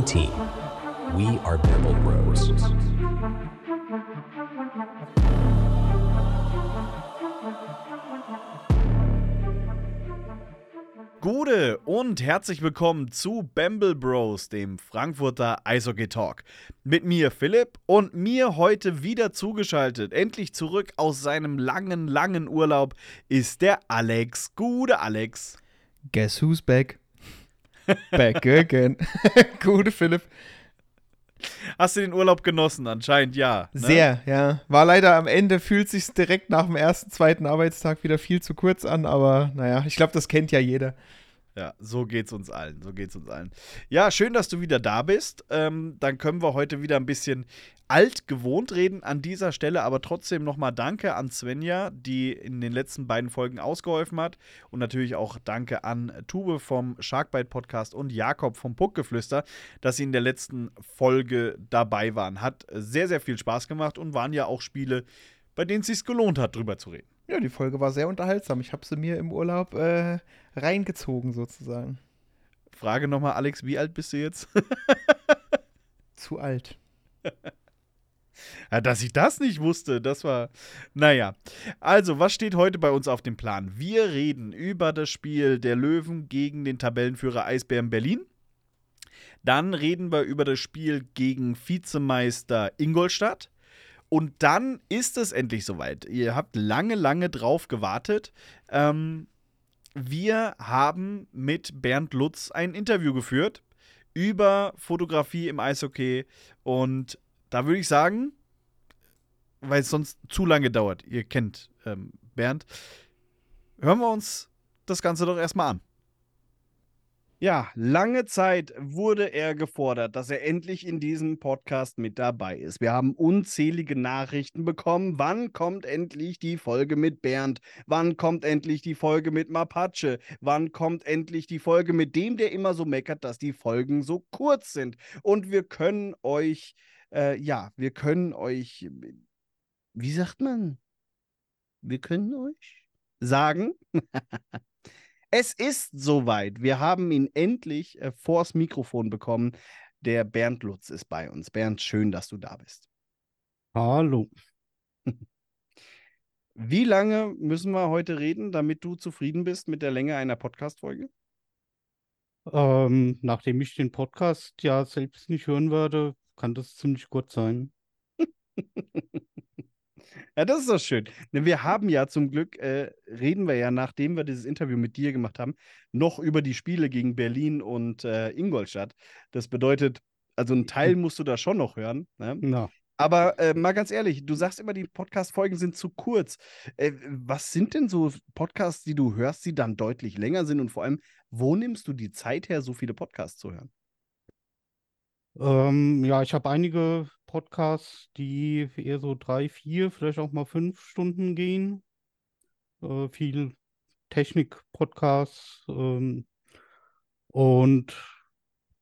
one team. We are Bamble Bros. Gute und herzlich willkommen zu Bamble Bros, dem Frankfurter Eishockey Talk. Mit mir Philipp und mir heute wieder zugeschaltet, endlich zurück aus seinem langen, langen Urlaub, ist der Alex. Gute Alex. Guess who's back? Back again. Gute Philipp. Hast du den Urlaub genossen? Anscheinend ja. Ne? Sehr, ja. War leider am Ende, fühlt sich direkt nach dem ersten, zweiten Arbeitstag wieder viel zu kurz an, aber naja, ich glaube, das kennt ja jeder. Ja, so geht's uns allen. So geht's uns allen. Ja, schön, dass du wieder da bist. Ähm, dann können wir heute wieder ein bisschen alt gewohnt reden an dieser Stelle, aber trotzdem nochmal Danke an Svenja, die in den letzten beiden Folgen ausgeholfen hat. Und natürlich auch Danke an Tube vom Sharkbite Podcast und Jakob vom Puckgeflüster, dass sie in der letzten Folge dabei waren. Hat sehr, sehr viel Spaß gemacht und waren ja auch Spiele, bei denen es sich gelohnt hat, drüber zu reden. Ja, die Folge war sehr unterhaltsam. Ich habe sie mir im Urlaub äh, reingezogen, sozusagen. Frage nochmal, Alex, wie alt bist du jetzt? Zu alt. Ja, dass ich das nicht wusste, das war. Naja. Also, was steht heute bei uns auf dem Plan? Wir reden über das Spiel der Löwen gegen den Tabellenführer Eisbären Berlin. Dann reden wir über das Spiel gegen Vizemeister Ingolstadt. Und dann ist es endlich soweit. Ihr habt lange, lange drauf gewartet. Ähm, wir haben mit Bernd Lutz ein Interview geführt über Fotografie im Eishockey. Und da würde ich sagen, weil es sonst zu lange dauert, ihr kennt ähm, Bernd, hören wir uns das Ganze doch erstmal an. Ja, lange Zeit wurde er gefordert, dass er endlich in diesem Podcast mit dabei ist. Wir haben unzählige Nachrichten bekommen. Wann kommt endlich die Folge mit Bernd? Wann kommt endlich die Folge mit Mapache? Wann kommt endlich die Folge mit dem, der immer so meckert, dass die Folgen so kurz sind? Und wir können euch, äh, ja, wir können euch, wie sagt man? Wir können euch sagen. Es ist soweit. Wir haben ihn endlich äh, vors Mikrofon bekommen. Der Bernd Lutz ist bei uns. Bernd, schön, dass du da bist. Hallo. Wie lange müssen wir heute reden, damit du zufrieden bist mit der Länge einer Podcast-Folge? Ähm, nachdem ich den Podcast ja selbst nicht hören werde, kann das ziemlich kurz sein. Ja, das ist doch schön. Wir haben ja zum Glück, äh, reden wir ja, nachdem wir dieses Interview mit dir gemacht haben, noch über die Spiele gegen Berlin und äh, Ingolstadt. Das bedeutet, also einen Teil musst du da schon noch hören. Ne? Na. Aber äh, mal ganz ehrlich, du sagst immer, die Podcast-Folgen sind zu kurz. Äh, was sind denn so Podcasts, die du hörst, die dann deutlich länger sind? Und vor allem, wo nimmst du die Zeit her, so viele Podcasts zu hören? Ähm, ja, ich habe einige Podcasts, die eher so drei, vier, vielleicht auch mal fünf Stunden gehen. Äh, viel Technik-Podcasts. Ähm, und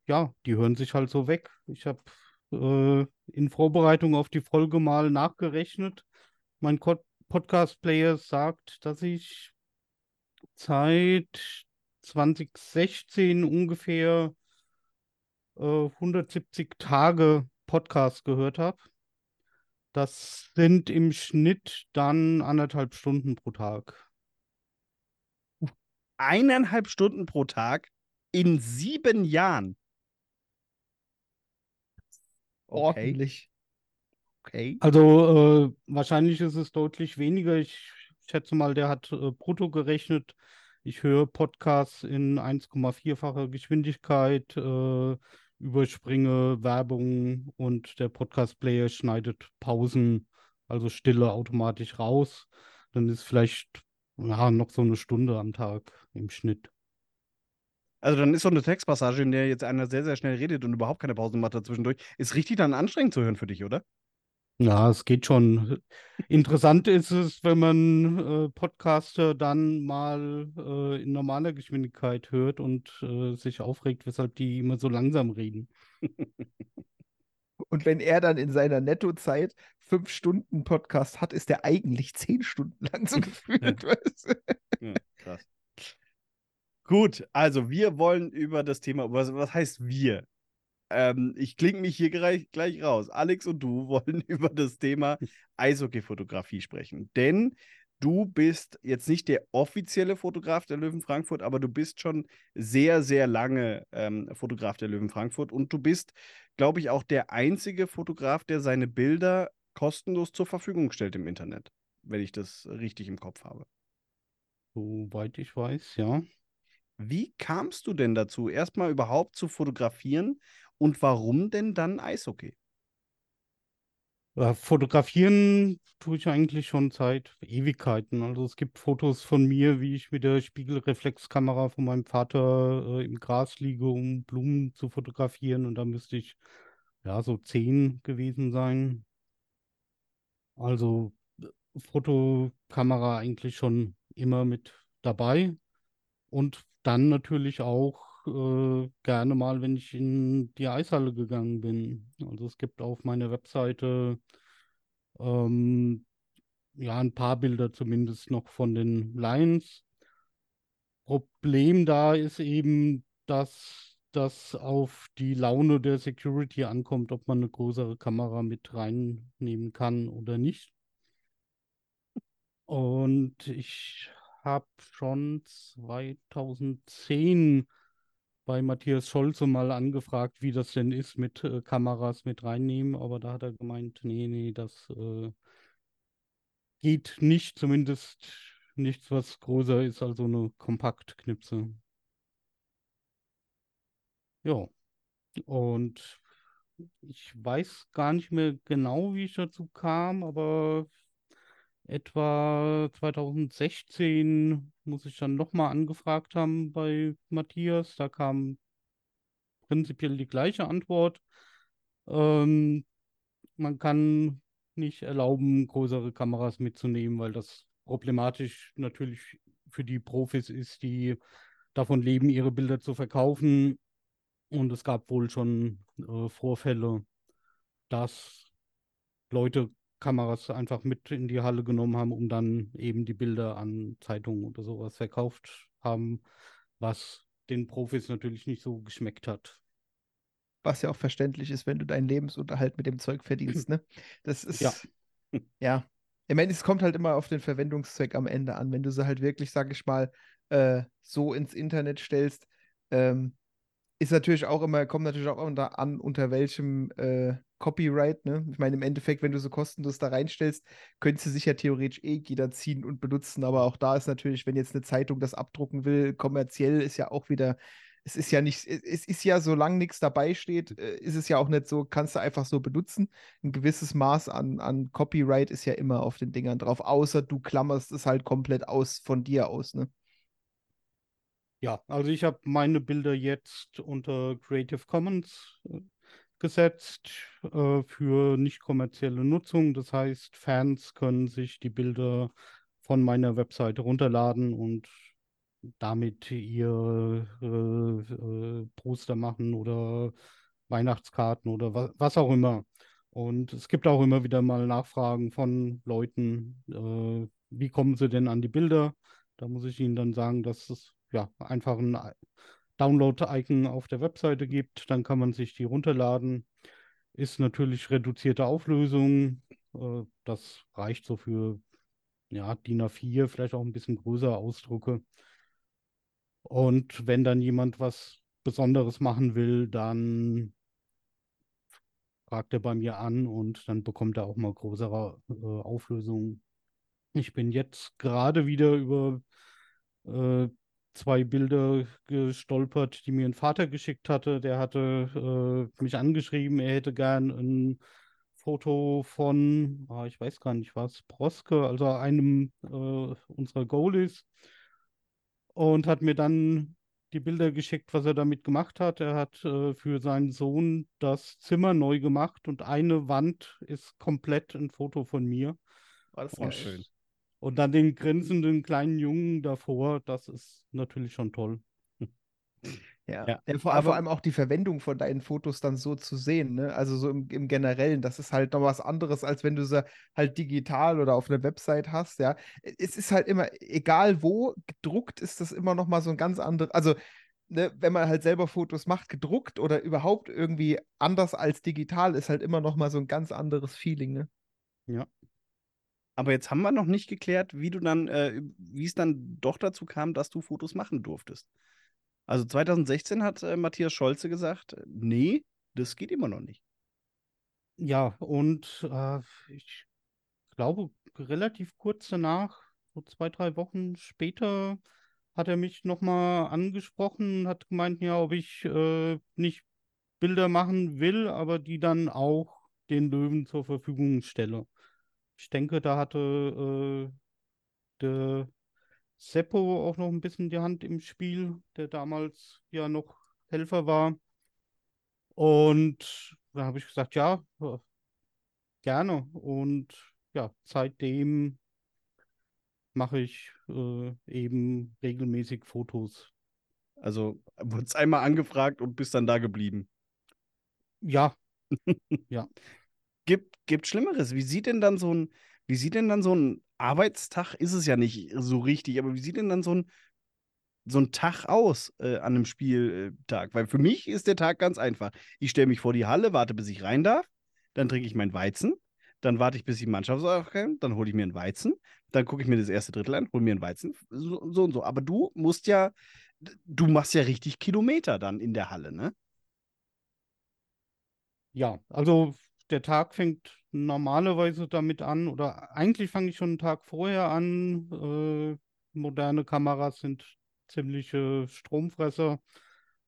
ja, die hören sich halt so weg. Ich habe äh, in Vorbereitung auf die Folge mal nachgerechnet. Mein Podcast-Player sagt, dass ich seit 2016 ungefähr 170 Tage Podcast gehört habe. Das sind im Schnitt dann anderthalb Stunden pro Tag. Eineinhalb Stunden pro Tag in sieben Jahren. Okay. Ordentlich. Okay. Also äh, wahrscheinlich ist es deutlich weniger. Ich schätze mal, der hat äh, brutto gerechnet. Ich höre Podcasts in 1,4-facher Geschwindigkeit. Äh, überspringe Werbung und der Podcast-Player schneidet Pausen, also Stille automatisch raus. Dann ist vielleicht ja, noch so eine Stunde am Tag im Schnitt. Also dann ist so eine Textpassage, in der jetzt einer sehr, sehr schnell redet und überhaupt keine Pausen macht dazwischendurch, ist richtig dann anstrengend zu hören für dich, oder? Ja, es geht schon. Interessant ist es, wenn man äh, Podcaster dann mal äh, in normaler Geschwindigkeit hört und äh, sich aufregt, weshalb die immer so langsam reden. Und wenn er dann in seiner Nettozeit fünf Stunden Podcast hat, ist er eigentlich zehn Stunden lang so gefühlt. ja, krass. Gut, also wir wollen über das Thema, was, was heißt wir? Ähm, ich klinge mich hier gleich, gleich raus. Alex und du wollen über das Thema Eishockey-Fotografie sprechen. Denn du bist jetzt nicht der offizielle Fotograf der Löwen Frankfurt, aber du bist schon sehr, sehr lange ähm, Fotograf der Löwen Frankfurt und du bist, glaube ich, auch der einzige Fotograf, der seine Bilder kostenlos zur Verfügung stellt im Internet, wenn ich das richtig im Kopf habe. Soweit ich weiß, ja. Wie kamst du denn dazu, erstmal überhaupt zu fotografieren und warum denn dann Eishockey? Fotografieren tue ich eigentlich schon seit Ewigkeiten. Also es gibt Fotos von mir, wie ich mit der Spiegelreflexkamera von meinem Vater äh, im Gras liege, um Blumen zu fotografieren. Und da müsste ich ja so zehn gewesen sein. Also äh, Fotokamera eigentlich schon immer mit dabei. Und dann natürlich auch äh, gerne mal, wenn ich in die Eishalle gegangen bin. Also es gibt auf meiner Webseite ähm, ja ein paar Bilder zumindest noch von den Lions. Problem da ist eben, dass das auf die Laune der Security ankommt, ob man eine größere Kamera mit reinnehmen kann oder nicht. Und ich habe schon 2010 bei Matthias Scholze mal angefragt, wie das denn ist mit äh, Kameras mit reinnehmen, aber da hat er gemeint, nee, nee, das äh, geht nicht, zumindest nichts, was größer ist als so eine Kompaktknipse. Ja, und ich weiß gar nicht mehr genau, wie ich dazu kam, aber etwa 2016 muss ich dann nochmal angefragt haben bei Matthias. Da kam prinzipiell die gleiche Antwort. Ähm, man kann nicht erlauben, größere Kameras mitzunehmen, weil das problematisch natürlich für die Profis ist, die davon leben, ihre Bilder zu verkaufen. Und es gab wohl schon äh, Vorfälle, dass Leute Kameras einfach mit in die Halle genommen haben, um dann eben die Bilder an Zeitungen oder sowas verkauft haben, was den Profis natürlich nicht so geschmeckt hat. Was ja auch verständlich ist, wenn du deinen Lebensunterhalt mit dem Zeug verdienst, ne? Das ist, ja. ja. Ich meine, es kommt halt immer auf den Verwendungszweck am Ende an. Wenn du sie halt wirklich, sag ich mal, äh, so ins Internet stellst, ähm, ist natürlich auch immer, kommt natürlich auch an, unter welchem äh, Copyright, ne? Ich meine, im Endeffekt, wenn du so kostenlos da reinstellst, könntest du sicher theoretisch eh jeder ziehen und benutzen, aber auch da ist natürlich, wenn jetzt eine Zeitung das abdrucken will, kommerziell ist ja auch wieder, es ist ja nicht, es ist ja, solange nichts dabei steht, äh, ist es ja auch nicht so, kannst du einfach so benutzen. Ein gewisses Maß an, an Copyright ist ja immer auf den Dingern drauf, außer du klammerst es halt komplett aus von dir aus, ne? Ja, also ich habe meine Bilder jetzt unter Creative Commons äh, gesetzt äh, für nicht kommerzielle Nutzung. Das heißt, Fans können sich die Bilder von meiner Webseite runterladen und damit ihr äh, äh, Poster machen oder Weihnachtskarten oder wa was auch immer. Und es gibt auch immer wieder mal Nachfragen von Leuten, äh, wie kommen sie denn an die Bilder? Da muss ich ihnen dann sagen, dass es ja einfach ein Download-Icon auf der Webseite gibt. Dann kann man sich die runterladen. Ist natürlich reduzierte Auflösung. Äh, das reicht so für ja, DIN A4, vielleicht auch ein bisschen größere Ausdrucke. Und wenn dann jemand was Besonderes machen will, dann fragt er bei mir an und dann bekommt er auch mal größere äh, Auflösung. Ich bin jetzt gerade wieder über äh, zwei Bilder gestolpert, die mir ein Vater geschickt hatte. Der hatte äh, mich angeschrieben, er hätte gern ein Foto von, ah, ich weiß gar nicht was, Broske, also einem äh, unserer Goalies. Und hat mir dann die Bilder geschickt, was er damit gemacht hat. Er hat äh, für seinen Sohn das Zimmer neu gemacht und eine Wand ist komplett ein Foto von mir. War das auch schön. Und dann den grinsenden kleinen Jungen davor, das ist natürlich schon toll. Ja, ja. ja vor, vor, allem auch die Verwendung von deinen Fotos dann so zu sehen, ne? Also so im, im Generellen, das ist halt noch was anderes, als wenn du sie halt digital oder auf einer Website hast, ja. Es ist halt immer, egal wo, gedruckt ist das immer noch mal so ein ganz anderes, also ne, wenn man halt selber Fotos macht, gedruckt oder überhaupt irgendwie anders als digital, ist halt immer noch mal so ein ganz anderes Feeling, ne? Ja. Aber jetzt haben wir noch nicht geklärt, wie du dann, äh, wie es dann doch dazu kam, dass du Fotos machen durftest. Also 2016 hat äh, Matthias Scholze gesagt, nee, das geht immer noch nicht. Ja, und äh, ich glaube, relativ kurz danach, so zwei, drei Wochen später, hat er mich nochmal angesprochen, hat gemeint, ja, ob ich äh, nicht Bilder machen will, aber die dann auch den Löwen zur Verfügung stelle. Ich denke, da hatte äh, der Seppo auch noch ein bisschen die Hand im Spiel, der damals ja noch Helfer war. Und da habe ich gesagt, ja, gerne. Und ja, seitdem mache ich äh, eben regelmäßig Fotos. Also wurde es einmal angefragt und bist dann da geblieben. Ja. ja. Gibt, gibt Schlimmeres. Wie sieht denn dann so ein, wie sieht denn dann so ein Arbeitstag ist es ja nicht so richtig, aber wie sieht denn dann so ein, so ein Tag aus äh, an einem Spieltag? Weil für mich ist der Tag ganz einfach. Ich stelle mich vor die Halle, warte, bis ich rein darf, dann trinke ich meinen Weizen, dann warte ich, bis die Mannschaft kommt, dann hole ich mir einen Weizen, dann gucke ich mir das erste Drittel an, hole mir einen Weizen, so, so und so. Aber du musst ja, du machst ja richtig Kilometer dann in der Halle, ne? Ja, also der Tag fängt normalerweise damit an, oder eigentlich fange ich schon einen Tag vorher an. Äh, moderne Kameras sind ziemliche Stromfresser.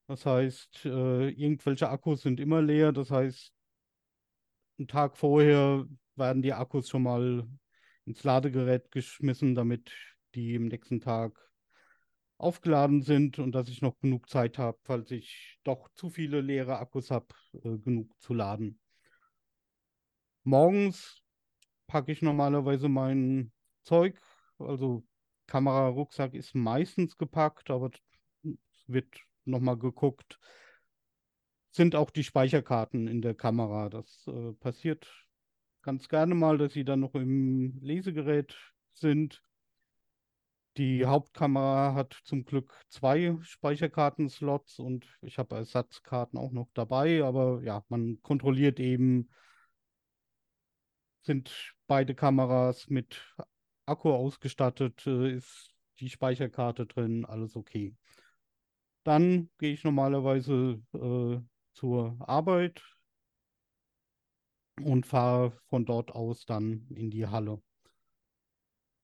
Das heißt, äh, irgendwelche Akkus sind immer leer. Das heißt, einen Tag vorher werden die Akkus schon mal ins Ladegerät geschmissen, damit die im nächsten Tag aufgeladen sind und dass ich noch genug Zeit habe, falls ich doch zu viele leere Akkus habe, äh, genug zu laden. Morgens packe ich normalerweise mein Zeug, also Kamera, Rucksack ist meistens gepackt, aber es wird nochmal geguckt. Sind auch die Speicherkarten in der Kamera. Das äh, passiert ganz gerne mal, dass sie dann noch im Lesegerät sind. Die Hauptkamera hat zum Glück zwei Speicherkartenslots und ich habe Ersatzkarten auch noch dabei, aber ja, man kontrolliert eben, sind beide Kameras mit Akku ausgestattet, äh, ist die Speicherkarte drin, alles okay. Dann gehe ich normalerweise äh, zur Arbeit und fahre von dort aus dann in die Halle.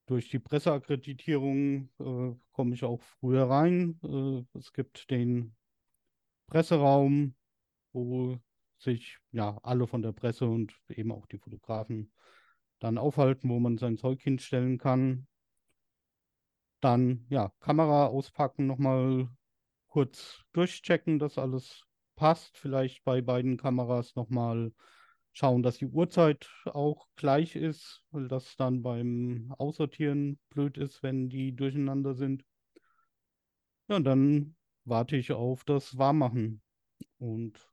Durch die Presseakkreditierung äh, komme ich auch früher rein. Äh, es gibt den Presseraum, wo sich ja alle von der Presse und eben auch die Fotografen dann aufhalten, wo man sein Zeug hinstellen kann. Dann ja, Kamera auspacken, nochmal kurz durchchecken, dass alles passt. Vielleicht bei beiden Kameras nochmal schauen, dass die Uhrzeit auch gleich ist, weil das dann beim Aussortieren blöd ist, wenn die durcheinander sind. Ja, und dann warte ich auf das Warmmachen und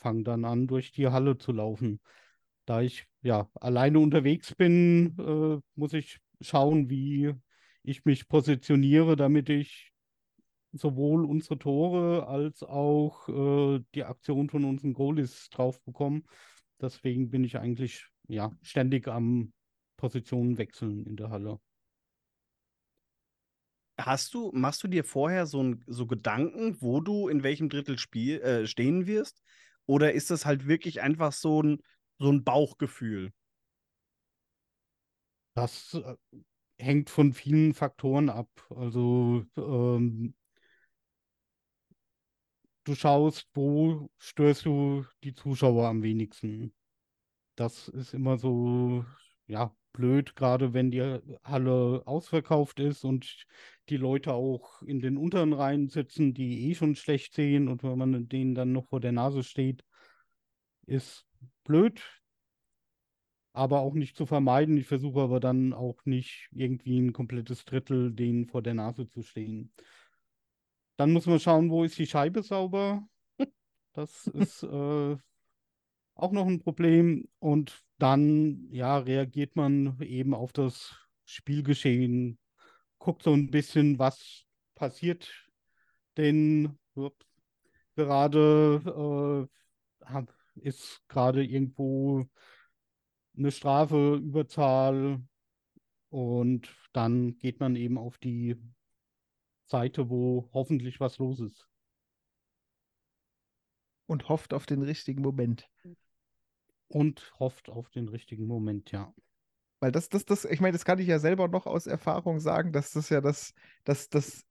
fange dann an, durch die Halle zu laufen. Da ich ja alleine unterwegs bin, äh, muss ich schauen, wie ich mich positioniere, damit ich sowohl unsere Tore als auch äh, die Aktion von unseren Goalies drauf bekomme. Deswegen bin ich eigentlich ja ständig am Positionen wechseln in der Halle. Hast du, machst du dir vorher so, ein, so Gedanken, wo du in welchem Drittel spiel, äh, stehen wirst? Oder ist das halt wirklich einfach so ein, so ein Bauchgefühl? Das äh, hängt von vielen Faktoren ab. Also ähm, du schaust, wo störst du die Zuschauer am wenigsten. Das ist immer so, ja, blöd, gerade wenn die Halle ausverkauft ist und die Leute auch in den unteren Reihen sitzen, die eh schon schlecht sehen und wenn man denen dann noch vor der Nase steht, ist blöd, aber auch nicht zu vermeiden. Ich versuche aber dann auch nicht irgendwie ein komplettes Drittel denen vor der Nase zu stehen. Dann muss man schauen, wo ist die Scheibe sauber. Das ist äh, auch noch ein Problem. Und dann, ja, reagiert man eben auf das Spielgeschehen, guckt so ein bisschen, was passiert denn gerade, äh, ist gerade irgendwo eine Strafe, Überzahl und dann geht man eben auf die Seite, wo hoffentlich was los ist. Und hofft auf den richtigen Moment. Und hofft auf den richtigen Moment, ja. Weil das, das, das, ich meine, das kann ich ja selber noch aus Erfahrung sagen, dass das ja das, das, das,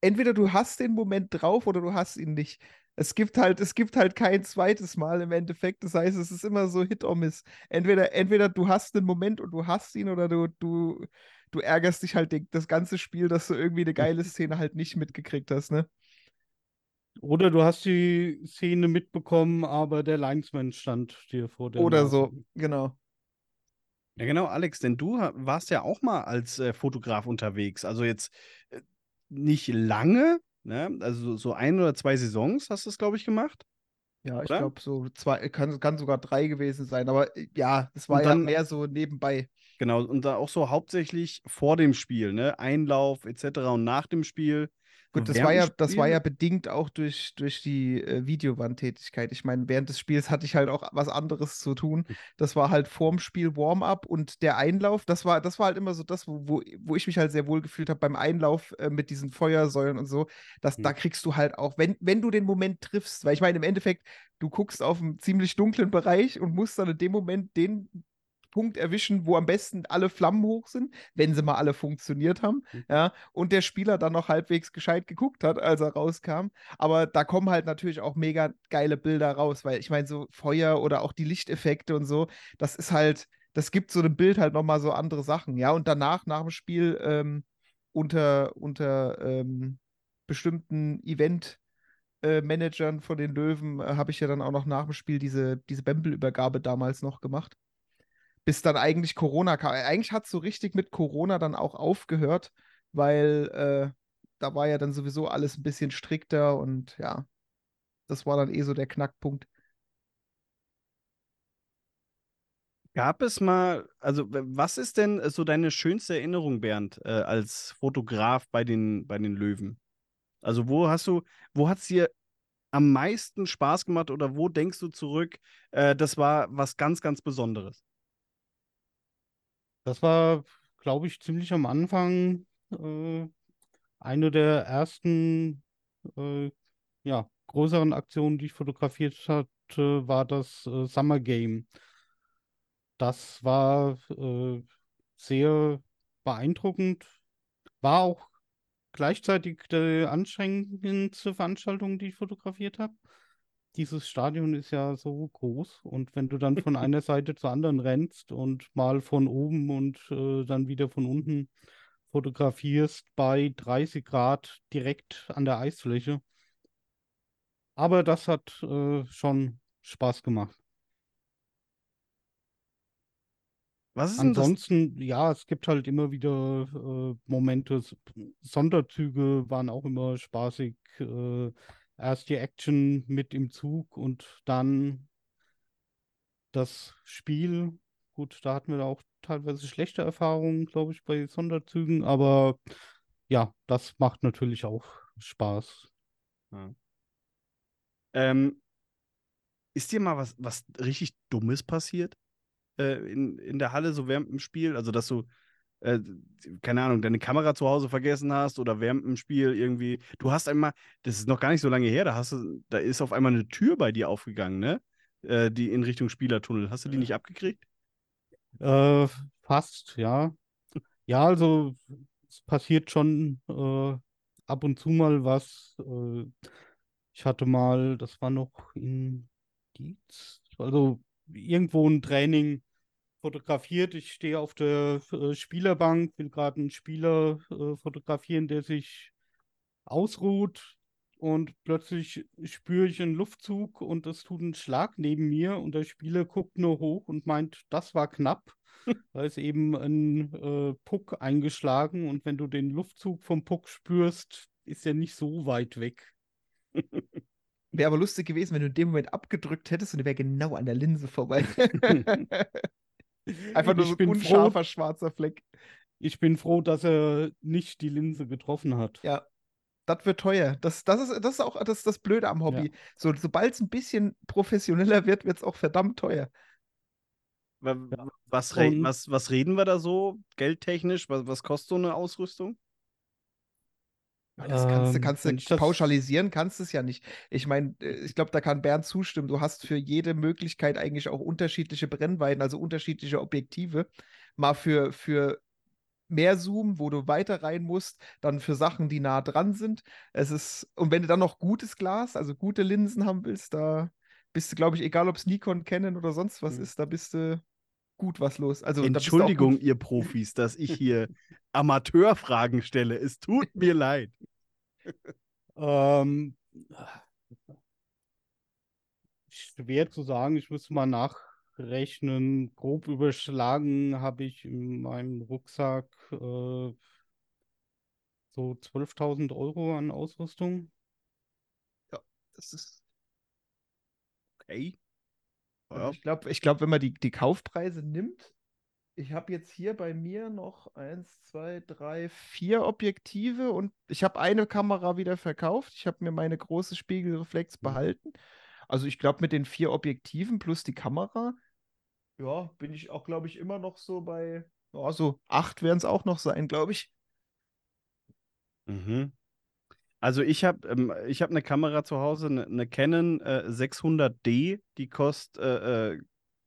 entweder du hast den Moment drauf oder du hast ihn nicht. Es gibt halt, es gibt halt kein zweites Mal im Endeffekt. Das heißt, es ist immer so Hit or Miss. Entweder, entweder du hast einen Moment und du hast ihn oder du, du, du ärgerst dich halt das ganze Spiel, dass du irgendwie eine geile Szene halt nicht mitgekriegt hast, ne? Oder du hast die Szene mitbekommen, aber der Linesman stand dir vor der Oder Nase. so, genau. Ja, genau, Alex, denn du warst ja auch mal als äh, Fotograf unterwegs. Also jetzt äh, nicht lange, ne? Also so ein oder zwei Saisons hast du es, glaube ich, gemacht. Ja, ich glaube, so zwei, kann, kann sogar drei gewesen sein, aber äh, ja, es war dann, ja mehr so nebenbei. Genau, und da auch so hauptsächlich vor dem Spiel, ne? Einlauf etc. und nach dem Spiel. Gut, das war, ja, das war ja bedingt auch durch, durch die äh, Videowandtätigkeit. Ich meine, während des Spiels hatte ich halt auch was anderes zu tun. Hm. Das war halt vorm Spiel Warm-up und der Einlauf, das war, das war halt immer so das, wo, wo, wo ich mich halt sehr wohl gefühlt habe beim Einlauf äh, mit diesen Feuersäulen und so. Das, mhm. Da kriegst du halt auch, wenn, wenn du den Moment triffst, weil ich meine, im Endeffekt, du guckst auf einen ziemlich dunklen Bereich und musst dann in dem Moment den Punkt erwischen, wo am besten alle Flammen hoch sind, wenn sie mal alle funktioniert haben. Mhm. Ja, und der Spieler dann noch halbwegs gescheit geguckt hat, als er rauskam. Aber da kommen halt natürlich auch mega geile Bilder raus, weil ich meine, so Feuer oder auch die Lichteffekte und so, das ist halt, das gibt so einem Bild halt nochmal so andere Sachen. Ja, und danach, nach dem Spiel, ähm, unter, unter ähm, bestimmten Event- äh, Managern von den Löwen äh, habe ich ja dann auch noch nach dem Spiel diese, diese Bembel-Übergabe damals noch gemacht bis dann eigentlich Corona kam. Eigentlich hat es so richtig mit Corona dann auch aufgehört, weil äh, da war ja dann sowieso alles ein bisschen strikter und ja, das war dann eh so der Knackpunkt. Gab es mal, also was ist denn so deine schönste Erinnerung, Bernd, äh, als Fotograf bei den, bei den Löwen? Also wo hast du, wo hat es dir am meisten Spaß gemacht oder wo denkst du zurück, äh, das war was ganz, ganz Besonderes? Das war, glaube ich, ziemlich am Anfang äh, eine der ersten äh, ja, größeren Aktionen, die ich fotografiert hatte, war das äh, Summer Game. Das war äh, sehr beeindruckend, war auch gleichzeitig die anstrengendste Veranstaltung, die ich fotografiert habe dieses Stadion ist ja so groß und wenn du dann von einer Seite zur anderen rennst und mal von oben und äh, dann wieder von unten fotografierst bei 30 Grad direkt an der Eisfläche. Aber das hat äh, schon Spaß gemacht. Ansonsten, ja, es gibt halt immer wieder äh, Momente, Sonderzüge waren auch immer spaßig. Äh, erst die Action mit im Zug und dann das Spiel. Gut, da hatten wir auch teilweise schlechte Erfahrungen, glaube ich, bei Sonderzügen, aber ja, das macht natürlich auch Spaß. Ja. Ähm, ist dir mal was, was richtig Dummes passiert äh, in, in der Halle, so während dem Spiel? Also, dass du äh, keine Ahnung, deine Kamera zu Hause vergessen hast oder während dem Spiel irgendwie, du hast einmal, das ist noch gar nicht so lange her, da hast du, da ist auf einmal eine Tür bei dir aufgegangen, ne? Äh, die in Richtung Spielertunnel. Hast du die nicht abgekriegt? Äh, fast, ja. Ja, also es passiert schon äh, ab und zu mal was. Äh, ich hatte mal, das war noch in Dietz, also irgendwo ein Training, fotografiert. Ich stehe auf der äh, Spielerbank, will gerade einen Spieler äh, fotografieren, der sich ausruht und plötzlich spüre ich einen Luftzug und es tut einen Schlag neben mir und der Spieler guckt nur hoch und meint, das war knapp. da ist eben ein äh, Puck eingeschlagen und wenn du den Luftzug vom Puck spürst, ist ja nicht so weit weg. Wäre aber lustig gewesen, wenn du in dem Moment abgedrückt hättest und der wäre genau an der Linse vorbei. Einfach nur Ich so ein bin unscharfer schwarzer Fleck. Ich bin froh, dass er nicht die Linse getroffen hat. Ja, das wird teuer. Das, das, ist, das ist auch das, ist das Blöde am Hobby. So, sobald es ein bisschen professioneller wird, wird es auch verdammt teuer. Wa- Was, was, was reden wir da so geldtechnisch? Was, was kostet so eine Ausrüstung? Das kannst du, Ähm, kannst du das- pauschalisieren, kannst du es ja nicht. Ich meine, äh, ich glaube, da kann Bernd zustimmen. Du hast für jede Möglichkeit eigentlich auch unterschiedliche Brennweiten, also unterschiedliche Objektive. Mal für, für mehr Zoom, wo du weiter rein musst, dann für Sachen, die nah dran sind. Es ist, und wenn du dann noch gutes Glas, also gute Linsen haben willst, da bist du, glaube ich, egal ob es Nikon, Canon oder sonst was Mhm. ist, da bist du gut was los. Also, Entschuldigung, ihr Profis, dass ich hier Amateurfragen stelle. Es tut mir leid. Ähm, schwer zu sagen, ich müsste mal nachrechnen. Grob überschlagen habe ich in meinem Rucksack äh, so 12.000 Euro an Ausrüstung. Das ist Okay. Also Ja. ich glaube, ich glaub, wenn man die, die Kaufpreise nimmt, ich habe jetzt hier bei mir noch eins, zwei, drei, vier Objektive und ich habe eine Kamera wieder verkauft. Ich habe mir meine große Spiegelreflex behalten. Also ich glaube, mit den vier Objektiven plus die Kamera, ja, bin ich auch, glaube ich, immer noch so bei, ja, so acht werden es auch noch sein, glaube ich. Mhm. Also ich habe ähm, ich hab eine Kamera zu Hause, eine, eine Canon äh, 600D, die kostet äh, äh,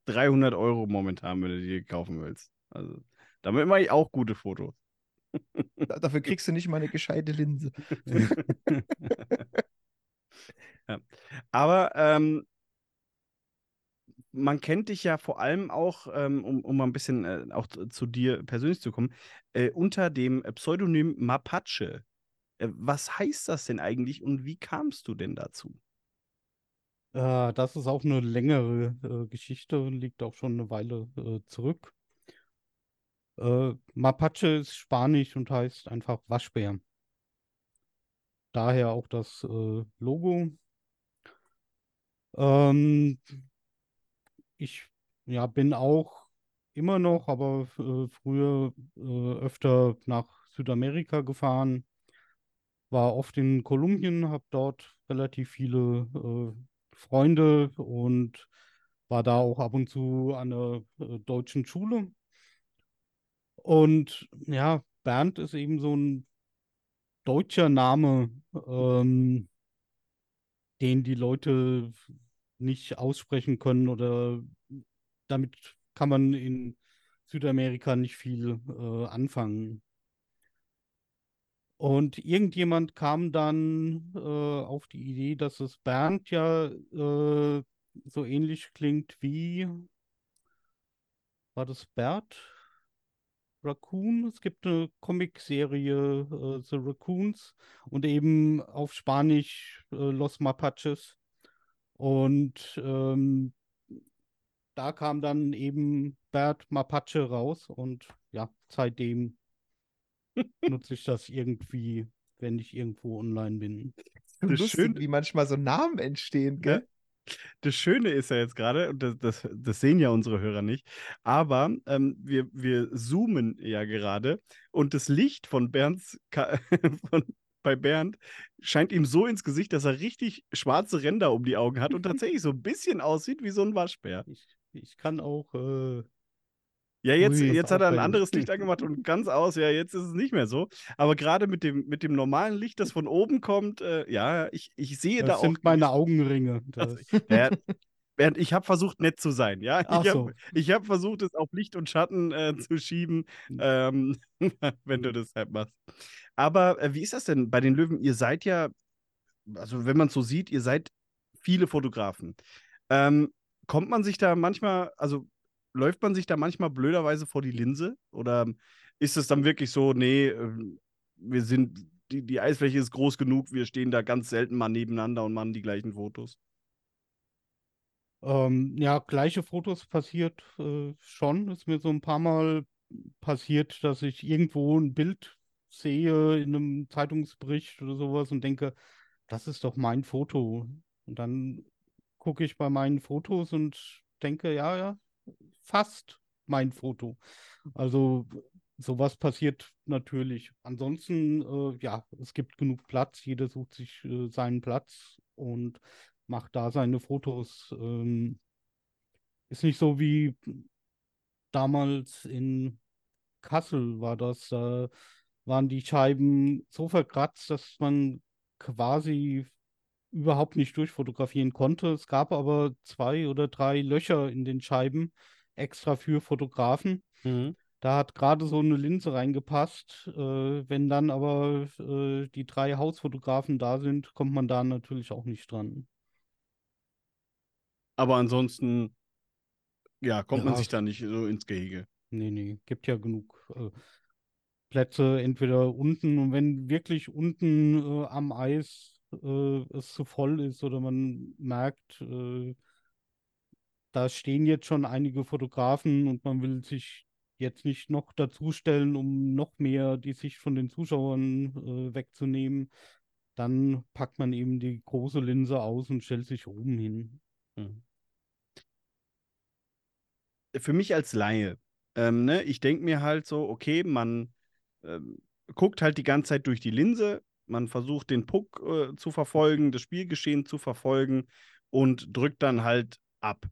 300 Euro momentan, wenn du die kaufen willst. Also damit mache ich auch gute Fotos. Da, dafür kriegst du nicht mal eine gescheite Linse. Ja. Aber ähm, man kennt dich ja vor allem auch, ähm, um, um mal ein bisschen äh, auch zu, zu dir persönlich zu kommen, äh, unter dem Pseudonym Mapache. Äh, was heißt das denn eigentlich und wie kamst du denn dazu? Äh, das ist auch eine längere äh, Geschichte und liegt auch schon eine Weile äh, zurück. Äh, Mapache ist Spanisch und heißt einfach Waschbär. Daher auch das äh, Logo. Ähm, ich ja, bin auch immer noch, aber äh, früher öfter nach Südamerika gefahren. War oft in Kolumbien, habe dort relativ viele äh, Freunde und war da auch ab und zu an einer äh, deutschen Schule. Und ja, Bernd ist eben so ein deutscher Name, ähm, den die Leute nicht aussprechen können oder damit kann man in Südamerika nicht viel äh, anfangen. Und irgendjemand kam dann äh, auf die Idee, dass es Bernd ja äh, so ähnlich klingt wie, war das Bert? Raccoon? Es gibt eine Comicserie, äh, The Raccoons, und eben auf Spanisch äh, Los Mapaches. Und ähm, da kam dann eben Bert Mapache raus und ja, seitdem nutze ich das irgendwie, wenn ich irgendwo online bin. Das Lustig, Schöne- wie manchmal so Namen entstehen, gell? Das Schöne ist ja jetzt gerade, und das, das, das sehen ja unsere Hörer nicht, aber ähm, wir, wir zoomen ja gerade und das Licht von Bernds, Ka von, bei Bernd scheint ihm so ins Gesicht, dass er richtig schwarze Ränder um die Augen hat und tatsächlich so ein bisschen aussieht wie so ein Waschbär. Ich, ich kann auch äh, Ja, jetzt, Ui, jetzt hat er ein anderes Licht angemacht und ganz aus, ja, jetzt ist es nicht mehr so. Aber gerade mit dem, mit dem normalen Licht, das von oben kommt, äh, ja, ich, ich sehe da das auch. sind meine Augenringe. Das, Ja, Bernd, ich habe versucht, nett zu sein, ja. Ach ich so. habe ich hab versucht, es auf Licht und Schatten äh, zu schieben, ähm, wenn du das halt machst. Aber äh, wie ist das denn bei den Löwen? Ihr seid ja, also wenn man es so sieht, ihr seid viele Fotografen. Ähm, kommt man sich da manchmal, also läuft man sich da manchmal blöderweise vor die Linse? Oder ist es dann wirklich so, nee, ähm, wir sind, die, die Eisfläche ist groß genug, wir stehen da ganz selten mal nebeneinander und machen die gleichen Fotos? Ähm, ja, gleiche Fotos passiert äh, schon. Ist mir so ein paar Mal passiert, dass ich irgendwo ein Bild sehe in einem Zeitungsbericht oder sowas und denke, das ist doch mein Foto. Und dann gucke ich bei meinen Fotos und denke, ja, ja, fast mein Foto. Also sowas passiert natürlich. Ansonsten, äh, ja, es gibt genug Platz. Jeder sucht sich äh, seinen Platz und macht da seine Fotos. Ähm, ist nicht so wie damals in Kassel war das. Da waren die Scheiben so verkratzt, dass man quasi überhaupt nicht durchfotografieren konnte. Es gab aber zwei oder drei Löcher in den Scheiben extra für Fotografen. Mhm. Da hat gerade so eine Linse reingepasst. Äh, wenn dann aber äh, die drei Hausfotografen da sind, kommt man da natürlich auch nicht dran. Aber ansonsten, ja, kommt ja. man sich da nicht so ins Gehege. Nee, nee, gibt ja genug äh, Plätze, entweder unten und wenn wirklich unten äh, am Eis äh, es zu voll ist oder man merkt, äh, da stehen jetzt schon einige Fotografen und man will sich jetzt nicht noch dazustellen, um noch mehr die Sicht von den Zuschauern äh, wegzunehmen, dann packt man eben die große Linse aus und stellt sich oben hin. Mhm. Für mich als Laie, ähm, ne, ich denke mir halt so, okay, man ähm, guckt halt die ganze Zeit durch die Linse, man versucht den Puck äh, zu verfolgen, das Spielgeschehen zu verfolgen und drückt dann halt ab.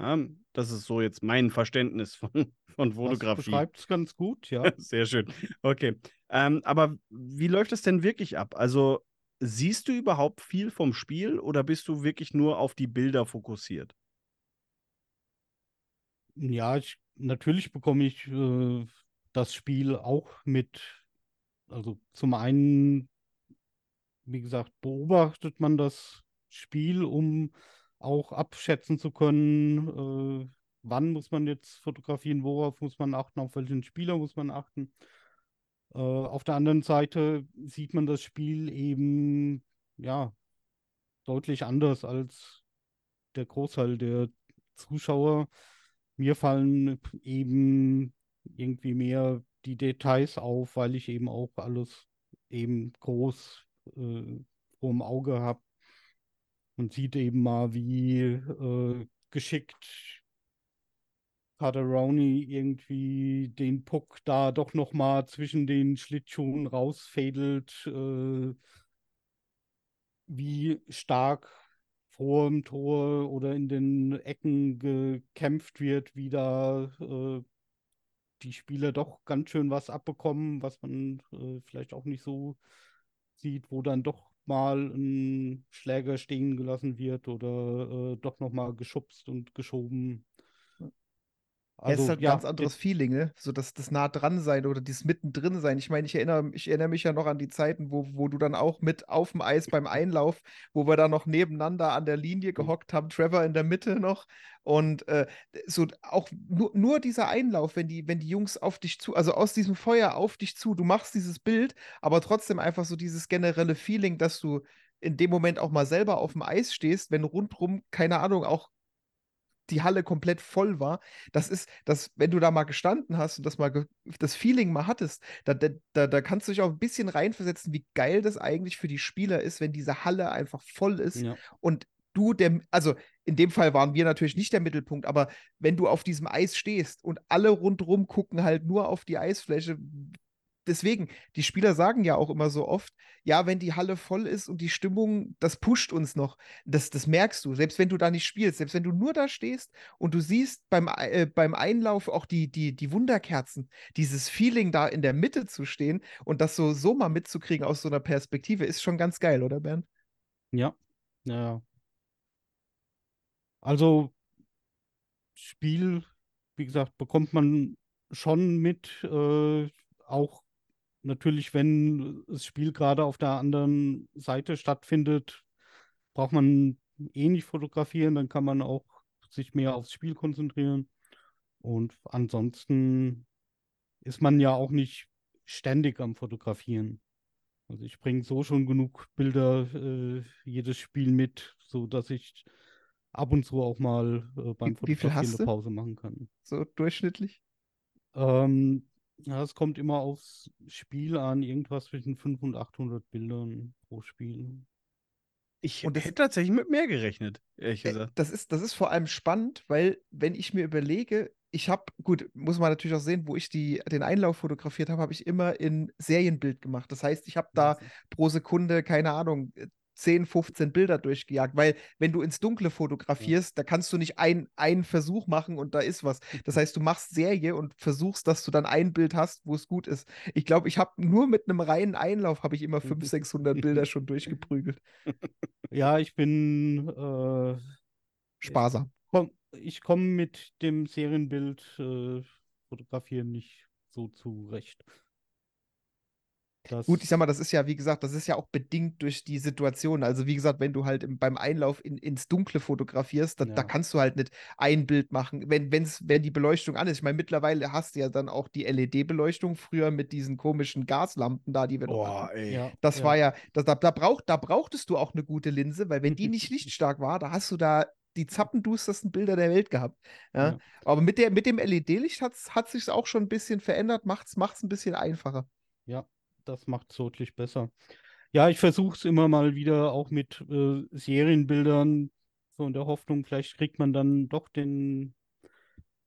Ja, das ist so jetzt mein Verständnis von, von Fotografie. Das beschreibt es ganz gut, ja. Sehr schön. Okay. Ähm, aber wie läuft es denn wirklich ab? Also siehst du überhaupt viel vom Spiel oder bist du wirklich nur auf die Bilder fokussiert? Ja, ich, natürlich bekomme ich äh, das Spiel auch mit. Also zum einen, wie gesagt, beobachtet man das Spiel, um auch abschätzen zu können, äh, wann muss man jetzt fotografieren, worauf muss man achten, auf welchen Spieler muss man achten. Äh, auf der anderen Seite sieht man das Spiel eben ja deutlich anders als der Großteil der Zuschauer. Mir fallen eben irgendwie mehr die Details auf, weil ich eben auch alles eben groß äh, vor dem Auge habe man sieht eben mal, wie äh, geschickt Paderoni irgendwie den Puck da doch noch mal zwischen den Schlittschuhen rausfädelt, äh, wie stark vor dem Tor oder in den Ecken gekämpft wird, wie da äh, die Spieler doch ganz schön was abbekommen, was man äh, vielleicht auch nicht so sieht, wo dann doch mal ein Schläger stehen gelassen wird oder äh, doch nochmal geschubst und geschoben. Also, ja, es ist halt ein ja, ganz anderes Feeling, ne? So das, das nah dran sein oder dieses mittendrin sein. Ich meine, ich erinnere, ich erinnere mich ja noch an die Zeiten, wo, wo du dann auch mit auf dem Eis beim Einlauf, wo wir da noch nebeneinander an der Linie gehockt haben, Trevor in der Mitte noch. Und äh, so auch nur, nur dieser Einlauf, wenn die, wenn die Jungs auf dich zu, also aus diesem Feuer auf dich zu, du machst dieses Bild, aber trotzdem einfach so dieses generelle Feeling, dass du in dem Moment auch mal selber auf dem Eis stehst, wenn rundrum, keine Ahnung, auch die Halle komplett voll war. Das ist, das, wenn du da mal gestanden hast und das mal das Feeling mal hattest, da, da, da kannst du dich auch ein bisschen reinversetzen, wie geil das eigentlich für die Spieler ist, wenn diese Halle einfach voll ist ja. und du der, also in dem Fall waren wir natürlich nicht der Mittelpunkt, aber wenn du auf diesem Eis stehst und alle rundrum gucken halt nur auf die Eisfläche, deswegen, die Spieler sagen ja auch immer so oft, ja, wenn die Halle voll ist und die Stimmung, das pusht uns noch. Das, das merkst du, selbst wenn du da nicht spielst, selbst wenn du nur da stehst und du siehst beim, äh, beim Einlauf auch die, die, die Wunderkerzen, dieses Feeling da in der Mitte zu stehen und das so, so mal mitzukriegen aus so einer Perspektive, ist schon ganz geil, oder Bernd? Ja, ja. Also, Spiel, wie gesagt, bekommt man schon mit, äh, auch natürlich, wenn das Spiel gerade auf der anderen Seite stattfindet, braucht man eh nicht fotografieren, dann kann man auch sich mehr aufs Spiel konzentrieren. Und ansonsten ist man ja auch nicht ständig am Fotografieren. Also ich bringe so schon genug Bilder äh, jedes Spiel mit, so dass ich ab und zu auch mal äh, beim wie, Fotografieren eine Pause machen kann. So durchschnittlich? Ähm, Ja, es kommt immer aufs Spiel an, irgendwas zwischen 500 und 800 Bildern pro Spiel. Ich und hätte tatsächlich mit mehr gerechnet, ehrlich gesagt. Das ist, das ist vor allem spannend, weil, wenn ich mir überlege, ich habe, gut, muss man natürlich auch sehen, wo ich die, den Einlauf fotografiert habe, habe ich immer in Serienbild gemacht. Das heißt, ich habe da pro Sekunde, keine Ahnung, 10, 15 Bilder durchgejagt, weil wenn du ins Dunkle fotografierst, da kannst du nicht ein, einen Versuch machen und da ist was. Das heißt, du machst Serie und versuchst, dass du dann ein Bild hast, wo es gut ist. Ich glaube, ich habe nur mit einem reinen Einlauf habe ich immer 500, 600 Bilder schon durchgeprügelt. Ja, ich bin äh, sparsam. Ich komme komm mit dem Serienbild äh, fotografieren nicht so zurecht. Das Gut, ich sag mal, das ist ja, wie gesagt, das ist ja auch bedingt durch die Situation. Also, wie gesagt, wenn du halt im, beim Einlauf in, ins Dunkle fotografierst, da, ja. da, kannst du halt nicht ein Bild machen, wenn, wenn's, wenn die Beleuchtung an ist. Ich meine, mittlerweile hast du ja dann auch die LED-Beleuchtung, früher mit diesen komischen Gaslampen da, die wir noch hatten. Ey. Das ja. war ja, das, da, da, brauch, da brauchtest du auch eine gute Linse, weil wenn die nicht lichtstark war, da hast du da die zappendustersten Bilder der Welt gehabt. Ja? ja. Aber mit, der, mit dem LED-Licht hat sich auch schon ein bisschen verändert, macht es ein bisschen einfacher. Ja, das macht es deutlich besser. Ja, ich versuche es immer mal wieder auch mit äh, Serienbildern, so in der Hoffnung, vielleicht kriegt man dann doch den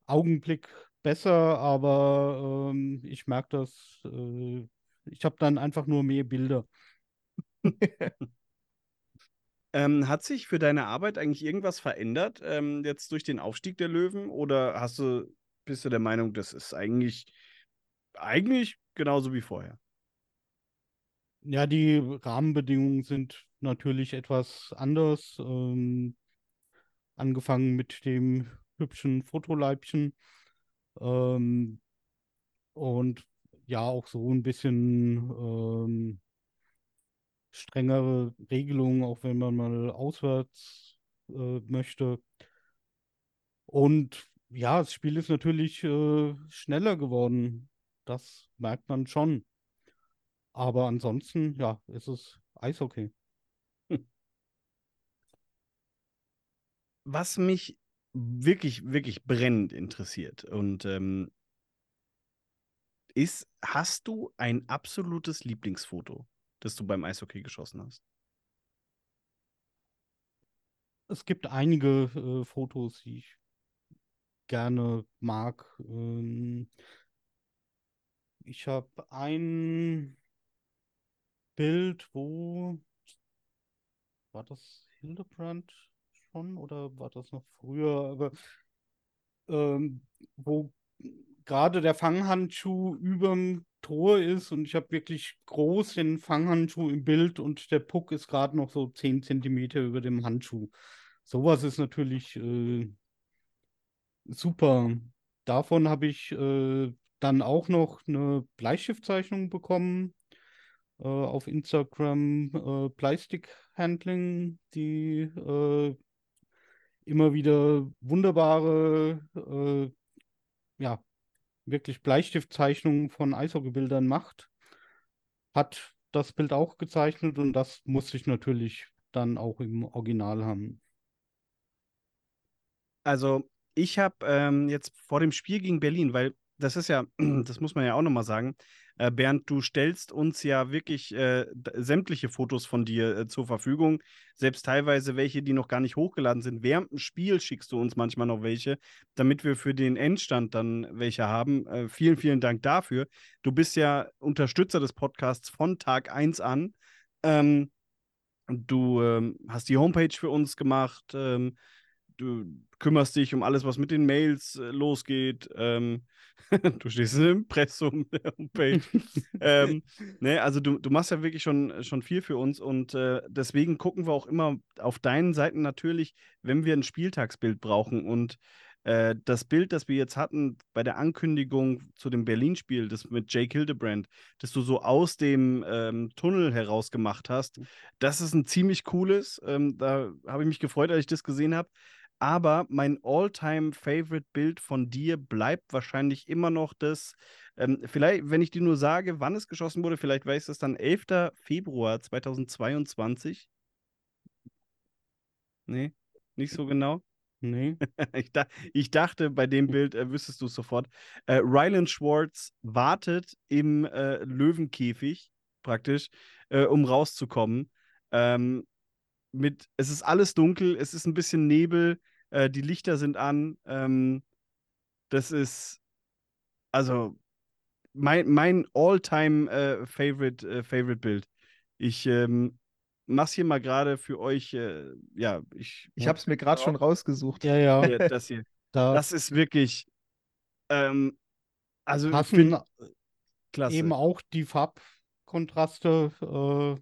Augenblick besser, aber ähm, ich merke das, äh, ich habe dann einfach nur mehr Bilder. ähm, hat sich für deine Arbeit eigentlich irgendwas verändert, ähm, jetzt durch den Aufstieg der Löwen? Oder hast du, bist du der Meinung, das ist eigentlich, eigentlich genauso wie vorher? Ja, die Rahmenbedingungen sind natürlich etwas anders. Ähm, angefangen mit dem hübschen Fotoleibchen. Ähm, und ja, auch so ein bisschen ähm, strengere Regelungen, auch wenn man mal auswärts äh, möchte. Und ja, das Spiel ist natürlich äh, schneller geworden. Das merkt man schon. Aber ansonsten, ja, ist es Eishockey. Was mich wirklich, wirklich brennend interessiert und ähm, ist, hast du ein absolutes Lieblingsfoto, das du beim Eishockey geschossen hast? Es gibt einige äh, Fotos, die ich gerne mag. Ähm, ich habe ein Bild, wo war das Hildebrand schon oder war das noch früher? Aber ähm, wo gerade der Fanghandschuh überm Tor ist und ich habe wirklich groß den Fanghandschuh im Bild und der Puck ist gerade noch so 10 Zentimeter über dem Handschuh. Sowas ist natürlich äh, super. Davon habe ich äh, dann auch noch eine Bleistiftzeichnung bekommen äh, auf Instagram äh, Plastic Handling, die äh, immer wieder wunderbare, äh, ja, wirklich Bleistiftzeichnungen von Eishockeybildern macht. Hat das Bild auch gezeichnet und das musste ich natürlich dann auch im Original haben. Also ich habe ähm, jetzt vor dem Spiel gegen Berlin, weil das ist ja, das muss man ja auch nochmal sagen, äh, Bernd, du stellst uns ja wirklich äh, sämtliche Fotos von dir äh, zur Verfügung, selbst teilweise welche, die noch gar nicht hochgeladen sind. Während dem Spiel schickst du uns manchmal noch welche, damit wir für den Endstand dann welche haben. Äh, vielen, vielen Dank dafür. Du bist ja Unterstützer des Podcasts von Tag 1 an. Ähm, du ähm, hast die Homepage für uns gemacht. Ähm, du kümmerst dich um alles, was mit den Mails äh, losgeht. Ähm, du stehst im Impressum der Homepage. ähm, ne, also du, du machst ja wirklich schon, schon viel für uns und äh, deswegen gucken wir auch immer auf deinen Seiten natürlich, wenn wir ein Spieltagsbild brauchen. Und äh, das Bild, das wir jetzt hatten bei der Ankündigung zu dem Berlin-Spiel, das mit Jake Hildebrand, das du so aus dem ähm, Tunnel heraus gemacht hast, mhm. das ist ein ziemlich cooles. Ähm, da habe ich mich gefreut, als ich das gesehen habe. Aber mein All-Time-Favorite-Bild von dir bleibt wahrscheinlich immer noch das. Ähm, vielleicht, wenn ich dir nur sage, wann es geschossen wurde, vielleicht weiß es dann 11. Februar 2022. Nee, nicht so genau. Nee. ich, da, ich, dachte, bei dem Bild äh, wüsstest du es sofort. Äh, Ryland Schwartz wartet im äh, Löwenkäfig praktisch, äh, um rauszukommen. Ähm, mit, es ist alles dunkel, es ist ein bisschen Nebel, äh, die Lichter sind an. Ähm, das ist, also, mein, mein all-time äh, favorite, äh, favorite Bild. Ich ähm, mach's hier mal gerade für euch. Äh, ja, ich. Ich habe es mir gerade schon rausgesucht. Ja, ja. Hier, das hier. Da. Das ist wirklich. Ähm, also passen klasse. eben auch die Farbkontraste. Äh, ja.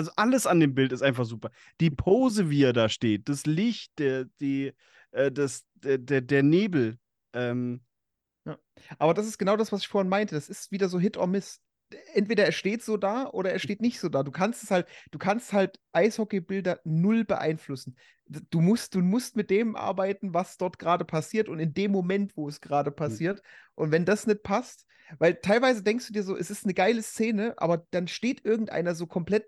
Also alles an dem Bild ist einfach super. Die Pose, wie er da steht, das Licht, der, die, äh, das, der, der, der Nebel. Ähm, ja. Aber das ist genau das, was ich vorhin meinte. Das ist wieder so Hit or Miss. Entweder er steht so da oder er steht nicht so da. Du kannst es halt, du kannst halt Eishockeybilder null beeinflussen. Du musst, du musst mit dem arbeiten, was dort gerade passiert und in dem Moment, wo es gerade hm. passiert. Mhm. Und wenn das nicht passt, weil teilweise denkst du dir so, es ist eine geile Szene, aber dann steht irgendeiner so komplett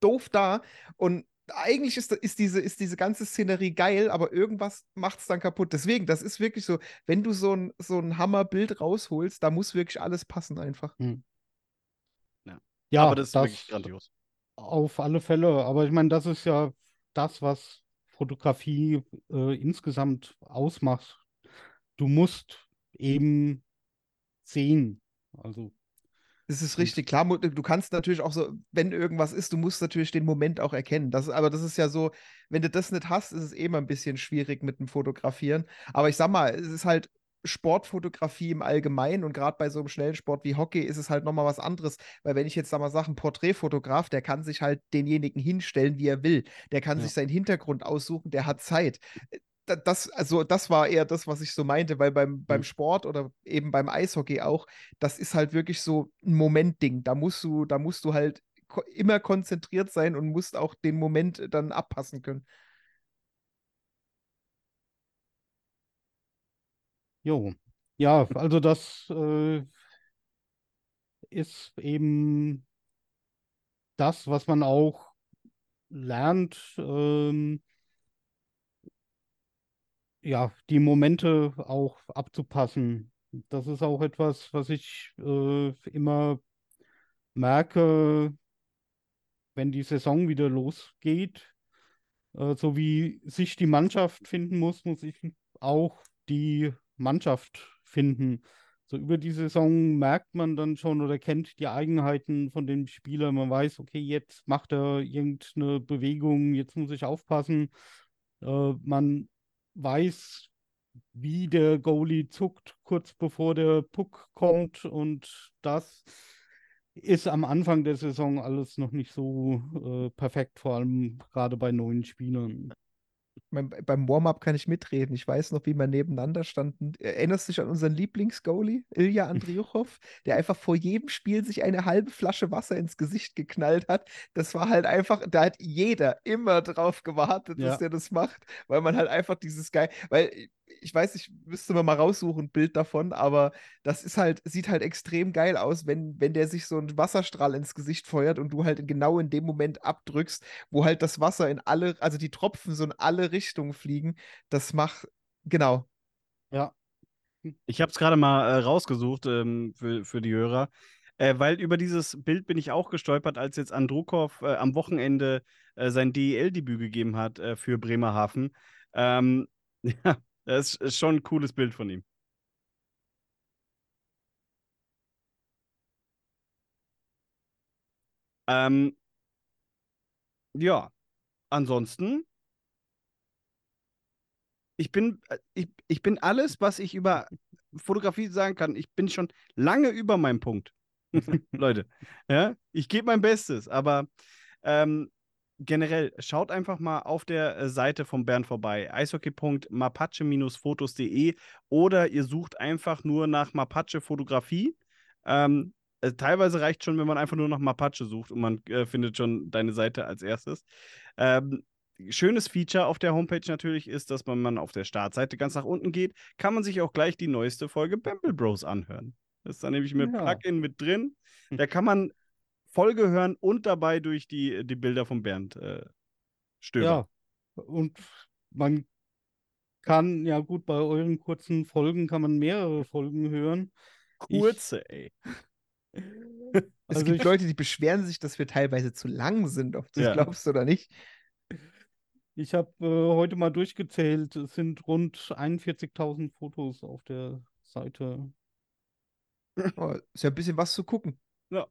doof da und eigentlich ist, ist, diese, ist diese ganze Szenerie geil, aber irgendwas macht es dann kaputt. Deswegen, das ist wirklich so, wenn du so ein, so ein Hammerbild rausholst, da muss wirklich alles passen einfach. Hm. Ja. ja, aber das ist das wirklich grandios. Auf alle Fälle. Aber ich meine, das ist ja das, was Fotografie äh, insgesamt ausmacht. Du musst eben sehen. Also das ist richtig. Klar, du kannst natürlich auch so, wenn irgendwas ist, du musst natürlich den Moment auch erkennen. Das, aber das ist ja so, wenn du das nicht hast, ist es eh mal ein bisschen schwierig mit dem Fotografieren. Aber ich sag mal, es ist halt Sportfotografie im Allgemeinen und gerade bei so einem schnellen Sport wie Hockey ist es halt nochmal was anderes, weil wenn ich jetzt da mal sage, ein Porträtfotograf, der kann sich halt denjenigen hinstellen, wie er will, der kann ja. sich seinen Hintergrund aussuchen, der hat Zeit das, also das war eher das, was ich so meinte, weil beim, beim mhm. Sport oder eben beim Eishockey auch, das ist halt wirklich so ein Momentding. Da musst du, da musst du halt immer konzentriert sein und musst auch den Moment dann abpassen können. Jo. Ja, also das äh, ist eben das, was man auch lernt. Ähm, ja, die Momente auch abzupassen. Das ist auch etwas, was ich äh, immer merke, wenn die Saison wieder losgeht. Äh, so wie sich die Mannschaft finden muss, muss ich auch die Mannschaft finden. So über die Saison merkt man dann schon oder kennt die Eigenheiten von dem Spieler. Man weiß, okay, jetzt macht er irgendeine Bewegung, jetzt muss ich aufpassen. Äh, man weiß, wie der Goalie zuckt, kurz bevor der Puck kommt. Und das ist am Anfang der Saison alles noch nicht so äh, perfekt, vor allem gerade bei neuen Spielern beim Warm-up kann ich mitreden. Ich weiß noch, wie wir nebeneinander standen. Erinnerst du dich an unseren Lieblingsgoalie, Ilja Andriuchow, der einfach vor jedem Spiel sich eine halbe Flasche Wasser ins Gesicht geknallt hat? Das war halt einfach, da hat jeder immer drauf gewartet, ja. dass der das macht, weil man halt einfach dieses geil, weil ich weiß, ich müsste mal raussuchen, ein Bild davon, aber das ist halt, sieht halt extrem geil aus, wenn, wenn der sich so einen Wasserstrahl ins Gesicht feuert und du halt genau in dem Moment abdrückst, wo halt das Wasser in alle, also die Tropfen so in alle Richtungen fliegen. Das macht, genau. Ja. Ich habe es gerade mal äh, rausgesucht ähm, für, für die Hörer. Äh, weil über dieses Bild bin ich auch gestolpert, als jetzt Andrukov äh, am Wochenende äh, sein DEL-Debüt gegeben hat äh, für Bremerhaven. Ähm, ja, das ist schon ein cooles Bild von ihm. Ähm, ja, ansonsten, ich bin, äh, ich, ich bin alles, was ich über Fotografie sagen kann. Ich bin schon lange über meinem Punkt. Leute, ja, ich gebe mein Bestes, aber ähm, generell, schaut einfach mal auf der äh, Seite von Bern vorbei, eishockey.mapache-fotos.de oder ihr sucht einfach nur nach Mapache-Fotografie. Ähm, äh, teilweise reicht schon, wenn man einfach nur nach Mapache sucht und man äh, findet schon deine Seite als erstes. Ähm, schönes Feature auf der Homepage natürlich ist, dass man, man auf der Startseite ganz nach unten geht, kann man sich auch gleich die neueste Folge Bamble Bros anhören. Das ist dann nämlich mit ja. Plugin mit drin. Da kann man Folge hören und dabei durch die, die Bilder von Bernd äh, stöbern. Ja, Und man kann, ja gut, bei euren kurzen Folgen kann man mehrere Folgen hören. Kurze, ey. Es Also gibt ich- Leute, die beschweren sich, dass wir teilweise zu lang sind, ob du es Ja. glaubst oder nicht. Ich habe äh, heute mal durchgezählt, es sind rund 41.000 Fotos auf der Seite. Oh, ist ja ein bisschen was zu gucken. Ja,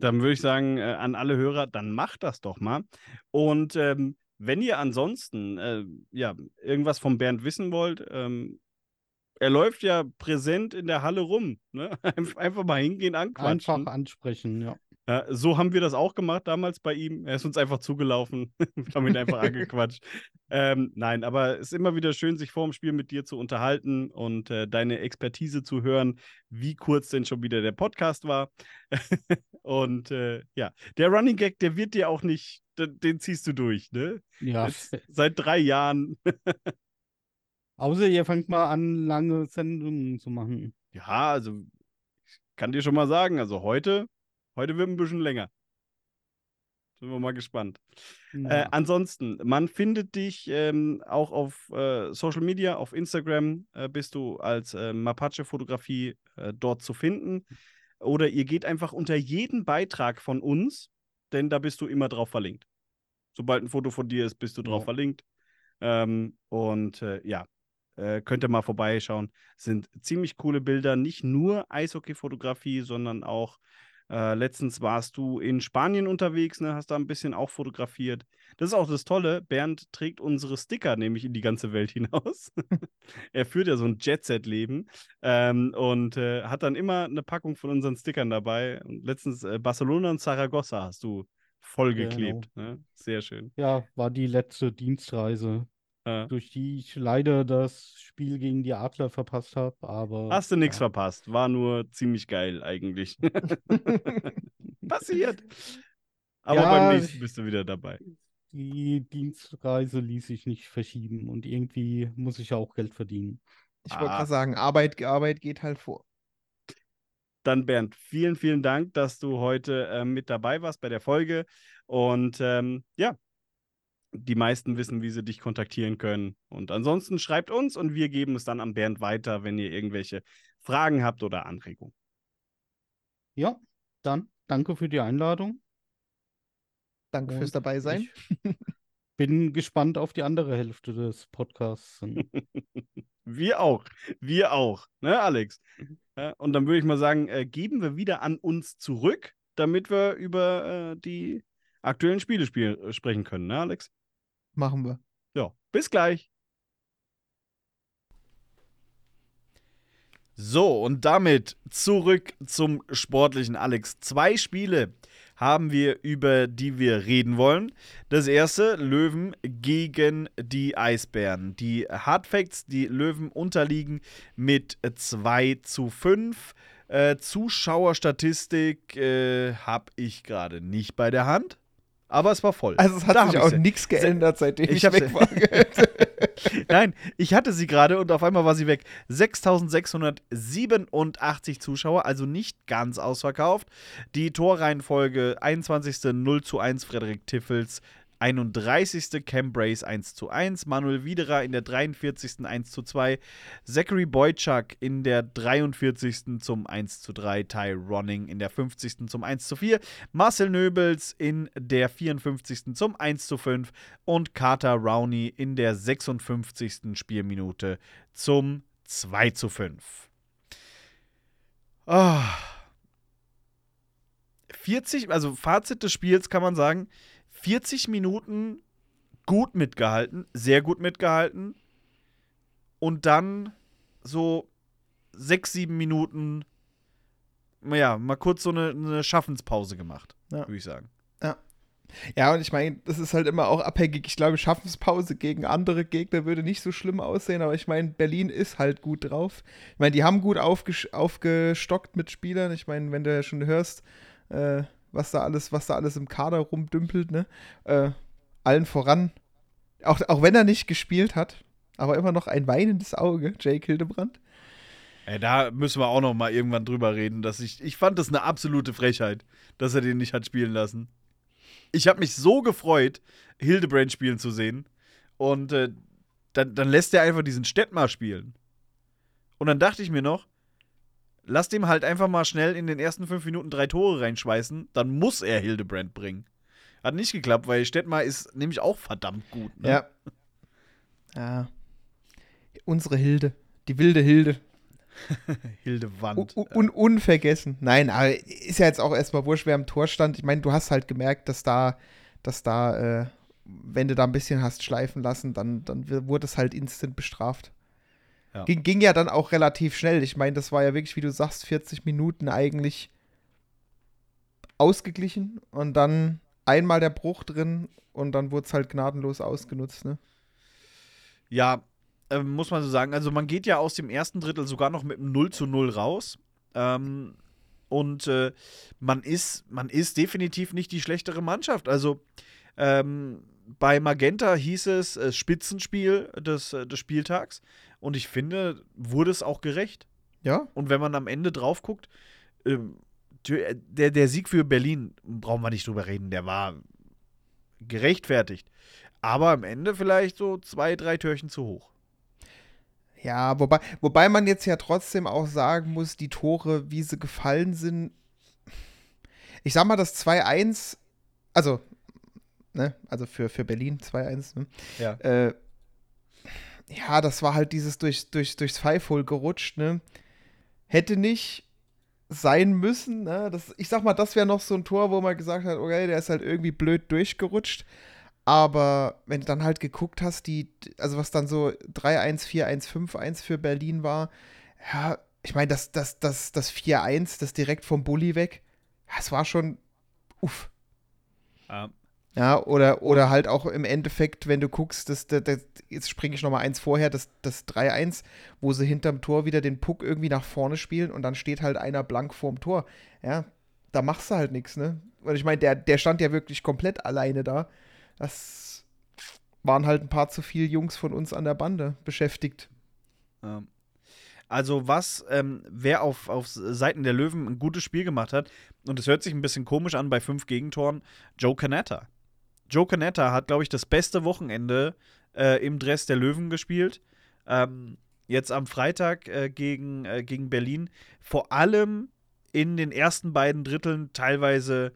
Dann würde ich sagen, äh, an alle Hörer, dann macht das doch mal. Und ähm, wenn ihr ansonsten äh, ja, irgendwas von Bernd wissen wollt, ähm, er läuft ja präsent in der Halle rum. Ne? Einf- Einfach mal hingehen, anquatschen. einfach ansprechen, ja. Ja, so haben wir das auch gemacht damals bei ihm. Er ist uns einfach zugelaufen. wir haben ihn einfach angequatscht. Ähm, nein, aber es ist immer wieder schön, sich vor dem Spiel mit dir zu unterhalten und äh, deine Expertise zu hören, wie kurz denn schon wieder der Podcast war. und äh, ja, der Running Gag, der wird dir auch nicht, den, den ziehst du durch, ne? Ja, Jetzt, seit drei Jahren. außer ihr fangt mal an, lange Sendungen zu machen. Ja, also ich kann dir schon mal sagen, also heute, heute wird ein bisschen länger. Sind wir mal gespannt. Äh, Ja. ansonsten, man findet dich ähm, auch auf äh, Social Media, auf Instagram äh, bist du als äh, Mapache-Fotografie äh, dort zu finden. Oder ihr geht einfach unter jeden Beitrag von uns, denn da bist du immer drauf verlinkt. Sobald ein Foto von dir ist, bist du drauf Ja. verlinkt. Ähm, und äh, ja, äh, könnt ihr mal vorbeischauen. Sind ziemlich coole Bilder, nicht nur Eishockey-Fotografie, sondern auch äh, letztens warst du in Spanien unterwegs, ne, hast da ein bisschen auch fotografiert. Das ist auch das Tolle. Bernd trägt unsere Sticker nämlich in die ganze Welt hinaus. er führt ja so ein Jet-Set-Leben ähm, und äh, hat dann immer eine Packung von unseren Stickern dabei. Und letztens äh, Barcelona und Saragossa hast du vollgeklebt. Ne? Sehr schön. Ja, war die letzte Dienstreise, Ja. durch die ich leider das Spiel gegen die Adler verpasst habe, aber Hast du nichts ja. verpasst. War nur ziemlich geil eigentlich. Passiert. Aber Ja, beim nächsten bist du wieder dabei. Die Dienstreise ließ sich nicht verschieben und irgendwie muss ich ja auch Geld verdienen. Ich wollte Ah. gerade sagen, Arbeit, Arbeit geht halt vor. Dann Bernd, vielen, vielen Dank, dass du heute äh, mit dabei warst bei der Folge. Und ähm, ja, die meisten wissen, wie sie dich kontaktieren können. Und ansonsten schreibt uns und wir geben es dann an Bernd weiter, wenn ihr irgendwelche Fragen habt oder Anregungen. Ja, dann danke für die Einladung. Danke fürs und dabei sein. Ich bin gespannt auf die andere Hälfte des Podcasts. Wir auch. Wir auch. Ne, Alex? Und dann würde ich mal sagen, äh, geben wir wieder an uns zurück, damit wir über äh, die aktuellen Spiele spiel sprechen können, ne, Alex? Machen wir. Ja, bis gleich. So, und damit zurück zum sportlichen Alex. Zwei Spiele haben wir, über die wir reden wollen. Das erste, Löwen gegen die Eisbären. Die Hardfacts, die Löwen unterliegen mit 2 zu 5. Äh, Zuschauerstatistik äh, habe ich gerade nicht bei der Hand, aber es war voll. Also es hat Da sich auch nichts geändert, seitdem Ich ich, weg war. Nein, ich hatte sie gerade und auf einmal war sie weg. 6687 Zuschauer, also nicht ganz ausverkauft. Die Torreihenfolge 21. 0 zu 1 Frederik Tiffels, 31. Cam Brace 1 zu 1, Manuel Widerer in der 43. 1 zu 2, Zachary Boychuk in der 43. zum 1 zu 3, Ty Ronning in der 50. zum 1 zu 4, Marcel Nöbels in der 54. zum 1 zu 5 und Carter Rowney in der 56. Spielminute zum 2 zu 5. Ah. 40, also Fazit des Spiels kann man sagen, 40 Minuten gut mitgehalten, sehr gut mitgehalten und dann so 6, 7 Minuten, ja, mal kurz so eine, eine Schaffenspause gemacht, Ja. würde ich sagen. Ja, und ich meine, das ist halt immer auch abhängig. Ich glaube, Schaffenspause gegen andere Gegner würde nicht so schlimm aussehen, aber ich meine, Berlin ist halt gut drauf. Ich meine, die haben gut aufgestockt mit Spielern. Ich meine, wenn du ja schon hörst, äh, was da alles, was da alles im Kader rumdümpelt, ne? Äh, allen voran, auch, auch wenn er nicht gespielt hat, aber immer noch ein weinendes Auge, Jake Hildebrand. Ey, da müssen wir auch noch mal irgendwann drüber reden, dass ich ich fand das eine absolute Frechheit, dass er den nicht hat spielen lassen. ich habe mich so gefreut, Hildebrand spielen zu sehen. Und äh, dann, dann lässt er einfach diesen Stettmar spielen. Und dann dachte ich mir noch, lass dem halt einfach mal schnell in den ersten fünf Minuten drei Tore reinschweißen, dann muss er Hildebrand bringen. Hat nicht geklappt, weil Stettmar ist nämlich auch verdammt gut. Ne? Ja. Ja. Unsere Hilde. Die wilde Hilde. Hildewand. Un, un, unvergessen. Nein, aber ist ja jetzt auch erstmal wurscht, wer am Tor stand. Ich meine, du hast halt gemerkt, dass da, dass da, äh, wenn du da ein bisschen hast schleifen lassen, dann, dann wurde es halt instant bestraft. Ja. Ging, ging ja dann auch relativ schnell. Ich meine, das war ja wirklich, wie du sagst, 40 Minuten eigentlich ausgeglichen und dann einmal der Bruch drin und dann wurde es halt gnadenlos ausgenutzt, ne? Ja, äh, muss man so sagen. Also man geht ja aus dem ersten Drittel sogar noch mit einem 0 zu 0 raus. Ähm, und äh, man, ist, man ist definitiv nicht die schlechtere Mannschaft. Also ähm, bei Magenta hieß es äh, Spitzenspiel des, äh, des Spieltags. Und ich finde, wurde es auch gerecht. Ja. Und wenn man am Ende drauf guckt, ähm, der, der Sieg für Berlin, brauchen wir nicht drüber reden, der war gerechtfertigt. Aber am Ende vielleicht so zwei, drei Türchen zu hoch. Ja, wobei, wobei man jetzt ja trotzdem auch sagen muss, die Tore, wie sie gefallen sind. Ich sag mal, das 2-1, also, ne, also für, für Berlin 2-1, ne? Ja. Äh, ja, das war halt dieses durch, durch, durchs Pfeifhol gerutscht, ne? Hätte nicht sein müssen, ne? Das, ich sag mal, das wäre noch so ein Tor, wo man gesagt hat, okay, der ist halt irgendwie blöd durchgerutscht. Aber wenn du dann halt geguckt hast, die, also was dann so 3-1, 4-1, 5-1 für Berlin war, ja, ich meine, das, das, das, das 4-1, das direkt vom Bulli weg, das war schon uff. Ja. Ja, oder, oder halt auch im Endeffekt, wenn du guckst, das, das, das jetzt springe ich nochmal eins vorher, das, das 3-1, wo sie hinterm Tor wieder den Puck irgendwie nach vorne spielen und dann steht halt einer blank vorm Tor. Ja, da machst du halt nichts, ne? Weil ich meine, der, der stand ja wirklich komplett alleine da. Das waren halt ein paar zu viele Jungs von uns an der Bande beschäftigt. Also was, ähm, wer auf, auf Seiten der Löwen ein gutes Spiel gemacht hat, und es hört sich ein bisschen komisch an bei fünf Gegentoren, Joe Canetta. Joe Canetta hat, glaube ich, das beste Wochenende äh, im Dress der Löwen gespielt. Ähm, jetzt am Freitag äh, gegen, äh, gegen Berlin. Vor allem in den ersten beiden Dritteln teilweise,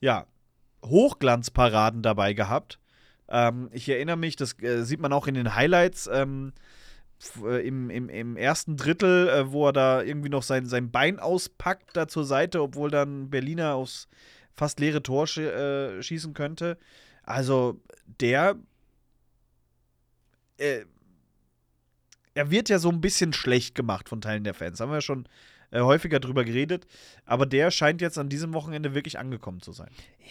ja, Hochglanzparaden dabei gehabt. Ähm, ich erinnere mich, das äh, sieht man auch in den Highlights. Ähm, äh, im, im, im ersten Drittel, äh, wo er da irgendwie noch sein, sein Bein auspackt da zur Seite, obwohl dann Berliner aufs fast leere Tor sch äh, schießen könnte. Also der äh, er wird ja so ein bisschen schlecht gemacht von Teilen der Fans. Haben wir ja schon äh, häufiger drüber geredet. Aber der scheint jetzt an diesem Wochenende wirklich angekommen zu sein.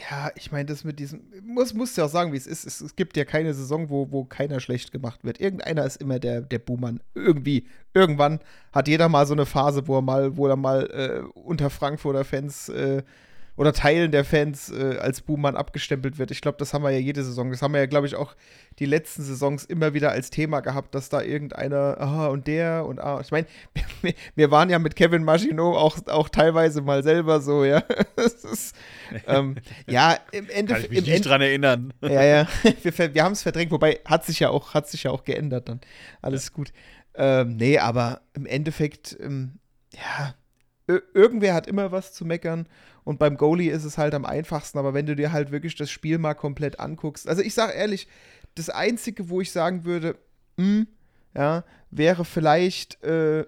Ja, ich meine, das mit diesem, muss, muss ja auch sagen, wie es ist. Es, gibt ja keine Saison, wo, wo keiner schlecht gemacht wird. Irgendeiner ist immer der, der Buhmann. Irgendwie. Irgendwann hat jeder mal so eine Phase, wo er mal, wo er mal äh, unter Frankfurter Fans äh, oder Teilen der Fans äh, als Buhmann abgestempelt wird. Ich glaube, das haben wir ja jede Saison. Das haben wir ja, glaube ich, auch die letzten Saisons immer wieder als Thema gehabt, dass da irgendeiner, aha, und der und ah. Ich meine, wir, wir, waren ja mit Kevin Maginot auch, auch teilweise mal selber so, ja. ist, ähm, ja, im Endeffekt. Kann ich mich nicht dran erinnern. Ja, ja. Wir, wir haben es verdrängt, wobei hat sich ja auch, hat sich ja auch geändert dann. Alles ja. gut. Ähm, nee, aber im Endeffekt, ähm, ja, irgendwer hat immer was zu meckern und beim Goalie ist es halt am einfachsten, aber wenn du dir halt wirklich das Spiel mal komplett anguckst, also ich sag ehrlich, das Einzige, wo ich sagen würde, mh, hm, ja, wäre vielleicht äh,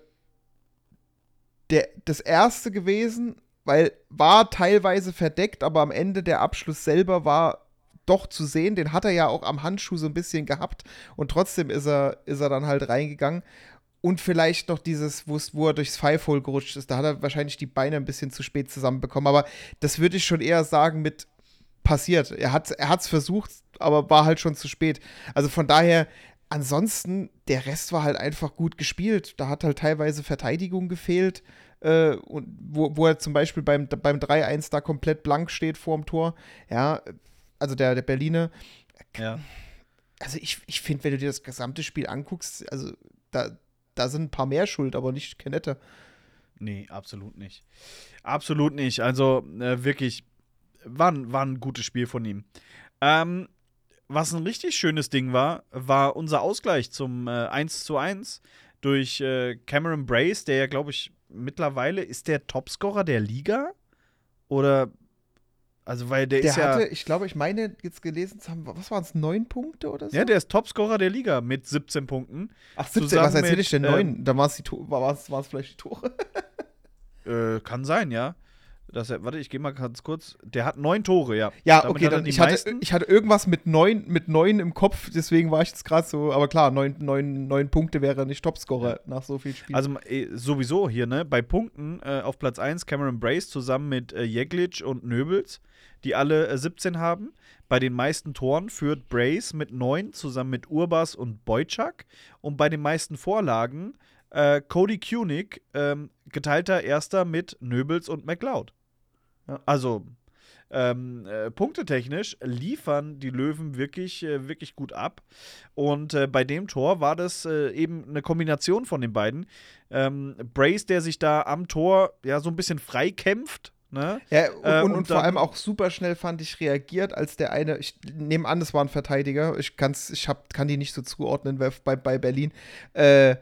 der, das erste gewesen, weil war teilweise verdeckt, aber am Ende der Abschluss selber war doch zu sehen. Den hat er ja auch am Handschuh so ein bisschen gehabt und trotzdem ist er, ist er dann halt reingegangen. Und vielleicht noch dieses, wo er durchs Five-Hole gerutscht ist. Da hat er wahrscheinlich die Beine ein bisschen zu spät zusammenbekommen. Aber das würde ich schon eher sagen mit passiert. Er hat es versucht, aber war halt schon zu spät. Also von daher, ansonsten, der Rest war halt einfach gut gespielt. Da hat halt teilweise Verteidigung gefehlt. Äh, und wo, wo er zum Beispiel beim, beim 3-1 da komplett blank steht vorm Tor. Ja, also der, der Berliner. Ja. Also ich, ich finde, wenn du dir das gesamte Spiel anguckst, also da, da sind ein paar mehr schuld, aber nicht Kenette. Nee, absolut nicht. Absolut nicht. Also äh, wirklich, war, war ein gutes Spiel von ihm. Ähm, was ein richtig schönes Ding war, war unser Ausgleich zum äh, 1 zu 1 durch äh, Cameron Brace, der ja, glaube ich, mittlerweile ist der Topscorer der Liga? Oder also, weil der, der ist hatte, ja. ich glaube, ich meine, jetzt gelesen zu haben, was waren es, neun Punkte oder so? Ja, der ist Topscorer der Liga mit 17 Punkten. Ach, 17, was erzähle ich denn? Neun? Da waren es vielleicht die Tore. Äh, kann sein, ja. Das, warte, ich gehe mal ganz kurz. Der hat neun Tore, ja. Ja, Damit okay, hat dann, ich, hatte, ich hatte irgendwas mit neun, mit neun im Kopf, deswegen war ich jetzt gerade so, aber klar, neun, neun, neun Punkte wäre nicht Topscorer nach so viel Spielen. Also äh, sowieso hier, ne? Bei Punkten äh, auf Platz 1 Cameron Brace zusammen mit äh, Jeglic und Nöbels, die alle äh, 17 haben. Bei den meisten Toren führt Brace mit 9 zusammen mit Urbas und Boyczak. Und bei den meisten Vorlagen äh, Cody Kunig, ähm, geteilter Erster mit Nöbels und McLeod. Ja. Also ähm, äh, punktetechnisch liefern die Löwen wirklich, äh, wirklich gut ab. Und äh, bei dem Tor war das äh, eben eine Kombination von den beiden. Ähm, Brace, der sich da am Tor ja so ein bisschen frei kämpft. Ne? Ja, und, Äh, und, und und vor allem auch super schnell fand ich reagiert, als der eine, ich nehme an, das war ein Verteidiger, ich, kann's, ich hab, kann die nicht so zuordnen bei, bei Berlin, äh,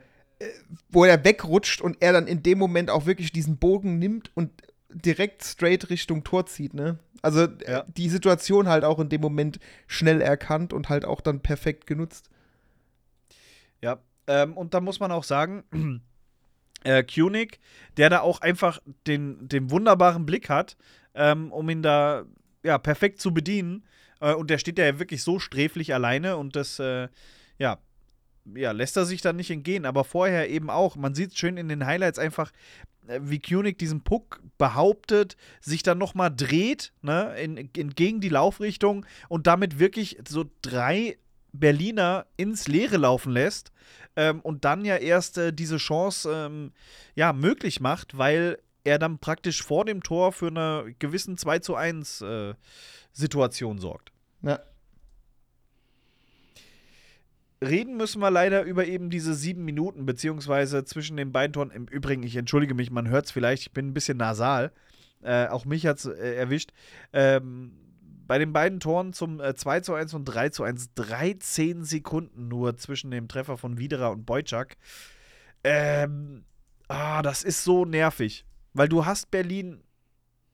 wo er wegrutscht und er dann in dem Moment auch wirklich diesen Bogen nimmt und direkt straight Richtung Tor zieht, ne? Also äh, Ja. die Situation halt auch in dem Moment schnell erkannt und halt auch dann perfekt genutzt. Ja, ähm, und da muss man auch sagen, äh, Kunig, der da auch einfach den, den wunderbaren Blick hat, ähm, um ihn da ja, perfekt zu bedienen. Äh, und der steht ja wirklich so sträflich alleine und das, äh, ja, ja, lässt er sich dann nicht entgehen. Aber vorher eben auch, man sieht schön in den Highlights einfach, äh, wie Kunig diesen Puck behauptet, sich dann nochmal dreht, ne, in, entgegen die Laufrichtung und damit wirklich so drei Berliner ins Leere laufen lässt ähm, und dann ja erst äh, diese Chance ähm, ja, möglich macht, weil er dann praktisch vor dem Tor für eine gewissen 2 zu 1 äh, Situation sorgt. Ja. Reden müssen wir leider über eben diese sieben Minuten, beziehungsweise zwischen den beiden Toren. Im Übrigen, ich entschuldige mich, man hört es vielleicht, ich bin ein bisschen nasal. Äh, auch mich hat es äh, erwischt. Ähm, bei den beiden Toren zum äh, 2 zu 1 und 3 zu 1, 13 Sekunden nur zwischen dem Treffer von Widerer und Boyczak. Ähm, ah, das ist so nervig. Weil du hast Berlin,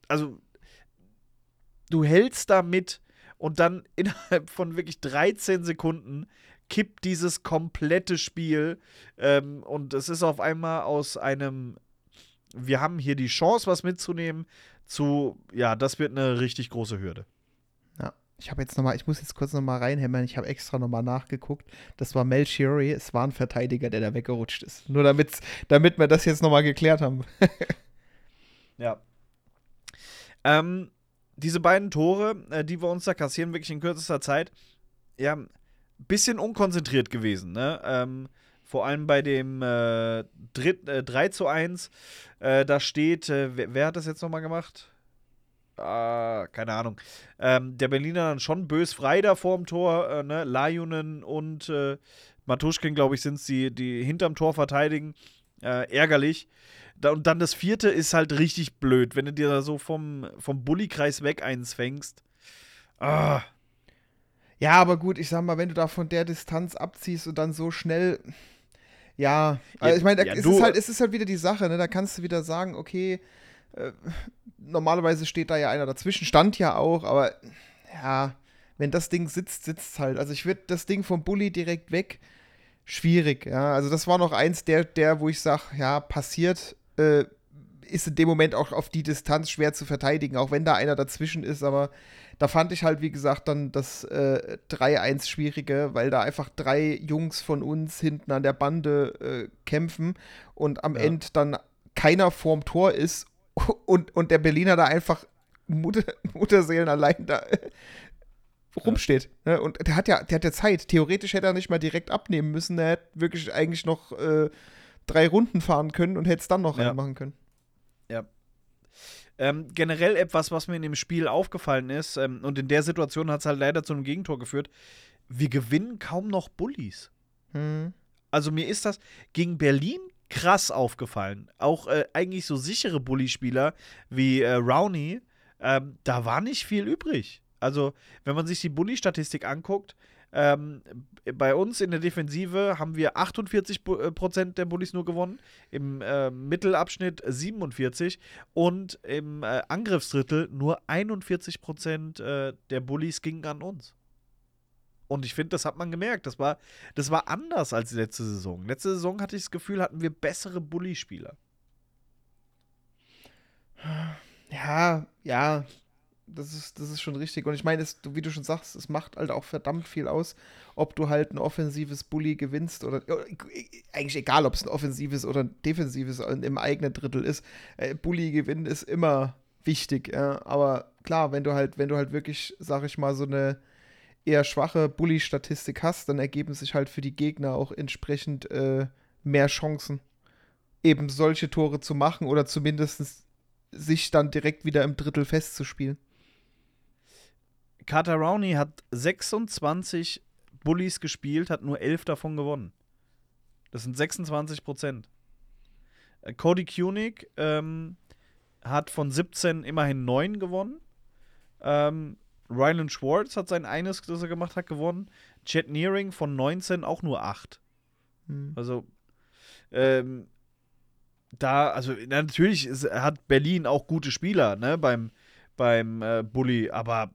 also du hältst da mit und dann innerhalb von wirklich 13 Sekunden kippt dieses komplette Spiel ähm, und es ist auf einmal aus einem, wir haben hier die Chance, was mitzunehmen, zu, ja, das wird eine richtig große Hürde. Ja. Ich habe jetzt noch mal, ich muss jetzt kurz noch mal reinhämmern, ich habe extra noch mal nachgeguckt. Das war Mel Shirley, es war ein Verteidiger, der da weggerutscht ist. Nur damit, damit wir das jetzt noch mal geklärt haben. Ja. Ähm, diese beiden Tore, äh, die wir uns da kassieren, wirklich in kürzester Zeit, ja, bisschen unkonzentriert gewesen, ne? Ähm, vor allem bei dem äh, dritt, äh, 3 zu 1, äh, da steht, äh, wer, wer hat das jetzt nochmal gemacht? Ah, keine Ahnung. Ähm, der Berliner dann schon bös frei da vorm Tor, äh, ne? Lajunen und äh, Matuschkin, glaube ich, sind es, die, die hinterm Tor verteidigen. Äh, ärgerlich. Da, und dann das vierte ist halt richtig blöd, wenn du dir da so vom, vom Bullykreis weg eins fängst. Ah, Ja, aber gut, ich sag mal, wenn du da von der Distanz abziehst und dann so schnell. Ja, also ich meine, ja, es, ist halt, es ist halt wieder die Sache, ne? Da kannst du wieder sagen, okay, äh, normalerweise steht da ja einer dazwischen, stand ja auch, aber ja, wenn das Ding sitzt, sitzt halt. Also ich würde das Ding vom Bully direkt weg. Schwierig, ja. Also das war noch eins der, der wo ich sage, ja, passiert, äh, ist in dem Moment auch auf die Distanz schwer zu verteidigen, auch wenn da einer dazwischen ist, aber da fand ich halt, wie gesagt, dann das äh, 3-1 schwierige, weil da einfach drei Jungs von uns hinten an der Bande äh, kämpfen und am Ja. Ende dann keiner vorm Tor ist und, und der Berliner da einfach Mutter, Mutterseelen allein da äh, rumsteht. Ne? Und der hat ja, der hat ja Zeit. Theoretisch hätte er nicht mal direkt abnehmen müssen. Er hätte wirklich eigentlich noch äh, drei Runden fahren können und hätte es dann noch Ja. reinmachen können. Ähm, generell etwas, was mir in dem Spiel aufgefallen ist, ähm, und in der Situation hat es halt leider zu einem Gegentor geführt. Wir gewinnen kaum noch Bullies. Hm. Also mir ist das gegen Berlin krass aufgefallen. Auch äh, eigentlich so sichere Bully-Spieler wie äh, Rowney ähm, da war nicht viel übrig. Also, wenn man sich die Bully-Statistik anguckt, ähm, bei uns in der Defensive haben wir 48% äh, der Bullies nur gewonnen, im äh, Mittelabschnitt 47% und im äh, Angriffsdrittel nur 41% äh, der Bullies gingen an uns. Und ich finde, das hat man gemerkt. Das war, das war anders als letzte Saison. Letzte Saison hatte ich das Gefühl, hatten wir bessere Bully-Spieler. Ja, ja, das ist, das ist schon richtig. Und ich meine, wie du schon sagst, es macht halt auch verdammt viel aus, ob du halt ein offensives Bully gewinnst oder eigentlich egal, ob es ein offensives oder ein defensives im eigenen Drittel ist. Äh, Bully gewinnen ist immer wichtig, ja. Aber klar, wenn du halt, wenn du halt wirklich, sag ich mal, so eine eher schwache Bully-Statistik hast, dann ergeben sich halt für die Gegner auch entsprechend äh, mehr Chancen, eben solche Tore zu machen oder zumindest sich dann direkt wieder im Drittel festzuspielen. Carter Rowney hat 26 Bullies gespielt, hat nur 11 davon gewonnen. Das sind 26 Prozent. Äh, Cody Kunig ähm, hat von 17 immerhin 9 gewonnen. Ähm, Rylan Schwartz hat sein eines, das er gemacht hat, gewonnen. Chet Nearing von 19 auch nur 8. Hm. Also, ähm, da, also natürlich ist, hat Berlin auch gute Spieler, ne, beim, beim äh, Bully, aber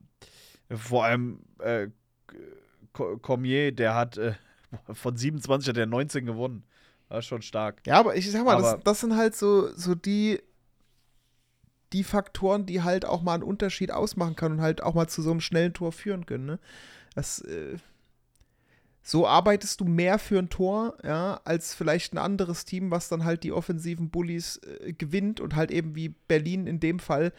vor allem äh, Cormier, der hat äh, von 27 hat er 19 gewonnen. Das ist schon stark. Ja, aber ich sag mal, das, das, sind halt so, so die, die Faktoren, die halt auch mal einen Unterschied ausmachen können und halt auch mal zu so einem schnellen Tor führen können. Ne? Das, äh, so arbeitest du mehr für ein Tor, ja, als vielleicht ein anderes Team, was dann halt die offensiven Bullies äh, gewinnt und halt eben wie Berlin in dem Fall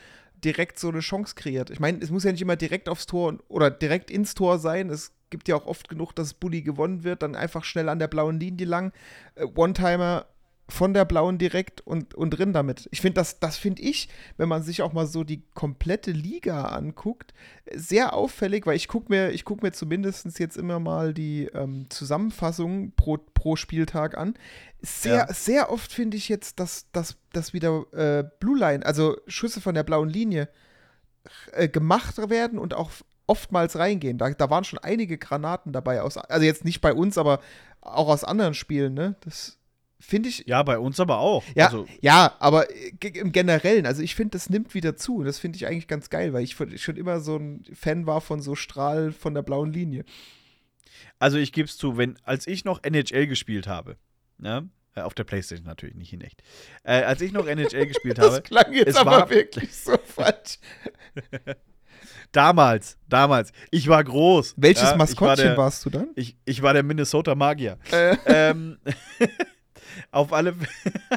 direkt so eine Chance kreiert. Ich meine, es muss ja nicht immer direkt aufs Tor oder direkt ins Tor sein. Es gibt ja auch oft genug, dass Bully gewonnen wird, dann einfach schnell an der blauen Linie lang. Äh, One-Timer von der blauen direkt und, und drin damit. Ich finde, das, das finde ich, wenn man sich auch mal so die komplette Liga anguckt, sehr auffällig, weil ich gucke mir, ich guck mir zumindest jetzt immer mal die ähm, Zusammenfassung pro, pro Spieltag an. Sehr, ja. sehr oft finde ich jetzt, dass, dass, dass wieder äh, Blue Line, also Schüsse von der blauen Linie, äh, gemacht werden und auch oftmals reingehen. Da, da waren schon einige Granaten dabei, aus, also jetzt nicht bei uns, aber auch aus anderen Spielen, ne? Das finde ich. Ja, bei uns aber auch. Ja, also. ja aber im Generellen, also ich finde, das nimmt wieder zu. Das finde ich eigentlich ganz geil, weil ich schon immer so ein Fan war von so Strahl von der blauen Linie. Also ich gebe es zu, wenn, als ich noch NHL gespielt habe, ne? Äh, auf der Playstation natürlich, nicht in echt. Äh, als ich noch NHL gespielt habe. Das klang jetzt aber war, wirklich so falsch. damals, damals. Ich war groß. Welches ja, Maskottchen war der, warst du dann? Ich, ich war der Minnesota Magier. Äh. Ähm, auf alle,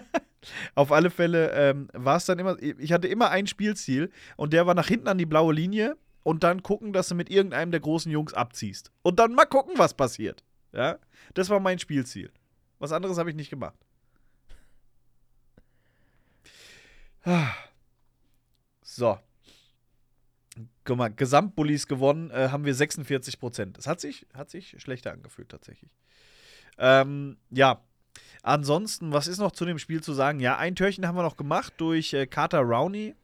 auf alle Fälle ähm, war es dann immer, ich hatte immer ein Spielziel und der war nach hinten an die blaue Linie und dann gucken, dass du mit irgendeinem der großen Jungs abziehst. Und dann mal gucken, was passiert. Ja, das war mein Spielziel. Was anderes habe ich nicht gemacht. So. Guck mal, Gesamtbullies gewonnen äh, haben wir 46 Prozent. Das hat sich, hat sich schlechter angefühlt, tatsächlich. Ähm, ja, Ansonsten, was ist noch zu dem Spiel zu sagen? Ja, ein Törchen haben wir noch gemacht durch äh, Carter Rowney,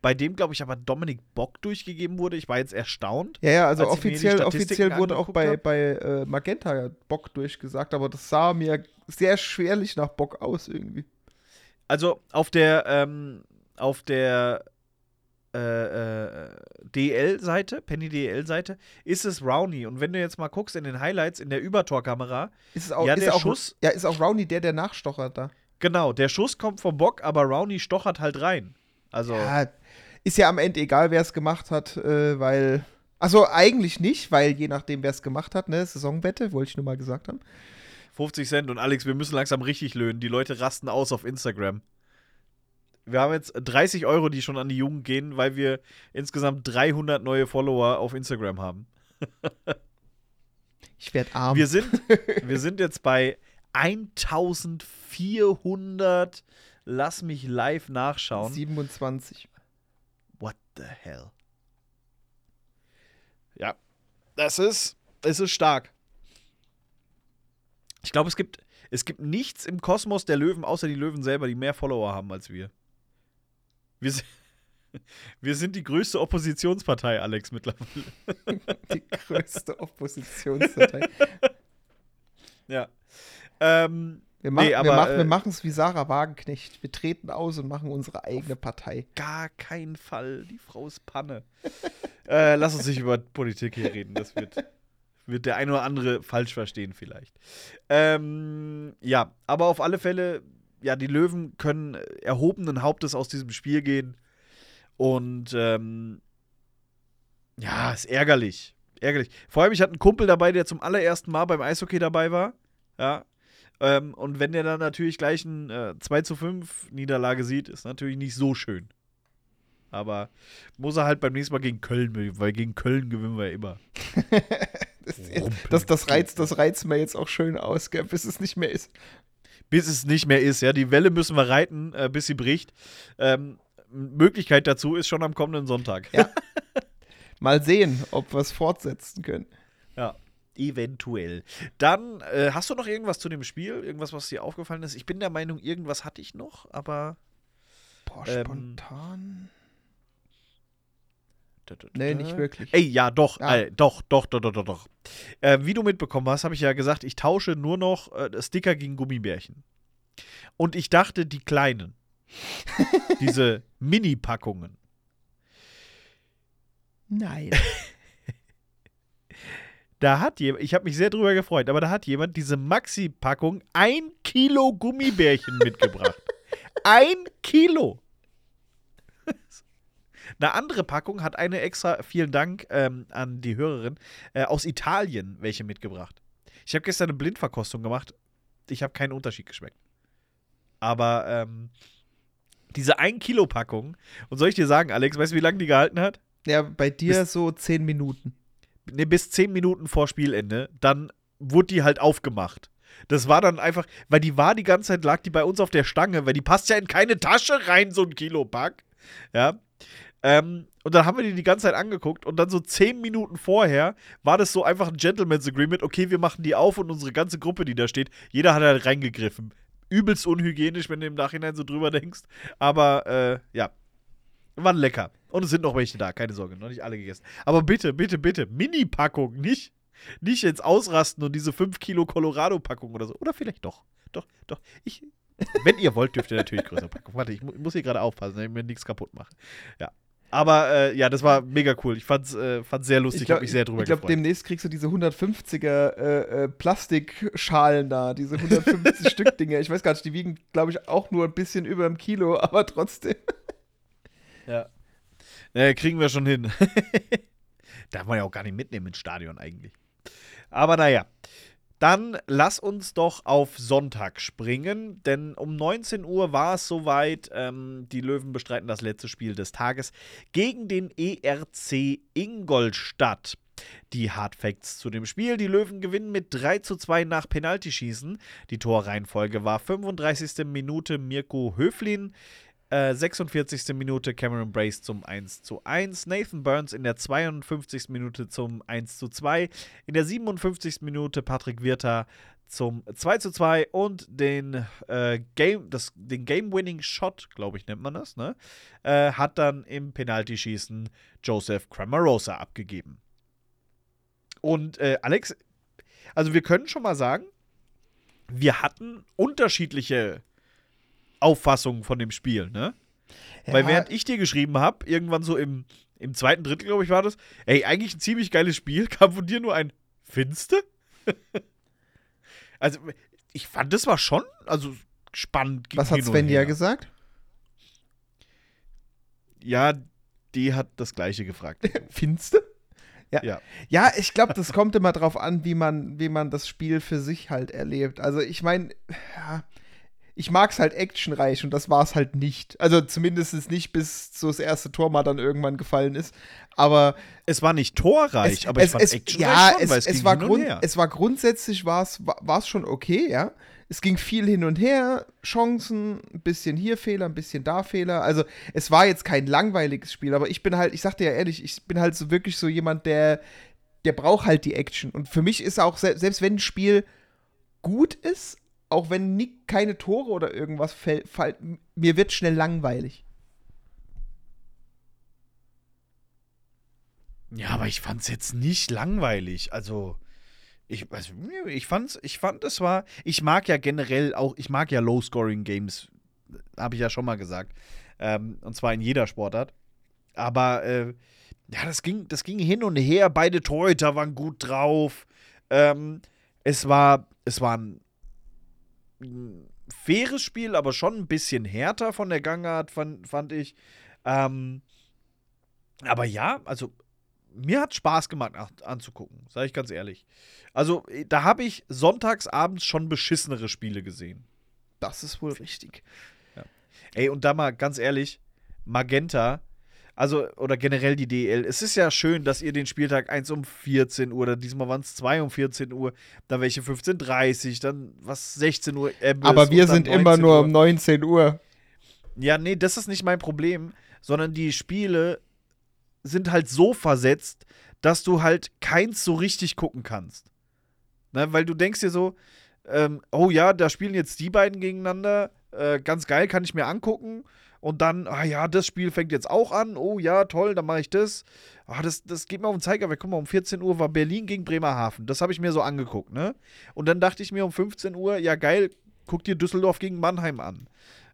bei dem, glaube ich, aber Dominik Bock durchgegeben wurde. Ich war jetzt erstaunt. Ja, ja, also offiziell, offiziell wurde auch bei, bei äh, Magenta Bock durchgesagt, aber das sah mir sehr schwerlich nach Bock aus irgendwie. Also auf der, ähm, auf der äh, DL-Seite, Penny DL-Seite, ist es Rowney. Und wenn du jetzt mal guckst in den Highlights in der Übertorkamera, ist es auch, ja, ist der auch, Schuss. Ja, ist auch Rowney der, der nachstochert da. Genau, der Schuss kommt vom Bock, aber Rowney stochert halt rein. Also. Ja, ist ja am Ende egal, wer es gemacht hat, äh, weil. Achso, eigentlich nicht, weil je nachdem, wer es gemacht hat, ne, Saisonwette, wollte ich nur mal gesagt haben. 50 Cent und Alex, wir müssen langsam richtig löhnen. Die Leute rasten aus auf Instagram. Wir haben jetzt 30 Euro, die schon an die Jugend gehen, weil wir insgesamt 300 neue Follower auf Instagram haben. ich werde arm. Wir sind, wir sind jetzt bei 1400. Lass mich live nachschauen. 27. What the hell? Ja, das ist, es ist stark. Ich glaube, es gibt, es gibt nichts im Kosmos der Löwen, außer die Löwen selber, die mehr Follower haben als wir. Wir sind, Wir sind die größte Oppositionspartei, Alex, mittlerweile. Die größte Oppositionspartei. ja. Ähm, wir, mach, nee, aber, wir, machen, äh, wir machen es wie Sarah Wagenknecht. Wir treten aus und machen unsere eigene Partei. gar keinen Fall. Die Frau ist Panne. äh, lass uns nicht über Politik hier reden. Das wird, wird der ein oder andere falsch verstehen, vielleicht. Ähm, ja, aber auf alle Fälle, ja, die Löwen können erhobenen Hauptes aus diesem Spiel gehen. Und ähm, ja, ist ärgerlich. Ärgerlich. Vor allem, ich hatte einen Kumpel dabei, der zum allerersten Mal beim Eishockey dabei war. Ja. Ähm, und wenn der dann natürlich gleich ein äh, 2 zu 5 Niederlage sieht, ist natürlich nicht so schön. Aber muss er halt beim nächsten Mal gegen Köln, weil gegen Köln gewinnen wir immer. das, das, das, reizt, das reizt mir jetzt auch schön aus, gell, bis es nicht mehr ist. Bis es nicht mehr ist, ja. Die Welle müssen wir reiten, äh, bis sie bricht. Ähm, Möglichkeit dazu ist schon am kommenden Sonntag. Ja. Mal sehen, ob wir es fortsetzen können. Ja, eventuell. Dann, äh, hast du noch irgendwas zu dem Spiel? Irgendwas, was dir aufgefallen ist? Ich bin der Meinung, irgendwas hatte ich noch, aber. Boah, Ähm, spontan. Nee, nicht wirklich. Ey, ja, doch, Ah. äh, doch, doch, doch, doch, doch, doch. Äh, wie du mitbekommen hast, habe ich ja gesagt, ich tausche nur noch äh, Sticker gegen Gummibärchen. Und ich dachte, die kleinen. diese Mini-Packungen. Nein. Da hat jemand, ich habe mich sehr drüber gefreut, aber da hat jemand diese Maxi-Packung ein Kilo Gummibärchen mitgebracht. Ein Kilo. Eine andere Packung hat eine extra, vielen Dank ähm, an die Hörerin, äh, aus Italien welche mitgebracht. Ich habe gestern eine Blindverkostung gemacht. Ich habe keinen Unterschied geschmeckt. Aber ähm, diese 1-Kilo-Packung, und soll ich dir sagen, Alex, weißt du, wie lange die gehalten hat? ja, bei dir Bis- so zehn Minuten. ne, bis 10 Minuten vor Spielende, dann wurde die halt aufgemacht. Das war dann einfach, weil die war die ganze Zeit, lag die bei uns auf der Stange, weil die passt ja in keine Tasche rein, so ein Kilo Pack. Ja. Ähm, und dann haben wir die die ganze Zeit angeguckt und dann so 10 Minuten vorher war das so einfach ein Gentleman's Agreement. Okay, wir machen die auf und unsere ganze Gruppe, die da steht, jeder hat halt reingegriffen. Übelst unhygienisch, wenn du im Nachhinein so drüber denkst. Aber äh, ja, waren lecker. Und es sind noch welche da, keine Sorge, noch nicht alle gegessen. Aber bitte, bitte, bitte, Mini-Packung, nicht, nicht jetzt ausrasten und diese 5 Kilo Colorado-Packung oder so. Oder vielleicht doch. Doch, doch. Ich, wenn ihr wollt, dürft ihr natürlich größere Packung. Warte, ich mu muss hier gerade aufpassen, damit ich mir nichts kaputt mache. Ja. Aber äh, ja, das war mega cool. Ich fand's, äh, fand's sehr lustig, ich, glaub- habe mich sehr drüber Ich glaube, gefreut. demnächst kriegst du diese 150er äh, äh, Plastikschalen da, diese 150 Stück Dinger. Ich weiß gar nicht, die wiegen, glaube ich, auch nur ein bisschen über einem Kilo, aber trotzdem. Ja. Naja, kriegen wir schon hin. Darf man ja auch gar nicht mitnehmen ins Stadion eigentlich. Aber naja. Dann lass uns doch auf Sonntag springen, denn um 19 Uhr war es soweit. Ähm, die Löwen bestreiten das letzte Spiel des Tages gegen den ERC Ingolstadt. Die Hard Facts zu dem Spiel. Die Löwen gewinnen mit 3 zu 2 nach Penaltyschießen. Die Torreihenfolge war 35. Minute Mirko Höflin, äh, 46. Minute Cameron Brace zum 1 zu 1. Nathan Burns in der 52. Minute zum 1 zu 2. In der 57. Minute Patrick Wirter zum 2 zu 2 und den, äh, Game, den Game-Winning-Shot, glaube ich, nennt man das, ne? Äh, hat dann im Penaltyschießen Joseph Cramarosa abgegeben. Und äh, Alex, also wir können schon mal sagen, wir hatten unterschiedliche Auffassungen von dem Spiel, ne? Weil während ich dir geschrieben habe, irgendwann so im, im zweiten Drittel, glaube ich, war das, ey, eigentlich ein ziemlich geiles Spiel, kam von dir nur ein Finste? also, ich fand, das war schon, also spannend. Was hat Svenja her. gesagt? Ja, die hat das Gleiche gefragt. Finste? Ja. Ja. Ja, ich glaube, das kommt immer drauf an, wie man, wie man das Spiel für sich halt erlebt. Also ich meine, ja, ich mag es halt actionreich und das war es halt nicht. Also zumindest nicht, bis so das erste Tor mal dann irgendwann gefallen ist. Aber Es war nicht torreich, es, aber es, fand es, Action ja, schon, es, weil es, ging war hin und grund, her. es war grundsätzlich war es schon okay, ja. Es ging viel hin und her, Chancen, ein bisschen hier Fehler, ein bisschen da Fehler. Also es war jetzt kein langweiliges Spiel, aber ich bin halt, ich sag dir ja ehrlich, ich bin halt so wirklich so jemand, der, der braucht halt die Action. Und für mich ist auch, se- selbst wenn ein Spiel gut ist, auch wenn nie, keine Tore oder irgendwas fällt, fall, mir wird schnell langweilig. Ja, aber ich fand es jetzt nicht langweilig. Also, ich, also, ich fand's, ich fand, es war, ich mag ja generell auch, ich mag ja Low-Scoring-Games, habe ich ja schon mal gesagt. Ähm, und zwar in jeder Sportart. Aber äh, ja, das ging, das ging hin und her. Beide Torhüter waren gut drauf. Ähm, es war, es war ein faires Spiel, aber schon ein bisschen härter von der Gangart, fand, fand ich. Ähm, aber ja, also mir hat Spaß gemacht anzugucken, sage ich ganz ehrlich. Also, da habe ich sonntags abends schon beschissenere Spiele gesehen. Das ist wohl richtig. Ja. Ey, und da mal ganz ehrlich, Magenta, also, oder generell die DL, es ist ja schön, dass ihr den Spieltag 1 um 14 Uhr, oder diesmal waren es 2 um 14 Uhr, dann welche 15.30 dann was 16 Uhr. Ebbes Aber wir sind immer nur Uhr. um 19 Uhr. Ja, nee, das ist nicht mein Problem, sondern die Spiele sind halt so versetzt, dass du halt keins so richtig gucken kannst. Ne, weil du denkst dir so, ähm, oh ja, da spielen jetzt die beiden gegeneinander, äh, ganz geil, kann ich mir angucken. Und dann, ah ja, das Spiel fängt jetzt auch an. Oh ja, toll, dann mache ich das. Ah, das. Das geht mir auf den Zeiger. Guck mal, um 14 Uhr war Berlin gegen Bremerhaven. Das habe ich mir so angeguckt, ne? Und dann dachte ich mir um 15 Uhr, ja geil, guck dir Düsseldorf gegen Mannheim an.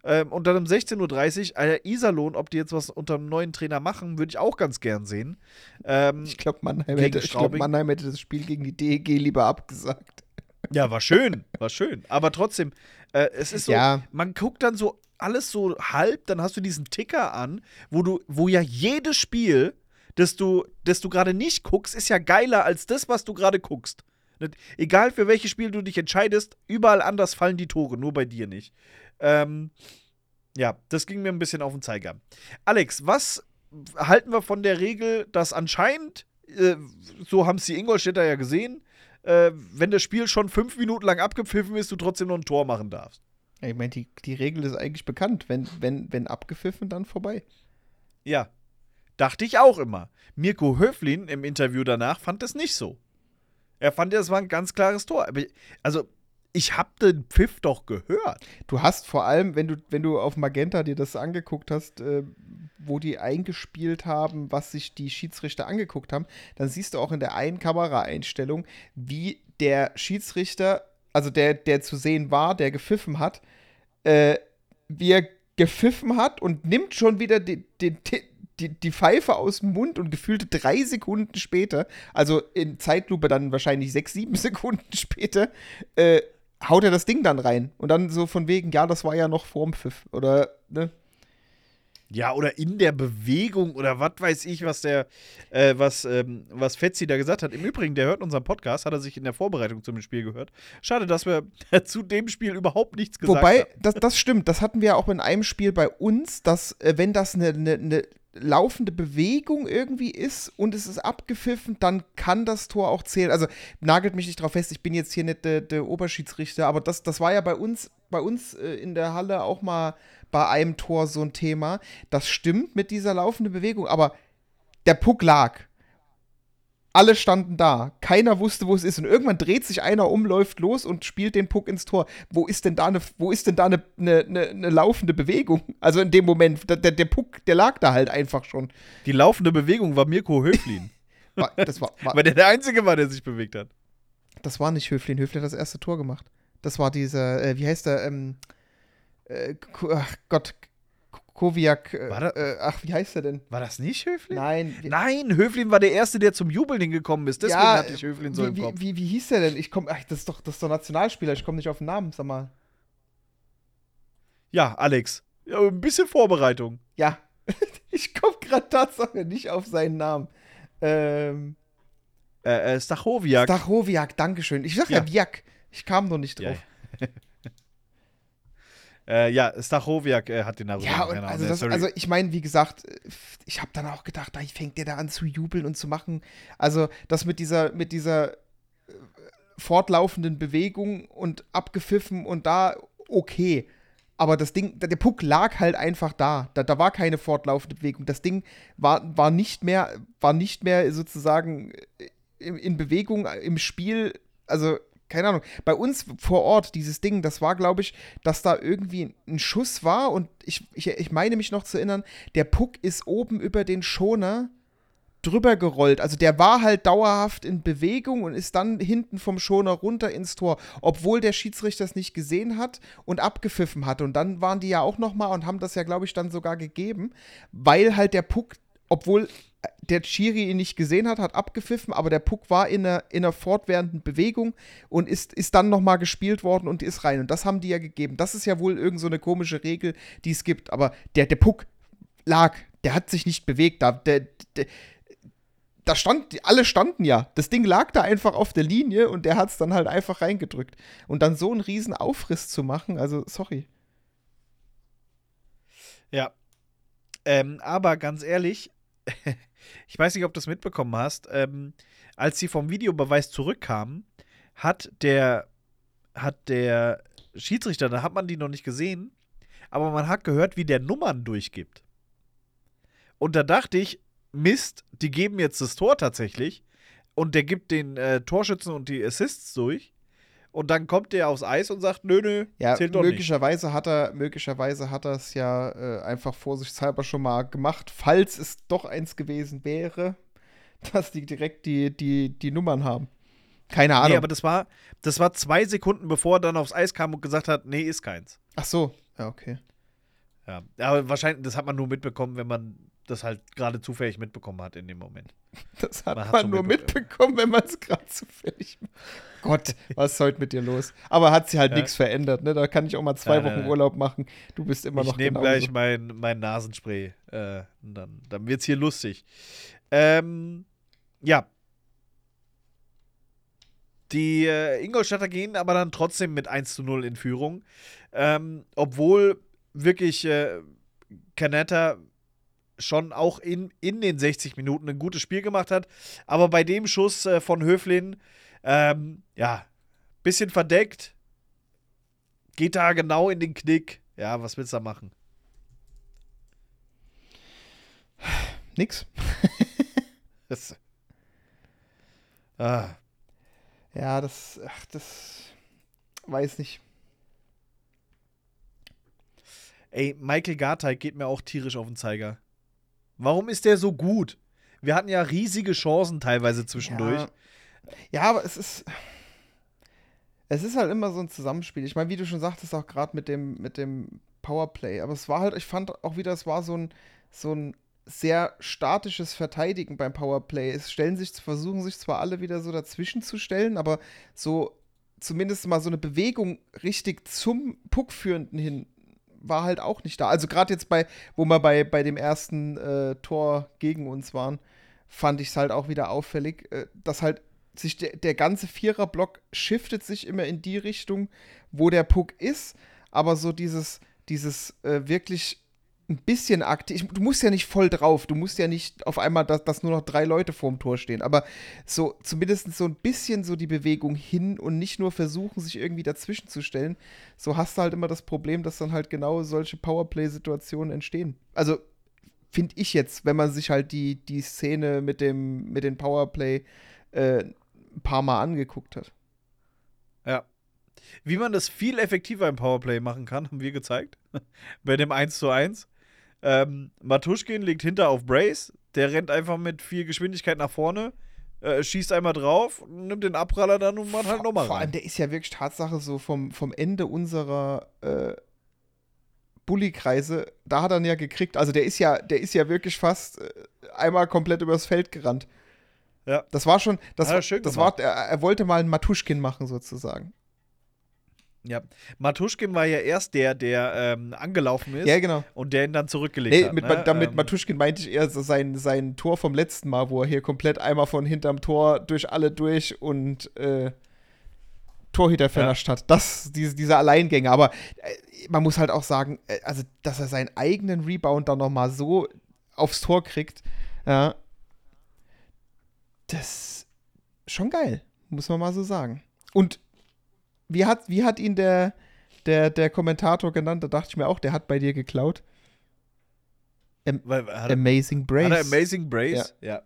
Ähm, und dann um 16.30 Uhr, äh, Iserlohn, ob die jetzt was unter einem neuen Trainer machen, würde ich auch ganz gern sehen. Ähm, ich glaube, Mannheim, hätte, glaub, Mannheim hätte das Spiel gegen die DEG lieber abgesagt. Ja, war schön, war schön. Aber trotzdem, äh, es ist so, ja. man guckt dann so alles so halb, dann hast du diesen Ticker an, wo du, wo ja jedes Spiel, das du, das du gerade nicht guckst, ist ja geiler als das, was du gerade guckst. Egal für welches Spiel du dich entscheidest, überall anders fallen die Tore, nur bei dir nicht. Ähm, ja, das ging mir ein bisschen auf den Zeiger. Alex, was halten wir von der Regel, dass anscheinend, äh, so haben es die Ingolstädter ja gesehen, äh, wenn das Spiel schon fünf Minuten lang abgepfiffen ist, du trotzdem noch ein Tor machen darfst? Ja, ich meine, die, die Regel ist eigentlich bekannt. Wenn, wenn, wenn abgepfiffen, dann vorbei. Ja, dachte ich auch immer. Mirko Höflin im Interview danach fand es nicht so. Er fand, es war ein ganz klares Tor. Also, ich habe den Pfiff doch gehört. Du hast vor allem, wenn du, wenn du auf Magenta dir das angeguckt hast, äh, wo die eingespielt haben, was sich die Schiedsrichter angeguckt haben, dann siehst du auch in der einen Kameraeinstellung, wie der Schiedsrichter, also der, der zu sehen war, der gepfiffen hat, äh, wie er gepfiffen hat und nimmt schon wieder den, den, die, die Pfeife aus dem Mund und gefühlte drei Sekunden später, also in Zeitlupe dann wahrscheinlich sechs, sieben Sekunden später, äh, haut er das Ding dann rein. Und dann so von wegen, ja, das war ja noch vorm Pfiff. Oder, ne? Ja, oder in der Bewegung oder was weiß ich, was der, äh, was, ähm, was Fetzi da gesagt hat. Im Übrigen, der hört unseren Podcast, hat er sich in der Vorbereitung zum Spiel gehört. Schade, dass wir zu dem Spiel überhaupt nichts gesagt Wobei, haben. Wobei, das, das stimmt, das hatten wir ja auch in einem Spiel bei uns, dass, äh, wenn das eine, eine, eine laufende Bewegung irgendwie ist und es ist abgepfiffen, dann kann das Tor auch zählen. Also nagelt mich nicht drauf fest, ich bin jetzt hier nicht der, der Oberschiedsrichter, aber das, das war ja bei uns, bei uns äh, in der Halle auch mal bei einem Tor so ein Thema. Das stimmt mit dieser laufenden Bewegung, aber der Puck lag alle standen da. Keiner wusste, wo es ist. Und irgendwann dreht sich einer um, läuft los und spielt den Puck ins Tor. Wo ist denn da eine, wo ist denn da eine, eine, eine laufende Bewegung? Also in dem Moment, der, der Puck, der lag da halt einfach schon. Die laufende Bewegung war Mirko Höflin. war, das war, war, Weil der der Einzige war, der sich bewegt hat. Das war nicht Höflin. Höflin hat das erste Tor gemacht. Das war dieser, äh, wie heißt der, ähm, äh, ach Gott, Koviak, äh, äh, ach, wie heißt er denn? War das nicht Höflin? Nein. Nein, Höflin war der Erste, der zum Jubeln hingekommen ist. Deswegen ja, hatte ich Höflin so im Kopf. Wie, wie, wie hieß der denn? Ich komm, ach, das ist doch, das ist doch Nationalspieler, ich komme nicht auf den Namen, sag mal. Ja, Alex. Ja, ein bisschen Vorbereitung. Ja. ich komme gerade tatsächlich nicht auf seinen Namen. Ähm. Äh, äh, Stachowiak. Stachowiak, Dankeschön. Ich sag ja, ja Viak. Ich kam noch nicht drauf. Ja. Äh, ja, Stachowiak äh, hat den darüber. Ja, und also, das, also ich meine, wie gesagt, ich habe dann auch gedacht, da fängt der da an zu jubeln und zu machen. Also das mit dieser, mit dieser äh, fortlaufenden Bewegung und abgepfiffen und da okay. Aber das Ding, der Puck lag halt einfach da. Da, da war keine fortlaufende Bewegung. Das Ding war, war nicht mehr, war nicht mehr sozusagen äh, in, in Bewegung im Spiel. Also keine Ahnung, bei uns vor Ort, dieses Ding, das war, glaube ich, dass da irgendwie ein Schuss war und ich, ich, ich meine mich noch zu erinnern, der Puck ist oben über den Schoner drüber gerollt. Also der war halt dauerhaft in Bewegung und ist dann hinten vom Schoner runter ins Tor, obwohl der Schiedsrichter es nicht gesehen hat und abgepfiffen hatte. Und dann waren die ja auch noch mal und haben das ja, glaube ich, dann sogar gegeben, weil halt der Puck, obwohl der Chiri ihn nicht gesehen hat, hat abgepfiffen, aber der Puck war in einer, in einer fortwährenden Bewegung und ist, ist dann nochmal gespielt worden und ist rein. Und das haben die ja gegeben. Das ist ja wohl irgend so eine komische Regel, die es gibt. Aber der, der Puck lag, der hat sich nicht bewegt. Da, der, der, da stand, alle standen ja. Das Ding lag da einfach auf der Linie und der hat es dann halt einfach reingedrückt. Und dann so einen riesen Aufriss zu machen, also sorry. Ja. Ähm, aber ganz ehrlich, ich weiß nicht, ob du es mitbekommen hast, ähm, als sie vom Videobeweis zurückkamen, hat der, hat der Schiedsrichter, da hat man die noch nicht gesehen, aber man hat gehört, wie der Nummern durchgibt. Und da dachte ich, Mist, die geben jetzt das Tor tatsächlich und der gibt den äh, Torschützen und die Assists durch. Und dann kommt der aufs Eis und sagt, nö, nö, ja, zählt doch möglicherweise nicht. Hat er, möglicherweise hat er es ja äh, einfach vorsichtshalber schon mal gemacht, falls es doch eins gewesen wäre, dass die direkt die, die, die Nummern haben. Keine Ahnung. Nee, aber das war, das war zwei Sekunden, bevor er dann aufs Eis kam und gesagt hat, nee, ist keins. Ach so, ja, okay. Ja, aber wahrscheinlich, das hat man nur mitbekommen, wenn man das halt gerade zufällig mitbekommen hat in dem Moment. Das hat man, man nur mitbekommen, wenn man es gerade zufällig. Gott, was ist heute mit dir los? Aber hat sich halt ja. nichts verändert, ne? Da kann ich auch mal zwei ja, Wochen ja, Urlaub machen. Du bist immer ich noch Ich nehme gleich mein, mein Nasenspray. Äh, dann dann wird es hier lustig. Ähm, ja. Die äh, Ingolstadter gehen aber dann trotzdem mit 1 zu 0 in Führung. Ähm, obwohl wirklich äh, Canetta schon auch in, in den 60 Minuten ein gutes Spiel gemacht hat. Aber bei dem Schuss äh, von Höflin, ähm, ja, bisschen verdeckt, geht da genau in den Knick. Ja, was willst du da machen? Nix. das, ah. Ja, das, ach, das weiß nicht. Ey, Michael Garteig geht mir auch tierisch auf den Zeiger. Warum ist der so gut? Wir hatten ja riesige Chancen teilweise zwischendurch. Ja, ja aber es ist. Es ist halt immer so ein Zusammenspiel. Ich meine, wie du schon sagtest, auch gerade mit dem, mit dem Powerplay. Aber es war halt, ich fand auch wieder, es war so ein, so ein sehr statisches Verteidigen beim Powerplay. Es stellen sich, versuchen sich zwar alle wieder so dazwischen zu stellen, aber so zumindest mal so eine Bewegung richtig zum Puckführenden hin war halt auch nicht da. Also gerade jetzt bei, wo wir bei, bei dem ersten äh, Tor gegen uns waren, fand ich es halt auch wieder auffällig, äh, dass halt sich der, der ganze Viererblock shiftet sich immer in die Richtung, wo der Puck ist, aber so dieses, dieses äh, wirklich ein bisschen aktiv. Du musst ja nicht voll drauf. Du musst ja nicht auf einmal, dass, dass nur noch drei Leute vorm Tor stehen. Aber so zumindest so ein bisschen so die Bewegung hin und nicht nur versuchen, sich irgendwie dazwischen zu stellen. So hast du halt immer das Problem, dass dann halt genau solche Powerplay-Situationen entstehen. Also finde ich jetzt, wenn man sich halt die, die Szene mit dem mit den Powerplay äh, ein paar Mal angeguckt hat. Ja. Wie man das viel effektiver im Powerplay machen kann, haben wir gezeigt. Bei dem 1 zu 1. Ähm, Matuschkin liegt hinter auf Brace. Der rennt einfach mit viel Geschwindigkeit nach vorne, äh, schießt einmal drauf, nimmt den Abpraller dann und macht halt nochmal Vor allem, der ist ja wirklich Tatsache so vom, vom Ende unserer äh, Bulli-Kreise, da hat er ihn ja gekriegt. Also der ist ja, der ist ja wirklich fast äh, einmal komplett übers Feld gerannt. Ja. Das war schon, das, war, das war, er, er, wollte mal einen Matuschkin machen sozusagen. Ja, Matuschkin war ja erst der, der ähm, angelaufen ist. Ja, genau. Und der ihn dann zurückgelegt nee, hat. Mit, ne? Damit ähm, Matuschkin meinte ich eher so sein, sein Tor vom letzten Mal, wo er hier komplett einmal von hinterm Tor durch alle durch und äh, Torhüter vernascht ja. hat. Das, diese, dieser Alleingänger. Aber äh, man muss halt auch sagen, äh, also, dass er seinen eigenen Rebound dann nochmal so aufs Tor kriegt, ja, das ist schon geil, muss man mal so sagen. Und wie hat, wie hat ihn der, der, der Kommentator genannt? Da dachte ich mir auch, der hat bei dir geklaut. Am er, Amazing Brace. Hat er Amazing Brace? Ja. ja.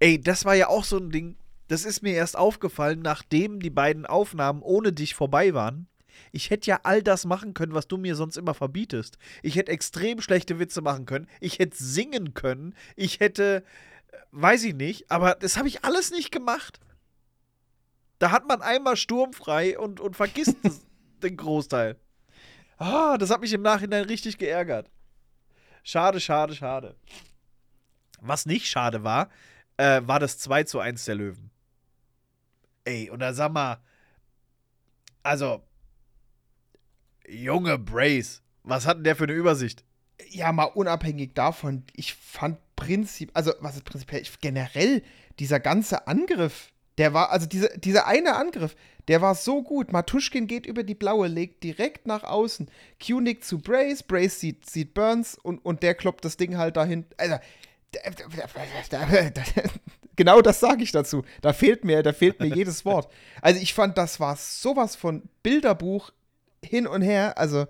Ey, das war ja auch so ein Ding. Das ist mir erst aufgefallen, nachdem die beiden Aufnahmen ohne dich vorbei waren. Ich hätte ja all das machen können, was du mir sonst immer verbietest. Ich hätte extrem schlechte Witze machen können. Ich hätte singen können. Ich hätte, äh, weiß ich nicht, aber das habe ich alles nicht gemacht. Da hat man einmal sturmfrei und, und vergisst den Großteil. Ah, das hat mich im Nachhinein richtig geärgert. Schade, schade, schade. Was nicht schade war, äh, war das 2 zu 1 der Löwen. Ey, und da sag mal, also, junge Brace, was hat denn der für eine Übersicht? Ja, mal unabhängig davon, ich fand Prinzip, also was ist prinzipiell, ich, generell dieser ganze Angriff, der war, also diese, dieser eine Angriff, der war so gut. Matuschkin geht über die blaue, legt direkt nach außen. Nickt zu Brace, Brace sieht, sieht Burns und, und der kloppt das Ding halt dahin. Also, genau das sage ich dazu. Da fehlt mir, da fehlt mir jedes Wort. Also ich fand, das war sowas von Bilderbuch hin und her. Also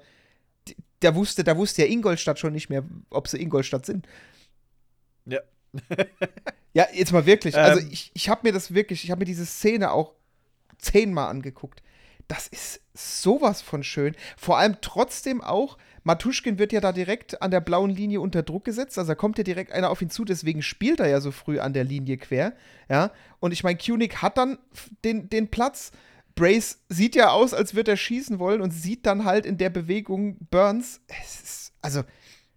da wusste, da wusste ja Ingolstadt schon nicht mehr, ob sie Ingolstadt sind. Ja. Ja, jetzt mal wirklich. Also ähm, ich, ich habe mir das wirklich, ich habe mir diese Szene auch zehnmal angeguckt. Das ist sowas von schön. Vor allem trotzdem auch, Matuschkin wird ja da direkt an der blauen Linie unter Druck gesetzt. Also da kommt ja direkt einer auf ihn zu, deswegen spielt er ja so früh an der Linie quer. Ja. Und ich meine, Kunig hat dann den, den Platz. Brace sieht ja aus, als würde er schießen wollen und sieht dann halt in der Bewegung Burns. Es ist, also,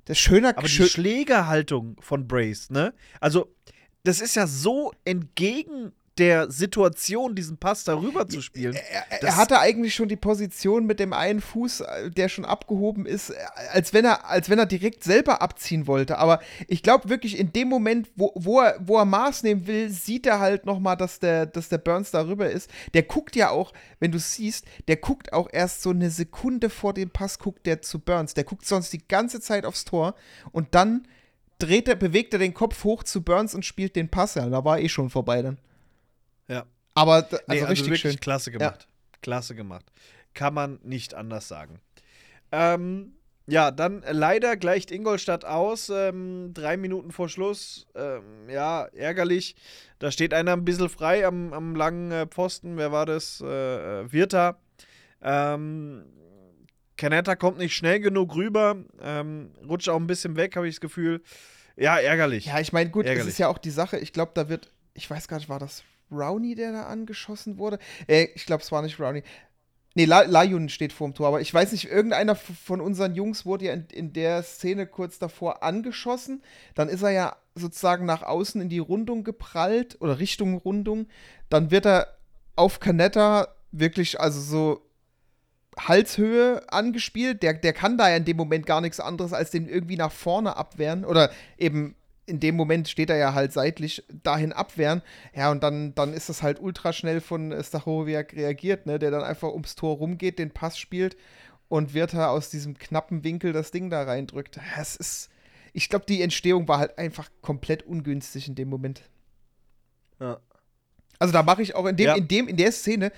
das schöne. Aber die Schlägerhaltung von Brace, ne? Also, das ist ja so entgegen der Situation, diesen Pass darüber zu spielen. Er, er hatte eigentlich schon die Position mit dem einen Fuß, äh, der schon abgehoben ist, äh, als wenn er, als wenn er direkt selber abziehen wollte. Aber ich glaube wirklich, in dem Moment, wo, wo, er, wo er Maß nehmen will, sieht er halt nochmal, dass der, dass der Burns darüber ist. Der guckt ja auch, wenn du siehst, der guckt auch erst so eine Sekunde vor dem Pass, guckt der zu Burns. Der guckt sonst die ganze Zeit aufs Tor und dann dreht er, bewegt er den Kopf hoch zu Burns und spielt den Pass. Ja, da war eh schon vorbei dann. Aber also, nee, also richtig wirklich schön. klasse gemacht. Ja. Klasse gemacht. Kann man nicht anders sagen. Ähm, ja, dann leider gleicht Ingolstadt aus. Ähm, drei Minuten vor Schluss. Ähm, ja, ärgerlich. Da steht einer ein bisschen frei am, am langen äh, Pfosten. Wer war das? Äh, äh Virta. Ähm, Canetta kommt nicht schnell genug rüber. Ähm, rutscht auch ein bisschen weg, habe ich das Gefühl. Ja, ärgerlich. Ja, ich meine, gut, ärgerlich. es ist ja auch die Sache. Ich glaube, da wird, ich weiß gar nicht, war das Brownie, der da angeschossen wurde? Äh, ich glaube, es war nicht Brownie. Nee, Layun steht vorm Tor, aber ich weiß nicht, irgendeiner von unseren Jungs wurde ja in, in, der Szene kurz davor angeschossen. Dann ist er ja sozusagen nach außen in die Rundung geprallt oder Richtung Rundung. Dann wird er auf Canetta wirklich, also so Halshöhe angespielt. Der, der kann da ja in dem Moment gar nichts anderes als den irgendwie nach vorne abwehren oder eben in dem Moment steht er ja halt seitlich dahin abwehren. Ja, und dann, dann ist das halt ultra schnell von Stachowiak reagiert, ne, der dann einfach ums Tor rumgeht, den Pass spielt und Wirta aus diesem knappen Winkel das Ding da reindrückt. Es ist, ich glaube, die Entstehung war halt einfach komplett ungünstig in dem Moment. Ja. Also da mache ich auch in dem, ja. in dem, in der Szene,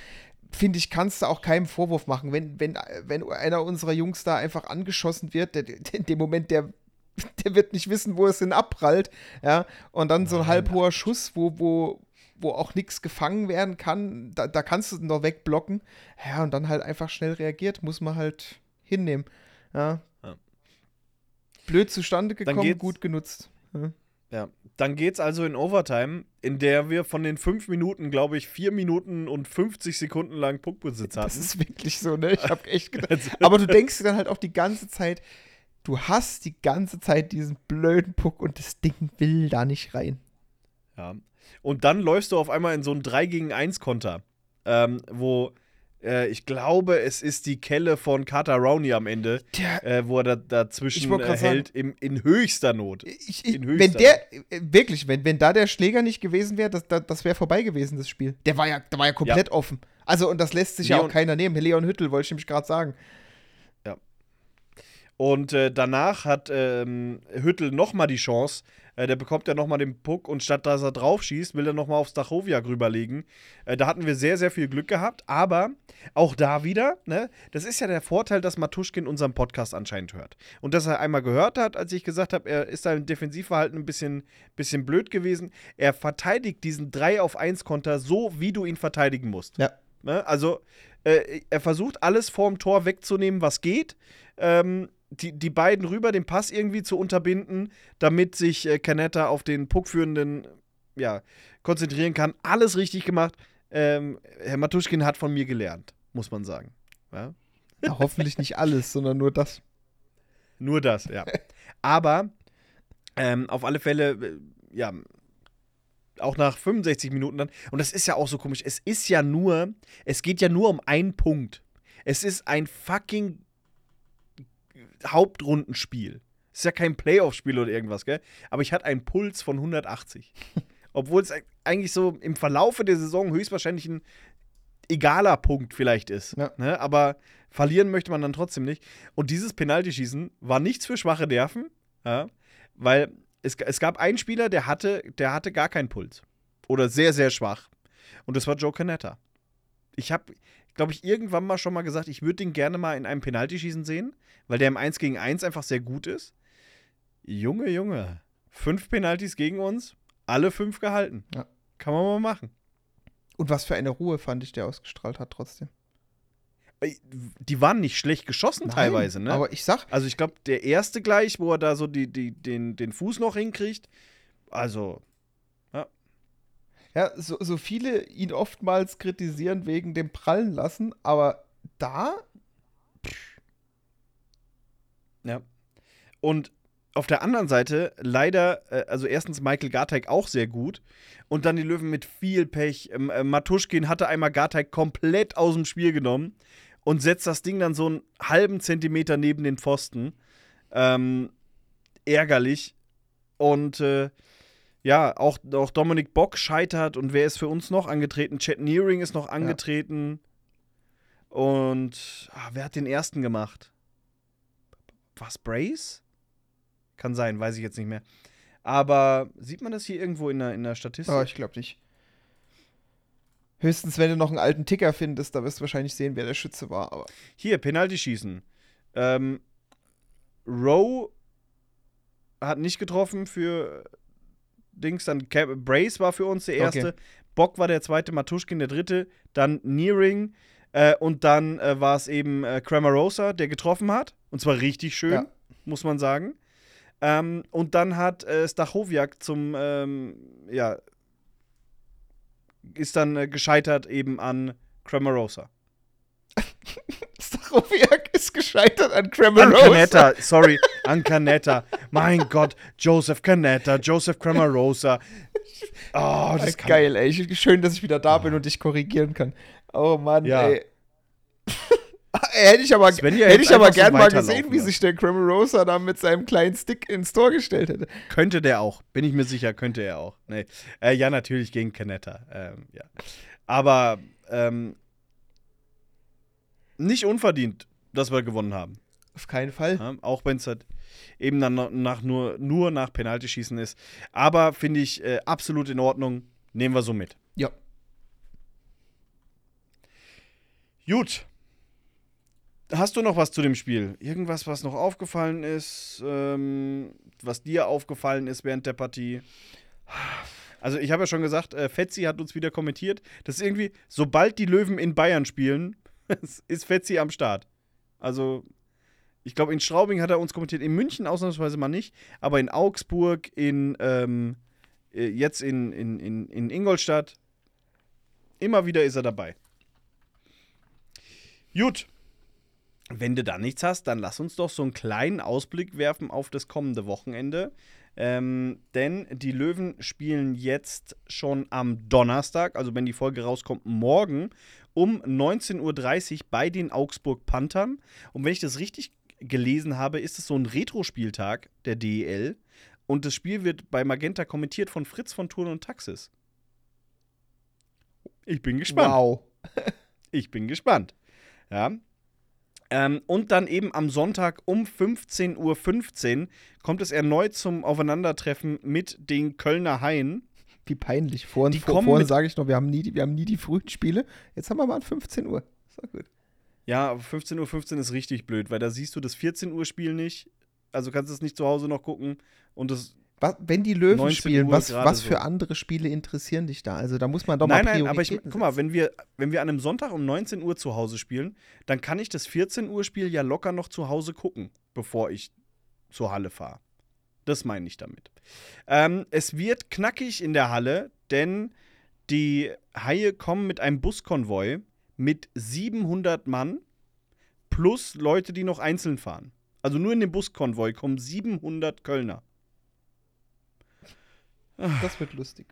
finde ich, kannst du auch keinen Vorwurf machen, wenn, wenn, wenn einer unserer Jungs da einfach angeschossen wird, der, in dem Moment, der der wird nicht wissen, wo es hin abprallt. Ja, und dann so ein halbhoher Schuss, wo, wo, wo auch nichts gefangen werden kann, da, da kannst du noch wegblocken. Ja, und dann halt einfach schnell reagiert, muss man halt hinnehmen. Ja. ja. Blöd zustande gekommen, gut genutzt. Ja. ja. Dann geht's also in Overtime, in der wir von den fünf Minuten, glaube ich, vier Minuten und 50 Sekunden lang Puckbesitz hatten. Das ist wirklich so, ne? Ich habe echt gedacht. Aber du denkst dir dann halt auch die ganze Zeit, du hast die ganze Zeit diesen blöden Puck und das Ding will da nicht rein. Ja. Und dann läufst du auf einmal in so einen 3 gegen 1 Konter, ähm, wo äh, ich glaube, es ist die Kelle von Carter Rowney am Ende, der, äh, wo er da, dazwischen äh, hält im, in höchster Not. Ich, ich, in höchster wenn der, Not. Äh, wirklich, wenn, wenn da der Schläger nicht gewesen wäre, das, das, das wäre vorbei gewesen, das Spiel. Der war ja, der war ja komplett ja. offen. Also, und das lässt sich Leon, ja auch keiner nehmen. Leon Hüttel, wollte ich nämlich gerade sagen. Und äh, danach hat ähm, Hüttel nochmal die Chance. Äh, der bekommt ja nochmal den Puck und statt dass er drauf schießt, will er nochmal auf Stachowiak rüberlegen. Äh, da hatten wir sehr, sehr viel Glück gehabt. Aber auch da wieder, ne, das ist ja der Vorteil, dass Matuschkin unseren Podcast anscheinend hört. Und dass er einmal gehört hat, als ich gesagt habe, er ist da im Defensivverhalten ein bisschen, bisschen blöd gewesen. Er verteidigt diesen 3 auf 1 Konter so, wie du ihn verteidigen musst. Ja. Ne? Also Äh, er versucht alles vorm Tor wegzunehmen, was geht. Ähm, die, die beiden rüber, den Pass irgendwie zu unterbinden, damit sich äh, Canetta auf den Puckführenden ja, konzentrieren kann. Alles richtig gemacht. Ähm, Herr Matuschkin hat von mir gelernt, muss man sagen. Ja? Ja, hoffentlich nicht alles, sondern nur das. Nur das, ja. Aber ähm, auf alle Fälle, äh, ja, auch nach 65 Minuten dann. Und das ist ja auch so komisch. Es ist ja nur, es geht ja nur um einen Punkt. Es ist ein fucking Hauptrundenspiel. Es ist ja kein Playoff-Spiel oder irgendwas, gell? Aber ich hatte einen Puls von 180. Obwohl es eigentlich so im Verlaufe der Saison höchstwahrscheinlich ein egaler Punkt vielleicht ist. Ja. Ne? Aber verlieren möchte man dann trotzdem nicht. Und dieses Penaltyschießen war nichts für schwache Nerven, ja? weil es, es gab einen Spieler, der hatte, der hatte gar keinen Puls. Oder sehr, sehr schwach. Und das war Joe Canetta. Ich habe, glaube ich, irgendwann mal schon mal gesagt, ich würde ihn gerne mal in einem Penaltyschießen sehen, weil der im 1 gegen 1 einfach sehr gut ist. Junge, Junge. Fünf Penaltys gegen uns, alle fünf gehalten. Ja. Kann man mal machen. Und was für eine Ruhe fand ich, der ausgestrahlt hat trotzdem. Die waren nicht schlecht geschossen Nein, teilweise, ne? Aber ich sag. Also ich glaube, der erste gleich, wo er da so die, die, den, den Fuß noch hinkriegt. Also. Ja, so, so viele ihn oftmals kritisieren wegen dem Prallen lassen, aber da. Ja. Und auf der anderen Seite leider, äh, also erstens Michael Garteig auch sehr gut und dann die Löwen mit viel Pech. Ähm, äh, Matuschkin hatte einmal Garteig komplett aus dem Spiel genommen und setzt das Ding dann so einen halben Zentimeter neben den Pfosten. Ähm, ärgerlich. Und äh, ja, auch, auch Dominik Bock scheitert und wer ist für uns noch angetreten? Chet Nearing ist noch angetreten. Ja. Und ah, wer hat den ersten gemacht? Was, Brace? Kann sein, weiß ich jetzt nicht mehr. Aber sieht man das hier irgendwo in der, in der Statistik? Oh, ich glaube nicht. Höchstens, wenn du noch einen alten Ticker findest, da wirst du wahrscheinlich sehen, wer der Schütze war. Aber hier, Penalty-Schießen. Ähm, Rowe hat nicht getroffen für Dings, dann Cap Brace war für uns der erste, okay. Bock war der zweite, Matuschkin der dritte, dann Nearing äh, und dann äh, war es eben äh, Cramarosa, der getroffen hat. Und zwar richtig schön, ja. muss man sagen. Ähm, und dann hat äh, Stachowiak zum, ähm, ja, ist dann äh, gescheitert eben an Cramarosa. Stachowiak ist gescheitert an Cramarosa. An Canetta, sorry, an Canetta. mein Gott, Joseph Canetta, Joseph Cramarosa. Oh, das ist geil, ey. Schön, dass ich wieder da oh. bin und dich korrigieren kann. Oh Mann, ja. ey. hätte ich aber, hätte ich aber gern mal gesehen, wie sich der Cramarosa da mit seinem kleinen Stick ins Tor gestellt hätte. Könnte der auch. Bin ich mir sicher, könnte er auch. Nee. Äh, ja, natürlich gegen Canetta. Ähm, ja. Aber ähm, nicht unverdient, dass wir gewonnen haben. Auf keinen Fall. Ja, auch wenn es halt eben dann nach, nur, nur nach Penaltyschießen ist. Aber finde ich äh, absolut in Ordnung. Nehmen wir so mit. Ja. Gut. Hast du noch was zu dem Spiel? Irgendwas, was noch aufgefallen ist, ähm, was dir aufgefallen ist während der Partie? Also, ich habe ja schon gesagt, äh, Fetzi hat uns wieder kommentiert, dass irgendwie, sobald die Löwen in Bayern spielen, ist Fetzi am Start. Also, ich glaube, in Straubing hat er uns kommentiert, in München ausnahmsweise mal nicht, aber in Augsburg, in, ähm, äh, jetzt in, in, in, in Ingolstadt, immer wieder ist er dabei. Gut. Wenn du da nichts hast, dann lass uns doch so einen kleinen Ausblick werfen auf das kommende Wochenende. Ähm, denn die Löwen spielen jetzt schon am Donnerstag, also wenn die Folge rauskommt, morgen um 19.30 Uhr bei den Augsburg Panthern. Und wenn ich das richtig gelesen habe, ist es so ein Retro-Spieltag der DEL. Und das Spiel wird bei Magenta kommentiert von Fritz von Thurn und Taxis. Ich bin gespannt. Wow. ich bin gespannt. Ja, ähm, und dann eben am Sonntag um 15.15 Uhr kommt es erneut zum Aufeinandertreffen mit den Kölner Haien. Wie peinlich. Vorhin, vor, vorhin sage ich noch, wir haben, nie, wir haben nie die frühen Spiele. Jetzt haben wir mal 15 Uhr. Ist doch gut. Ja, 15.15 Uhr 15 ist richtig blöd, weil da siehst du das 14 Uhr Spiel nicht. Also kannst du es nicht zu Hause noch gucken. Und das Was, wenn die Löwen spielen, was, was für so. andere Spiele interessieren dich da? Also da muss man doch nein, mal Nein, nein, aber ich, guck mal, wenn wir, wenn wir an einem Sonntag um 19 Uhr zu Hause spielen, dann kann ich das 14 Uhr Spiel ja locker noch zu Hause gucken, bevor ich zur Halle fahre. Das meine ich damit. Ähm, es wird knackig in der Halle, denn die Haie kommen mit einem Buskonvoi mit 700 Mann plus Leute, die noch einzeln fahren. Also nur in dem Buskonvoi kommen 700 Kölner. Das wird lustig.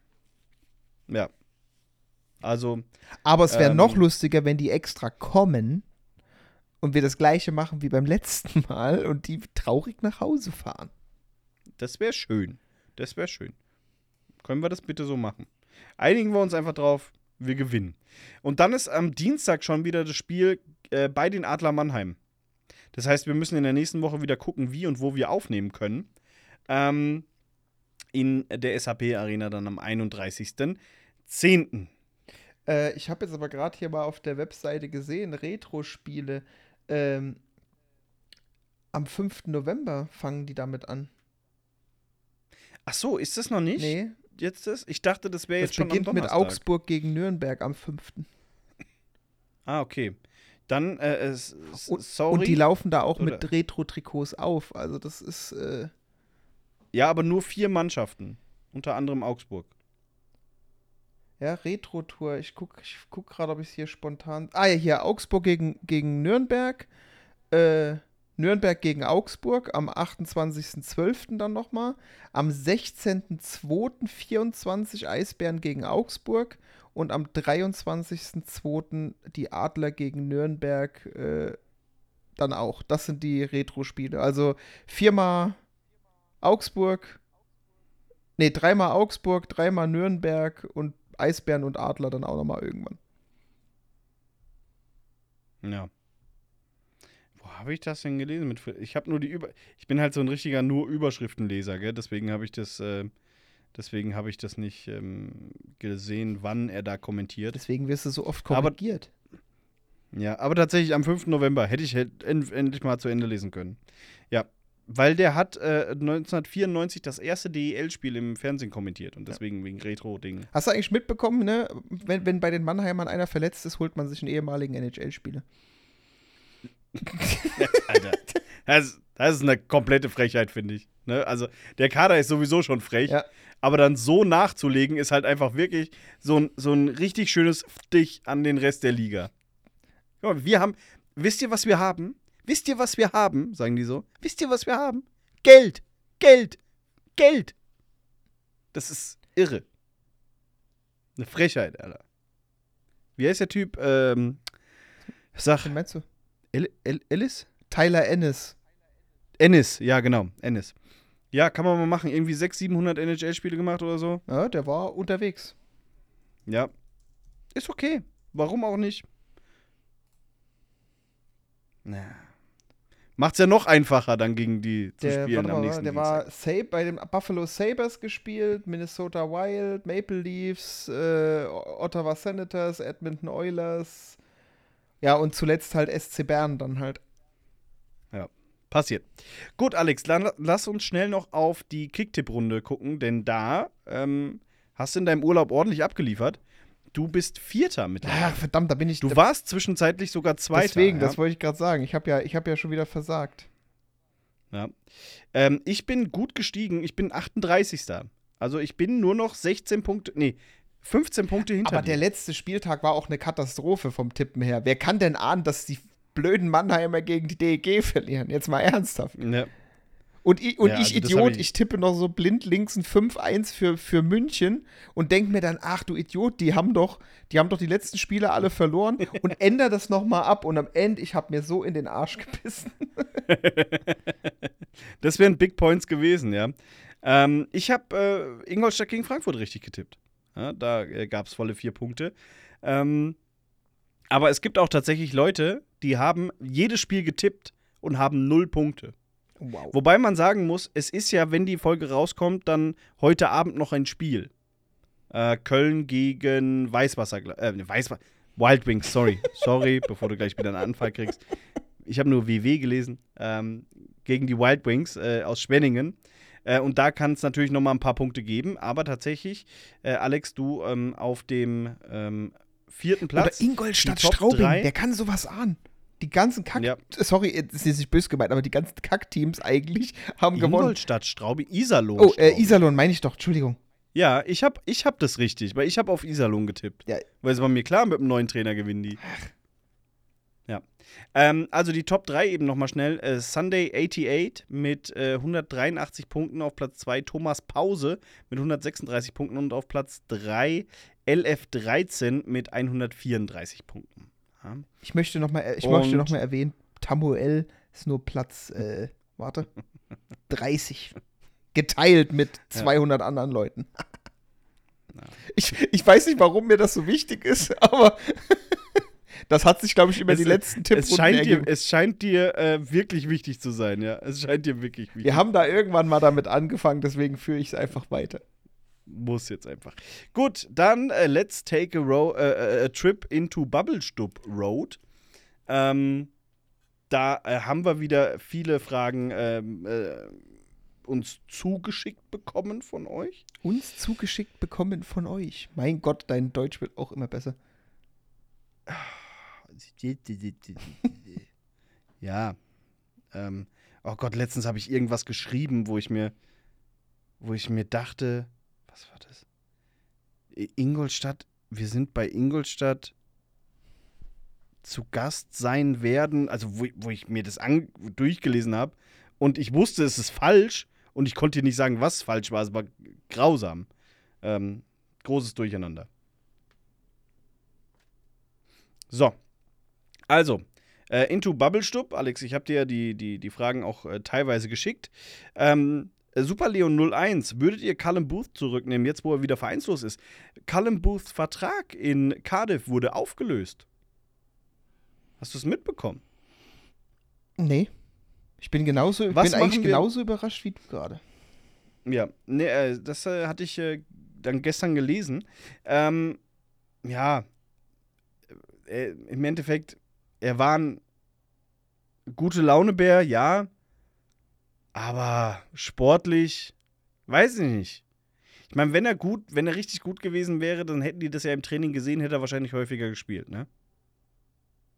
Ja. Also. Aber es wäre ähm, noch lustiger, wenn die extra kommen und wir das gleiche machen wie beim letzten Mal und die traurig nach Hause fahren. Das wäre schön. Das wäre schön. Können wir das bitte so machen? Einigen wir uns einfach drauf, wir gewinnen. Und dann ist am Dienstag schon wieder das Spiel äh, bei den Adler Mannheim. Das heißt, wir müssen in der nächsten Woche wieder gucken, wie und wo wir aufnehmen können. Ähm, in der SAP-Arena dann am 31.10. Äh, ich habe jetzt aber gerade hier mal auf der Webseite gesehen, Retro-Spiele. Ähm, am 5. November fangen die damit an. Ach so, ist das noch nicht? Nee. Jetzt ist? Ich dachte, das wäre jetzt schon am Donnerstag. mit Augsburg gegen Nürnberg am 5. Ah, okay. Dann, äh, äh, sorry. Und die laufen da auch Oder? mit Retro-Trikots auf. Also das ist. Äh ja, aber nur vier Mannschaften. Unter anderem Augsburg. Ja, Retro-Tour. Ich gucke ich guck gerade, ob ich es hier spontan. Ah ja, hier Augsburg gegen, gegen Nürnberg. Äh, Nürnberg gegen Augsburg am 28.12. dann nochmal. Am 16.02.24 Eisbären gegen Augsburg. Und am 23.02. die Adler gegen Nürnberg äh, dann auch. Das sind die Retro-Spiele. Also viermal Augsburg, nee, dreimal Augsburg, dreimal Nürnberg und Eisbären und Adler dann auch nochmal irgendwann. Ja. Habe ich das denn gelesen? Mit, ich habe nur die Über. Ich bin halt so ein richtiger nur Überschriftenleser, gell? Deswegen habe ich das. Äh, deswegen habe ich das nicht ähm, gesehen, wann er da kommentiert. Deswegen wirst du so oft korrigiert. Aber, ja, aber tatsächlich am 5. November hätte ich endlich mal zu Ende lesen können. Ja, weil der hat äh, 1994 das erste DEL-Spiel im Fernsehen kommentiert und deswegen ja. wegen Retro-Ding. Hast du eigentlich mitbekommen, ne? Wenn, wenn bei den Mannheimern einer verletzt ist, holt man sich einen ehemaligen NHL-Spieler. Alter. Das, das, ist eine komplette Frechheit, finde ich. Ne? Also, der Kader ist sowieso schon frech, ja. aber dann so nachzulegen, ist halt einfach wirklich so ein, so ein richtig schönes Stich an den Rest der Liga. Wir haben, wisst ihr, was wir haben? Wisst ihr, was wir haben? Sagen die so. Wisst ihr, was wir haben? Geld! Geld! Geld! Das ist irre. Eine Frechheit, Alter. Wie heißt der Typ? Ähm, sag. Was meinst du? El El Ellis? Tyler Ennis. Ennis, ja, genau. Ennis. Ja, kann man mal machen. Irgendwie 600, 700 NHL-Spiele gemacht oder so. Ja, der war unterwegs. Ja. Ist okay. Warum auch nicht? Na. Macht es ja noch einfacher, dann gegen die zu der, spielen am nächsten Der war Sab bei den Buffalo Sabres gespielt, Minnesota Wild, Maple Leafs, äh, Ottawa Senators, Edmonton Oilers. Ja, und zuletzt halt SC Bern dann halt. Ja, passiert. Gut, Alex, dann lass uns schnell noch auf die Kicktipp-Runde gucken, denn da ähm, hast du in deinem Urlaub ordentlich abgeliefert. Du bist Vierter mit. Ach, verdammt, da bin ich. Du warst zwischenzeitlich sogar Zweiter. Deswegen, ja? das wollte ich gerade sagen. Ich habe ja, hab ja schon wieder versagt. Ja. Ähm, ich bin gut gestiegen. Ich bin 38. Also ich bin nur noch 16 Punkte. Nee, 15 Punkte hinter Aber dir. der letzte Spieltag war auch eine Katastrophe vom Tippen her. Wer kann denn ahnen, dass die blöden Mannheimer gegen die DEG verlieren? Jetzt mal ernsthaft. Ja. Und ich, und ja, ich also Idiot, ich, ich, tippe noch so blind links ein 5-1 für, für München und denke mir dann, ach du Idiot, die haben doch, die haben doch die letzten Spiele alle verloren und ändere das nochmal ab und am Ende, ich habe mir so in den Arsch gebissen. das wären Big Points gewesen, ja. Ähm, ich habe äh, Ingolstadt gegen Frankfurt richtig getippt. Ja, da äh, gab es volle vier Punkte. Ähm, aber es gibt auch tatsächlich Leute, die haben jedes Spiel getippt und haben null Punkte. Wow. Wobei man sagen muss, es ist ja, wenn die Folge rauskommt, dann heute Abend noch ein Spiel. Äh, Köln gegen Weißwasser. Äh, Weißwasser. Wild Wings, sorry. sorry, bevor du gleich wieder einen Anfall kriegst. Ich habe nur WW gelesen. Ähm, gegen die Wild Wings äh, aus Schwenningen. Äh, und da kann es natürlich noch mal ein paar Punkte geben. Aber tatsächlich, äh, Alex, du ähm, auf dem ähm, vierten Platz. Oder Ingolstadt Straubing, drei. der kann sowas ahnen. Die ganzen Kack, ja. sorry, ist nicht böse gemeint, aber die ganzen Kackteams eigentlich haben Ingolstadt, gewonnen. Ingolstadt, Straubing, Iserlohn. Oh, äh, Iserlohn meine ich doch, Entschuldigung. Ja, ich hab, ich hab das richtig, weil ich habe auf Iserlohn getippt. Ja. Weil es war mir klar, mit dem neuen Trainer gewinnen die. Ach. Ähm, also die Top 3 eben nochmal schnell. Äh, Sunday 88 mit äh, 183 Punkten auf Platz 2. Thomas Pause mit 136 Punkten und auf Platz 3 LF13 mit 134 Punkten. Ja. Ich möchte nochmal äh, noch erwähnen, Tamuel ist nur Platz, äh, warte, 30 geteilt mit 200 ja. anderen Leuten. Ich, ich weiß nicht, warum mir das so wichtig ist, aber das hat sich, glaube ich, über es, die letzten Tipps es scheint dir, Es scheint dir äh, wirklich wichtig zu sein, ja. Es scheint dir wirklich wichtig. Wir haben da irgendwann mal damit angefangen, deswegen führe ich es einfach weiter. Muss jetzt einfach. Gut, dann uh, let's take a, row, uh, a trip into Bubblestub Road. Ähm, da äh, haben wir wieder viele Fragen ähm, äh, uns zugeschickt bekommen von euch. Uns zugeschickt bekommen von euch. Mein Gott, dein Deutsch wird auch immer besser. Ja. Ähm, oh Gott, letztens habe ich irgendwas geschrieben, wo ich mir, wo ich mir dachte, was war das? Ingolstadt, wir sind bei Ingolstadt zu Gast sein werden, also wo, wo ich mir das durchgelesen habe und ich wusste, es ist falsch und ich konnte nicht sagen, was falsch war. Es war grausam. Ähm, großes Durcheinander. So. Also, äh, Into Bubblestub. Alex, ich habe dir die, die, die Fragen auch äh, teilweise geschickt. Ähm, Super Leon 01, würdet ihr Callum Booth zurücknehmen, jetzt wo er wieder vereinslos ist? Callum Booths Vertrag in Cardiff wurde aufgelöst. Hast du es mitbekommen? Nee. Ich bin genauso, Was bin eigentlich genauso überrascht wie du gerade. Ja, nee, äh, das äh, hatte ich äh, dann gestern gelesen. Ähm, ja, äh, im Endeffekt, er war ein gute Launebär, ja, aber sportlich, weiß ich nicht. Ich meine, wenn er gut, wenn er richtig gut gewesen wäre, dann hätten die das ja im Training gesehen, hätte er wahrscheinlich häufiger gespielt, ne?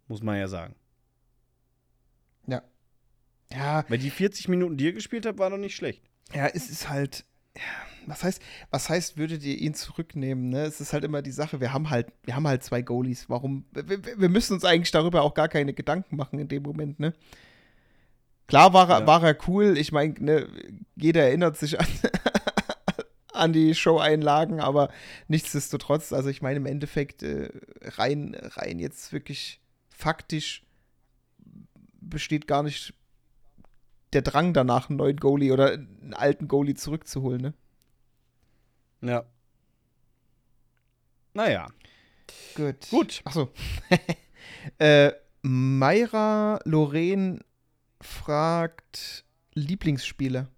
Muss man ja sagen. Ja. Ja. Weil die 40 Minuten, die er gespielt hat, war doch nicht schlecht. Ja, es ist halt. Was heißt, was heißt, würdet ihr ihn zurücknehmen? Ne? Es ist halt immer die Sache, wir haben halt, wir haben halt zwei Goalies. Warum? Wir, wir müssen uns eigentlich darüber auch gar keine Gedanken machen in dem Moment, ne? Klar war er, ja. war er cool. Ich meine, ne, jeder erinnert sich an, an die Show-Einlagen, aber nichtsdestotrotz, also ich meine, im Endeffekt äh, rein, rein jetzt wirklich faktisch besteht gar nicht der Drang danach, einen neuen Goalie oder einen alten Goalie zurückzuholen, ne? Ja. Naja. Gut. Gut. Achso. äh, Mayra Lorraine fragt Lieblingsspieler.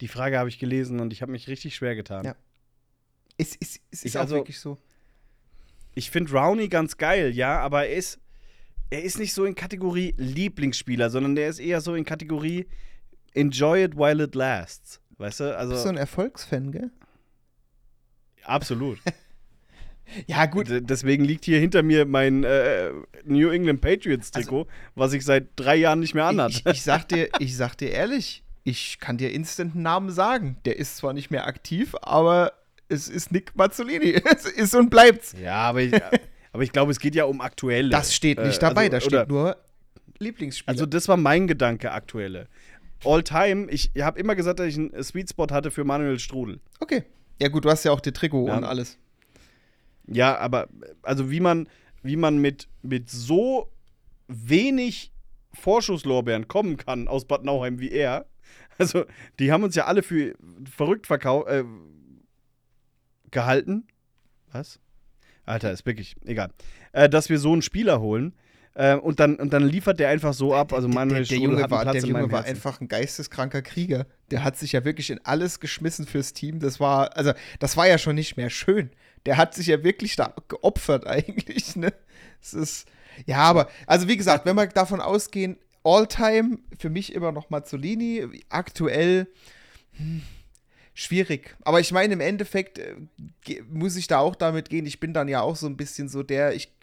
Die Frage habe ich gelesen und ich habe mich richtig schwer getan. Ja. Es, es, es ist auch also, wirklich so. Ich finde Rowney ganz geil, ja, aber er ist er ist nicht so in Kategorie Lieblingsspieler, sondern der ist eher so in Kategorie Enjoy it while it lasts. Weißt du? Also, Bist du ein Erfolgsfan, gell? Absolut. ja, gut. D deswegen liegt hier hinter mir mein äh, New England Patriots Trikot, also, was ich seit drei Jahren nicht mehr anhat. Ich, ich, sag dir, ich sag dir ehrlich, ich kann dir instant einen Namen sagen. Der ist zwar nicht mehr aktiv, aber es ist Nick Mazzolini. es ist und bleibt's. Ja, aber ich. Aber ich glaube, es geht ja um aktuelle. Das steht nicht äh, dabei, also, da steht nur Lieblingsspieler. Also das war mein Gedanke, aktuelle. All time, ich habe immer gesagt, dass ich einen Sweet Spot hatte für Manuel Strudel. Okay. Ja gut, du hast ja auch die Trikot ja. und alles. Ja, aber also wie man, wie man mit, mit so wenig Vorschusslorbeeren kommen kann aus Bad Nauheim wie er. Also, die haben uns ja alle für verrückt verkauft, äh, gehalten. Was? Alter, ist wirklich egal. Äh, dass wir so einen Spieler holen. Äh, und, dann, und dann liefert der einfach so ab. Also Manuel der, der, der Junge, war, der Junge war einfach ein geisteskranker Krieger. Der hat sich ja wirklich in alles geschmissen fürs Team. Das war, also, das war ja schon nicht mehr schön. Der hat sich ja wirklich da geopfert, eigentlich, ne? Es ist. Ja, aber, also wie gesagt, wenn wir davon ausgehen, All-Time für mich immer noch Mazzolini. Aktuell hm, schwierig. Aber ich meine, im Endeffekt äh, muss ich da auch damit gehen. Ich bin dann ja auch so ein bisschen so der, ich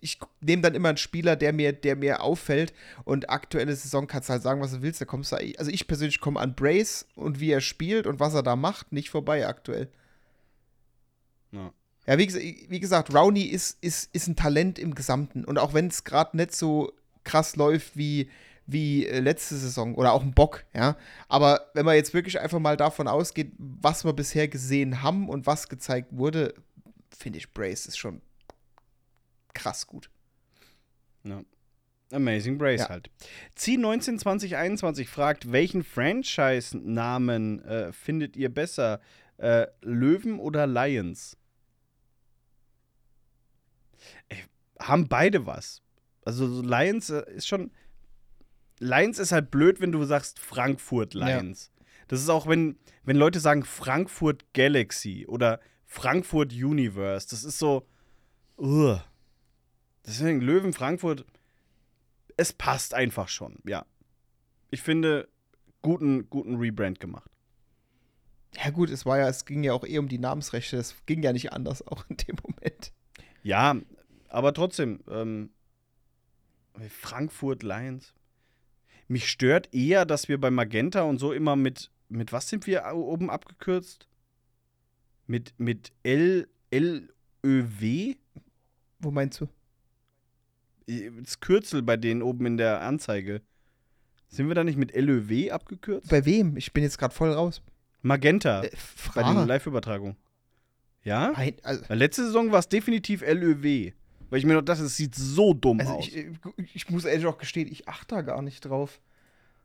ich nehme dann immer einen Spieler, der mir, der mir auffällt. Und aktuelle Saison kannst du halt sagen, was du willst. Da kommst du, also ich persönlich komme an Brace und wie er spielt und was er da macht, nicht vorbei aktuell. Ja. Ja, wie, wie gesagt, Rowney ist, ist, ist ein Talent im Gesamten. Und auch wenn es gerade nicht so krass läuft wie, wie äh, letzte Saison oder auch ein Bock, ja. Aber wenn man jetzt wirklich einfach mal davon ausgeht, was wir bisher gesehen haben und was gezeigt wurde, finde ich, Brace ist schon krass gut. Ja. Amazing Brace ja. halt. Zieh 192021 fragt, welchen Franchise-Namen äh, findet ihr besser? Äh, Löwen oder Lions? Ey, haben beide was. Also Lions äh, ist schon. Lions ist halt blöd, wenn du sagst Frankfurt Lions. Ja. Das ist auch, wenn, wenn Leute sagen Frankfurt Galaxy oder Frankfurt Universe. Das ist so. Uh. Deswegen Löwen Frankfurt. Es passt einfach schon, ja. Ich finde, guten, guten Rebrand gemacht. Ja, gut, es war ja, es ging ja auch eh um die Namensrechte. Es ging ja nicht anders, auch in dem Moment. Ja, aber trotzdem, ähm, Frankfurt Lions. Mich stört eher, dass wir bei Magenta und so immer mit, mit was sind wir oben abgekürzt? Mit, mit L, L, Ö, W? Wo meinst du? Das Kürzel bei denen oben in der Anzeige. Sind wir da nicht mit LÖW abgekürzt? Bei wem? Ich bin jetzt gerade voll raus. Magenta. Äh, bei den Live-Übertragungen. Ja? Nein, also Letzte Saison war es definitiv LÖW. Weil ich mir noch dachte, es sieht so dumm also aus. Ich, äh, ich, muss ehrlich auch gestehen, ich achte da gar nicht drauf.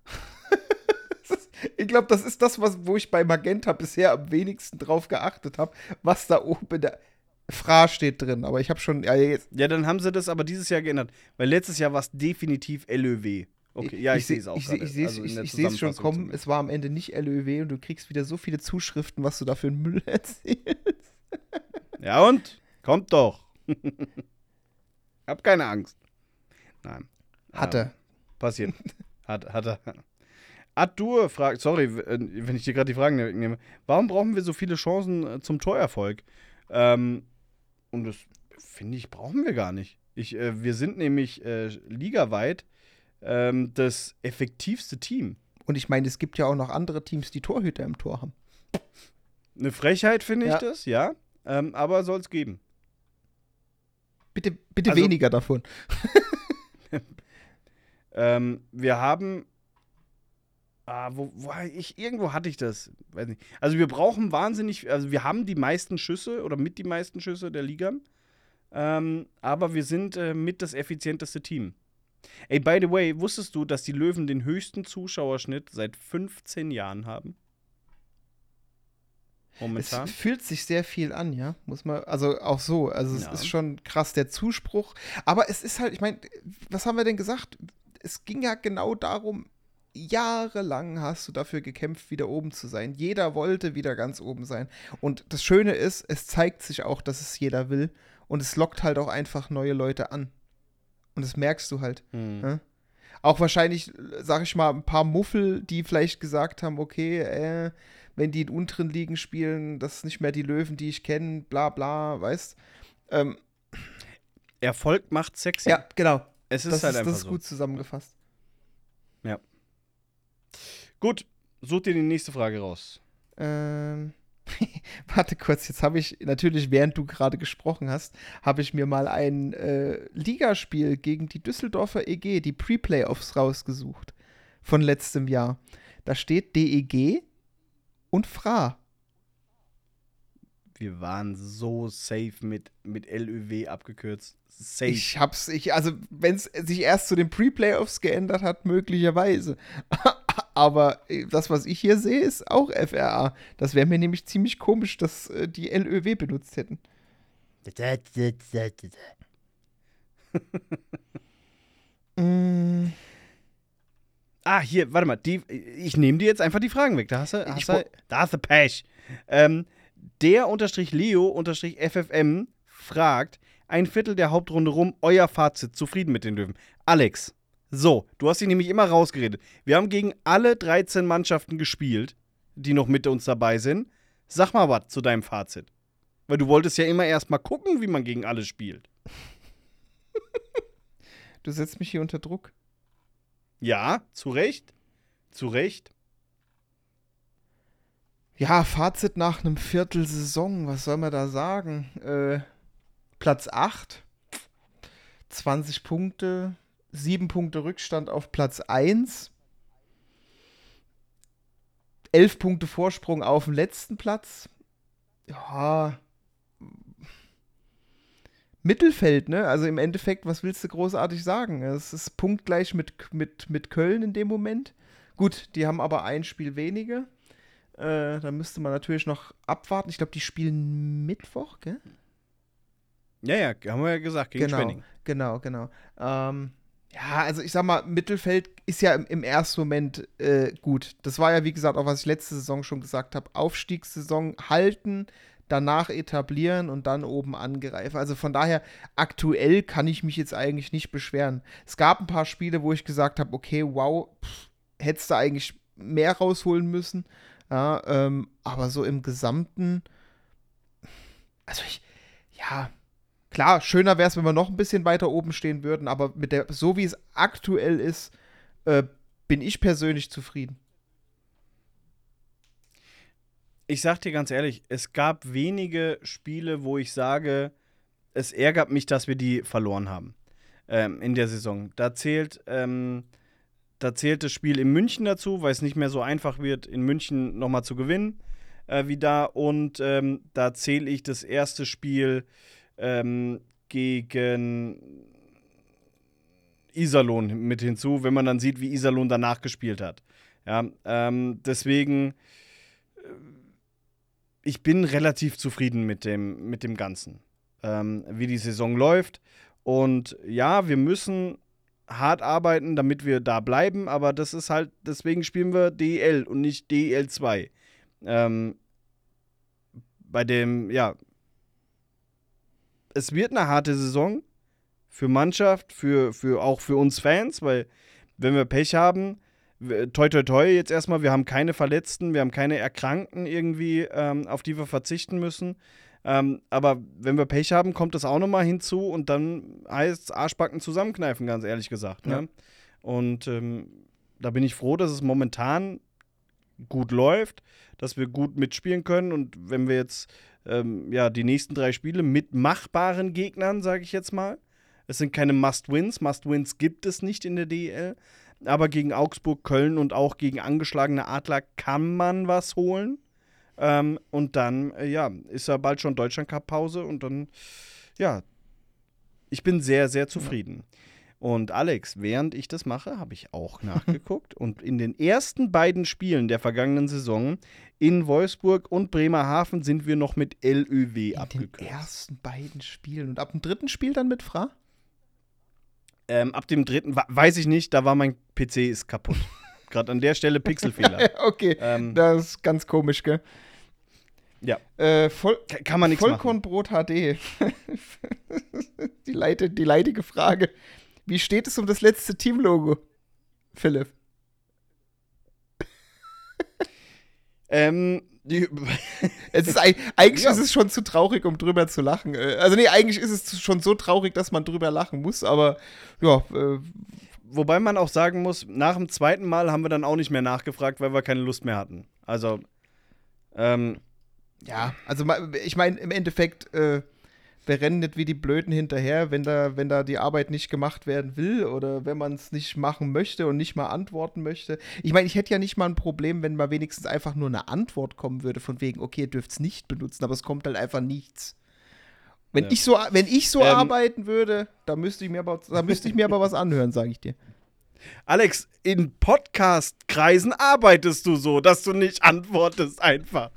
ich glaube, das ist das, was, wo ich bei Magenta bisher am wenigsten drauf geachtet habe, was da oben in der. Fra steht drin, aber ich habe schon. Ja, ja, dann haben sie das aber dieses Jahr geändert. Weil letztes Jahr war es definitiv LÖW. Okay, ja, ich, ich sehe es auch. Ich, ich sehe also ich, ich schon kommen. Es war am Ende nicht LÖW und du kriegst wieder so viele Zuschriften, was du da für einen Müll erzählst. ja, und? Kommt doch. Hab keine Angst. Nein. Hatte. Ähm, passiert. Hat, hat er. Adur fragt, sorry, äh, wenn ich dir gerade die Fragen nehme, warum brauchen wir so viele Chancen äh, zum Torerfolg? Ähm, und das finde ich, brauchen wir gar nicht. Ich, äh, wir sind nämlich äh, ligaweit ähm, das effektivste Team. Und ich meine, es gibt ja auch noch andere Teams, die Torhüter im Tor haben. Eine Frechheit finde ich ja. das, ja. Ähm, aber soll es geben. Bitte, bitte also, weniger davon. ähm, wir haben. Ah, wo, wo ich, irgendwo hatte ich das. Also wir brauchen wahnsinnig, also wir haben die meisten Schüsse oder mit die meisten Schüsse der Liga. Ähm, aber wir sind äh, mit das effizienteste Team. Ey, by the way, wusstest du, dass die Löwen den höchsten Zuschauerschnitt seit 15 Jahren haben? momentan. Es fühlt sich sehr viel an, ja, muss man, also auch so, also ja. es ist schon krass der Zuspruch, aber es ist halt, ich meine, was haben wir denn gesagt? Es ging ja genau darum, jahrelang hast du dafür gekämpft, wieder oben zu sein. Jeder wollte wieder ganz oben sein. Und das Schöne ist, es zeigt sich auch, dass es jeder will. Und es lockt halt auch einfach neue Leute an. Und das merkst du halt. Mhm. Ja? Auch wahrscheinlich, sag ich mal, ein paar Muffel, die vielleicht gesagt haben, okay, äh, wenn die in unteren Ligen spielen, das ist nicht mehr die Löwen, die ich kenne, bla bla, weißt ähm, Erfolg macht sexy. Ja, genau. Es ist das halt ist, einfach Das ist gut zusammengefasst. Gut, such dir die nächste Frage raus. Ähm. Warte kurz, jetzt habe ich natürlich, während du gerade gesprochen hast, habe ich mir mal ein äh, Ligaspiel gegen die Düsseldorfer EG, die Pre-Playoffs rausgesucht von letztem Jahr. Da steht DEG und Fra. Wir waren so safe mit, mit LÖW abgekürzt. Safe. Ich hab's, ich, also wenn es sich erst zu den Pre-Playoffs geändert hat, möglicherweise. Aber äh, das, was ich hier sehe, ist auch FRA. Das wäre mir nämlich ziemlich komisch, dass äh, die LÖW benutzt hätten. mm. Ah, hier, warte mal. Die, ich nehme dir jetzt einfach die Fragen weg. Da hast du, hast du, da hast du Pech. Ähm, der unterstrich Leo unterstrich FFM fragt, ein Viertel der Hauptrunde rum, euer Fazit, zufrieden mit den Löwen. Alex, So, du hast dich nämlich immer rausgeredet. Wir haben gegen alle 13 Mannschaften gespielt, die noch mit uns dabei sind. Sag mal was zu deinem Fazit. Weil du wolltest ja immer erst mal gucken, wie man gegen alle spielt. du setzt mich hier unter Druck. Ja, zu Recht. Zu Recht. Ja, Fazit nach einem Viertel Saison, was soll man da sagen? Äh, Platz 8, 20 Punkte, 7 Punkte Rückstand auf Platz 1, 11 Punkte Vorsprung auf dem letzten Platz. Ja, Mittelfeld, ne? Also im Endeffekt, was willst du großartig sagen? Es ist punktgleich mit, mit, mit Köln in dem Moment. Gut, die haben aber ein Spiel weniger. Äh, da müsste man natürlich noch abwarten. Ich glaube, die spielen Mittwoch, gell? Ja, ja, haben wir ja gesagt, gegen genau, Schwenning. Genau, genau. Ähm, ja, also ich sag mal, Mittelfeld ist ja im, im ersten Moment äh, gut. Das war ja, wie gesagt, auch was ich letzte Saison schon gesagt habe. Aufstiegssaison halten, danach etablieren und dann oben angreifen. Also von daher, aktuell kann ich mich jetzt eigentlich nicht beschweren. Es gab ein paar Spiele, wo ich gesagt habe, okay, wow, pff, hättest du eigentlich mehr rausholen müssen. Ja, ähm, aber so im Gesamten, also ich, ja, klar, schöner wäre es, wenn wir noch ein bisschen weiter oben stehen würden, aber mit der, so wie es aktuell ist, äh, bin ich persönlich zufrieden. Ich sag dir ganz ehrlich, es gab wenige Spiele, wo ich sage, es ärgert mich, dass wir die verloren haben ähm, in der Saison. Da zählt ähm, da zählt das Spiel in München dazu, weil es nicht mehr so einfach wird, in München nochmal zu gewinnen äh, wie da. Und ähm, da zähle ich das erste Spiel ähm, gegen Iserlohn mit hinzu, wenn man dann sieht, wie Iserlohn danach gespielt hat. Ja, ähm, deswegen, äh, ich bin relativ zufrieden mit dem, mit dem Ganzen, ähm, wie die Saison läuft. Und ja, wir müssen hart arbeiten, damit wir da bleiben, aber das ist halt, deswegen spielen wir DEL und nicht DEL 2. Ähm, bei dem, ja, es wird eine harte Saison für Mannschaft, für, für auch für uns Fans, weil wenn wir Pech haben, toi toi toi jetzt erstmal, wir haben keine Verletzten, wir haben keine Erkrankten irgendwie, ähm, auf die wir verzichten müssen. Ähm, aber wenn wir Pech haben, kommt das auch nochmal hinzu und dann heißt es Arschbacken zusammenkneifen, ganz ehrlich gesagt. Ne? Ja. Und ähm, da bin ich froh, dass es momentan gut läuft, dass wir gut mitspielen können und wenn wir jetzt ähm, ja die nächsten drei Spiele mit machbaren Gegnern, sage ich jetzt mal, es sind keine Must-Wins, Must-Wins gibt es nicht in der DEL, aber gegen Augsburg, Köln und auch gegen angeschlagene Adler kann man was holen. Ähm, und dann, äh, ja, ist ja bald schon Deutschland-Cup-Pause und dann, ja, ich bin sehr, sehr zufrieden. Und Alex, während ich das mache, habe ich auch nachgeguckt. und in den ersten beiden Spielen der vergangenen Saison in Wolfsburg und Bremerhaven sind wir noch mit LÖW in abgekürzt. In den ersten beiden Spielen. Und ab dem dritten Spiel dann mit Fra? Ähm, ab dem dritten, weiß ich nicht, da war mein PC ist kaputt. Gerade an der Stelle Pixelfehler. okay, ähm, das ist ganz komisch, gell? Ja. Äh, voll, Kann man nichts Vollkornbrot HD. die, leite, die leidige Frage. Wie steht es um das letzte Teamlogo, Philipp? Ähm, es ist, eigentlich ja. ist es schon zu traurig, um drüber zu lachen. Äh, also nee, eigentlich ist es schon so traurig, dass man drüber lachen muss, aber ja. Äh, Wobei man auch sagen muss, nach dem zweiten Mal haben wir dann auch nicht mehr nachgefragt, weil wir keine Lust mehr hatten. Also, ähm, ja, also ich meine, im Endeffekt, äh, wir rennen nicht wie die Blöden hinterher, wenn da, wenn da die Arbeit nicht gemacht werden will oder wenn man es nicht machen möchte und nicht mal antworten möchte. Ich meine, ich hätte ja nicht mal ein Problem, wenn mal wenigstens einfach nur eine Antwort kommen würde, von wegen, okay, ihr dürft es nicht benutzen, aber es kommt halt einfach nichts. Wenn ja. ich so, wenn ich so ähm, arbeiten würde, da müsste ich mir aber, da müsste ich mir aber was anhören, sage ich dir. Alex, in Podcast-Kreisen arbeitest du so, dass du nicht antwortest einfach.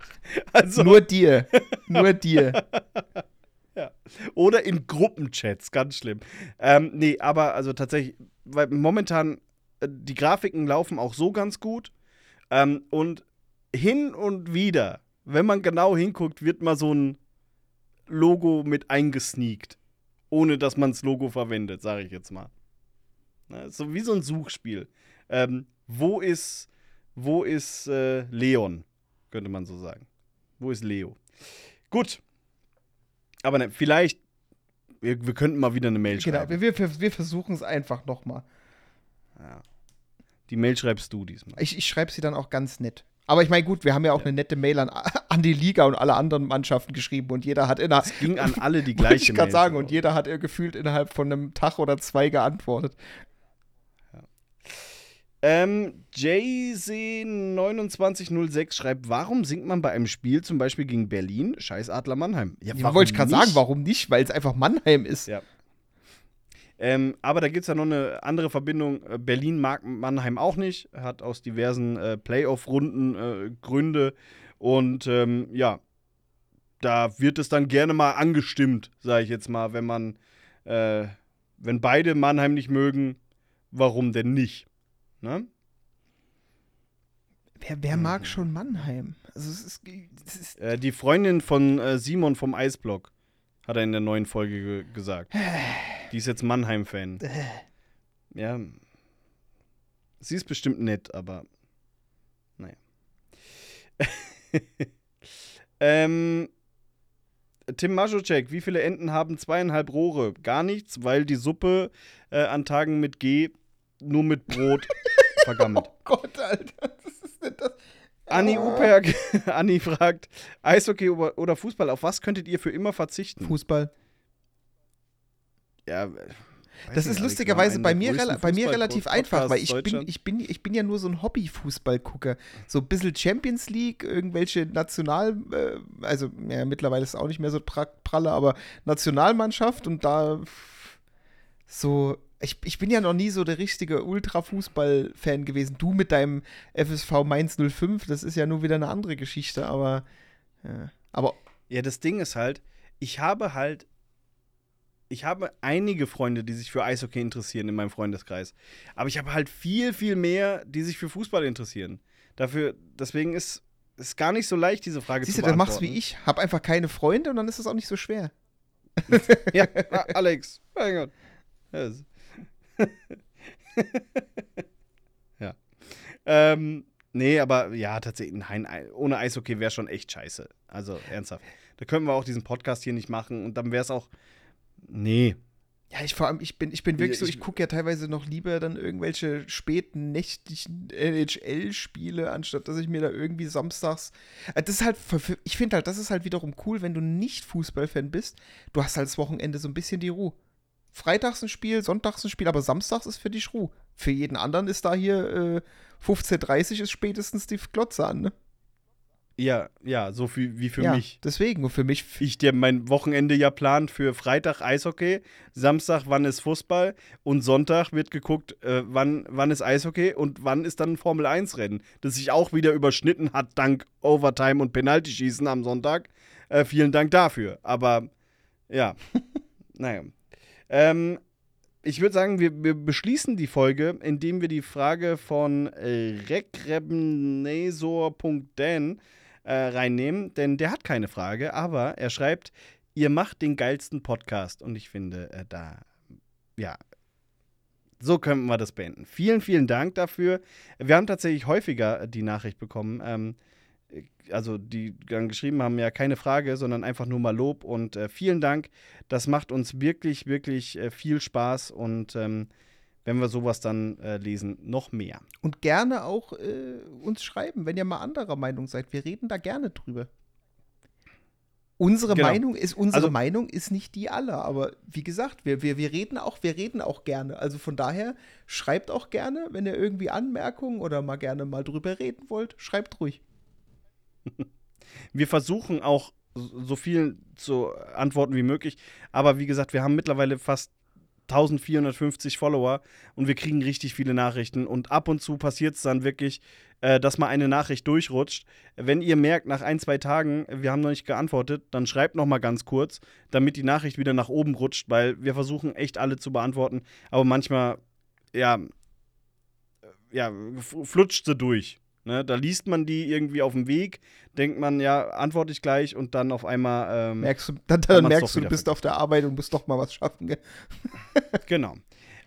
Also nur dir. Nur dir. ja. Oder in Gruppenchats, ganz schlimm. Ähm, nee, aber also tatsächlich, weil momentan äh, die Grafiken laufen auch so ganz gut. Ähm, und hin und wieder, wenn man genau hinguckt, wird mal so ein Logo mit eingesneakt. Ohne dass man das Logo verwendet, sage ich jetzt mal. Ne? So wie so ein Suchspiel. Ähm, wo ist, wo ist äh, Leon? Könnte man so sagen. Wo ist Leo? Gut. Aber ne, vielleicht, wir, wir könnten mal wieder eine Mail Genau, schreiben. wir, wir, wir versuchen es einfach nochmal. Ja. Die Mail schreibst du diesmal. Ich, ich schreibe sie dann auch ganz nett. Aber ich meine, gut, wir haben ja auch eine nette Mail an, an die Liga und alle anderen Mannschaften geschrieben und jeder hat innerhalb. Es ging an alle die gleiche ich gerade Mail. sagen, und jeder hat äh, gefühlt innerhalb von einem Tag oder zwei geantwortet. Ähm, JC2906 schreibt, warum singt man bei einem Spiel zum Beispiel gegen Berlin Scheiß Adler Mannheim? Ja, warum wollte ich gerade sagen, warum nicht? Weil es einfach Mannheim ist. Ja. Ähm, aber da gibt es ja noch eine andere Verbindung. Äh, Berlin mag Mannheim auch nicht, hat aus diversen äh, Playoff-Runden äh, Gründe. Und ähm, ja, da wird es dann gerne mal angestimmt, sage ich jetzt mal, wenn man, äh, wenn beide Mannheim nicht mögen, warum denn nicht? Ne? Wer, wer mag schon Mannheim? Also es ist, es ist Äh, die Freundin von äh, Simon vom Eisblock hat er in der neuen Folge ge gesagt. Die ist jetzt Mannheim-Fan. Ja. Sie ist bestimmt nett, aber naja. ähm, Tim Maschocek, wie viele Enten haben zweieinhalb Rohre? Gar nichts, weil die Suppe äh, an Tagen mit G nur mit Brot vergammelt. Oh Gott, Alter. Das ist nicht das. Anni Uperk, Anni fragt, Eishockey oder Fußball, auf was könntet ihr für immer verzichten? Fußball. Ja, Das ist lustigerweise bei mir, bei mir relativ einfach, weil ich bin, ich, bin, ich bin ja nur so ein Hobby-Fußballgucker. So ein bisschen Champions League, irgendwelche National-, äh, also ja, mittlerweile ist es auch nicht mehr so pra pralle, aber Nationalmannschaft und da so, ich, ich bin ja noch nie so der richtige Ultra-Fußball-Fan gewesen. Du mit deinem FSV Mainz 05, das ist ja nur wieder eine andere Geschichte, aber, ja. aber Ja, das Ding ist halt, ich habe halt, ich habe einige Freunde, die sich für Eishockey interessieren in meinem Freundeskreis. Aber ich habe halt viel, viel mehr, die sich für Fußball interessieren. Dafür, deswegen ist es gar nicht so leicht, diese Frage siehst zu du, das beantworten. machst wie ich. Hab einfach keine Freunde und dann ist es auch nicht so schwer. Ja, Alex, mein Gott. Yes. ja. Ähm, nee, aber ja, tatsächlich, nein, ei- ohne Eishockey wäre schon echt scheiße. Also, ernsthaft. Da könnten wir auch diesen Podcast hier nicht machen und dann wäre es auch. Nee. Ja, ich vor allem, ich bin, ich bin wirklich Ja, so, ich- ich gucke ja teilweise noch lieber dann irgendwelche späten nächtlichen NHL-Spiele, anstatt dass ich mir da irgendwie samstags. Äh, Das ist halt, ich finde halt, das ist halt wiederum cool, wenn du nicht Fußballfan bist. Du hast halt das Wochenende so ein bisschen die Ruhe. Freitags ein Spiel, sonntags ein Spiel, aber samstags ist für dich Ruhe. Für jeden anderen ist da hier äh, 15.30 ist spätestens die Glotze an, ne? Ja, ja, so viel wie für ja, mich. Deswegen, und für mich, Ich, der mein Wochenende ja plant für Freitag Eishockey, Samstag, wann ist Fußball und Sonntag wird geguckt, äh, wann, wann ist Eishockey und wann ist dann ein Formel-1-Rennen, das sich auch wieder überschnitten hat dank Overtime und Penaltyschießen am Sonntag. Äh, vielen Dank dafür. Aber ja, naja. Ähm, ich würde sagen, wir, wir beschließen die Folge, indem wir die Frage von rekrebnesor.dan äh, reinnehmen, denn der hat keine Frage, aber er schreibt, ihr macht den geilsten Podcast und ich finde, äh, da, ja, so können wir das beenden. Vielen, vielen Dank dafür. Wir haben tatsächlich häufiger die Nachricht bekommen, ähm, äh, also die dann geschrieben haben, ja, keine Frage, sondern einfach nur mal Lob und äh, vielen Dank. Das macht uns wirklich, wirklich äh, viel Spaß und ähm, wenn wir sowas dann äh, lesen, noch mehr. Und gerne auch äh, uns schreiben, wenn ihr mal anderer Meinung seid. Wir reden da gerne drüber. Unsere Genau. Meinung ist unsere Also- Meinung ist nicht die aller, aber wie gesagt, wir, wir, wir reden auch, wir reden auch gerne. Also von daher schreibt auch gerne, wenn ihr irgendwie Anmerkungen oder mal gerne mal drüber reden wollt, schreibt ruhig. Wir versuchen auch so viel zu antworten wie möglich, aber wie gesagt, wir haben mittlerweile fast 1450 Follower und wir kriegen richtig viele Nachrichten und ab und zu passiert es dann wirklich, äh, dass mal eine Nachricht durchrutscht. Wenn ihr merkt, nach ein, zwei Tagen, wir haben noch nicht geantwortet, dann schreibt noch mal ganz kurz, damit die Nachricht wieder nach oben rutscht, weil wir versuchen echt alle zu beantworten, aber manchmal, ja, äh, ja, flutscht sie durch. Ne? Da liest man die irgendwie auf dem Weg, denkt man, ja, antworte ich gleich und dann auf einmal, ähm, Merkst du, dann, dann merkst du, du bist auf der Arbeit und musst doch mal was schaffen. Gell? genau.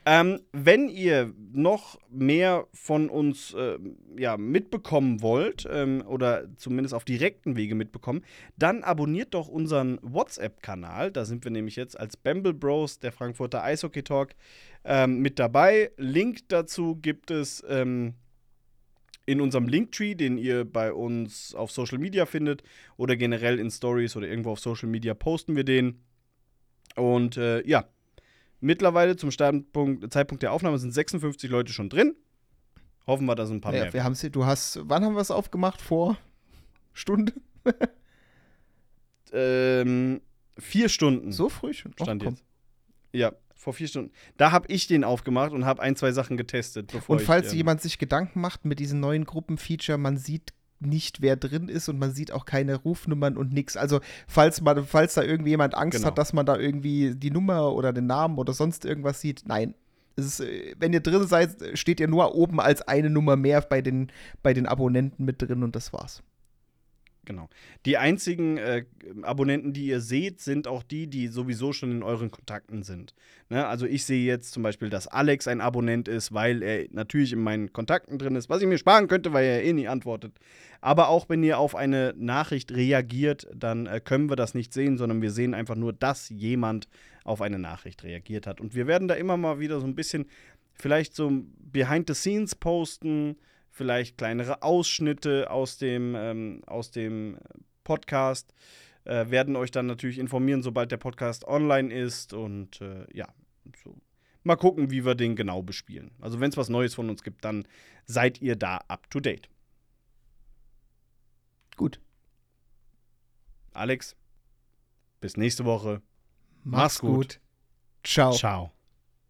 Ähm, wenn ihr noch mehr von uns äh, ja, mitbekommen wollt ähm, oder zumindest auf direkten Wege mitbekommen, dann abonniert doch unseren WhatsApp-Kanal. Da sind wir nämlich jetzt als Bamble Bros, der Frankfurter Eishockey Talk, ähm, mit dabei. Link dazu gibt es ähm, in unserem Linktree, den ihr bei uns auf Social Media findet oder generell in Stories oder irgendwo auf Social Media posten wir den. Und äh, ja, mittlerweile zum Standpunkt, Zeitpunkt der Aufnahme sind 56 Leute schon drin. Hoffen wir, dass ein paar Ja, mehr. wir haben sie, du hast, wann haben wir es aufgemacht? Vor Stunde? ähm, vier Stunden So früh schon? Och, stand komm. jetzt. Ja, vor vier Stunden. Da habe ich den aufgemacht und habe ein, zwei Sachen getestet. Und ich, falls ähm, jemand sich Gedanken macht mit diesen neuen Gruppenfeature, man sieht nicht, wer drin ist und man sieht auch keine Rufnummern und nichts. Also, falls, man, falls da irgendwie jemand Angst Genau. hat, dass man da irgendwie die Nummer oder den Namen oder sonst irgendwas sieht, nein. Ist, äh, wenn ihr drin seid, steht ihr nur oben als eine Nummer mehr bei den, bei den Abonnenten mit drin und das war's. Genau. Die einzigen äh, Abonnenten, die ihr seht, sind auch die, die sowieso schon in euren Kontakten sind. Ne? Also ich sehe jetzt zum Beispiel, dass Alex ein Abonnent ist, weil er natürlich in meinen Kontakten drin ist, was ich mir sparen könnte, weil er eh nie antwortet. Aber auch wenn ihr auf eine Nachricht reagiert, dann äh, können wir das nicht sehen, sondern wir sehen einfach nur, dass jemand auf eine Nachricht reagiert hat. Und wir werden da immer mal wieder so ein bisschen vielleicht so behind the scenes posten, vielleicht kleinere Ausschnitte aus dem, ähm, aus dem Podcast. Äh, werden euch dann natürlich informieren, sobald der Podcast online ist. Und äh, ja, so. mal gucken, wie wir den genau bespielen. Also wenn es was Neues von uns gibt, dann seid ihr da up to date. Gut. Alex, bis nächste Woche. Mach's gut. gut. Ciao. Ciao.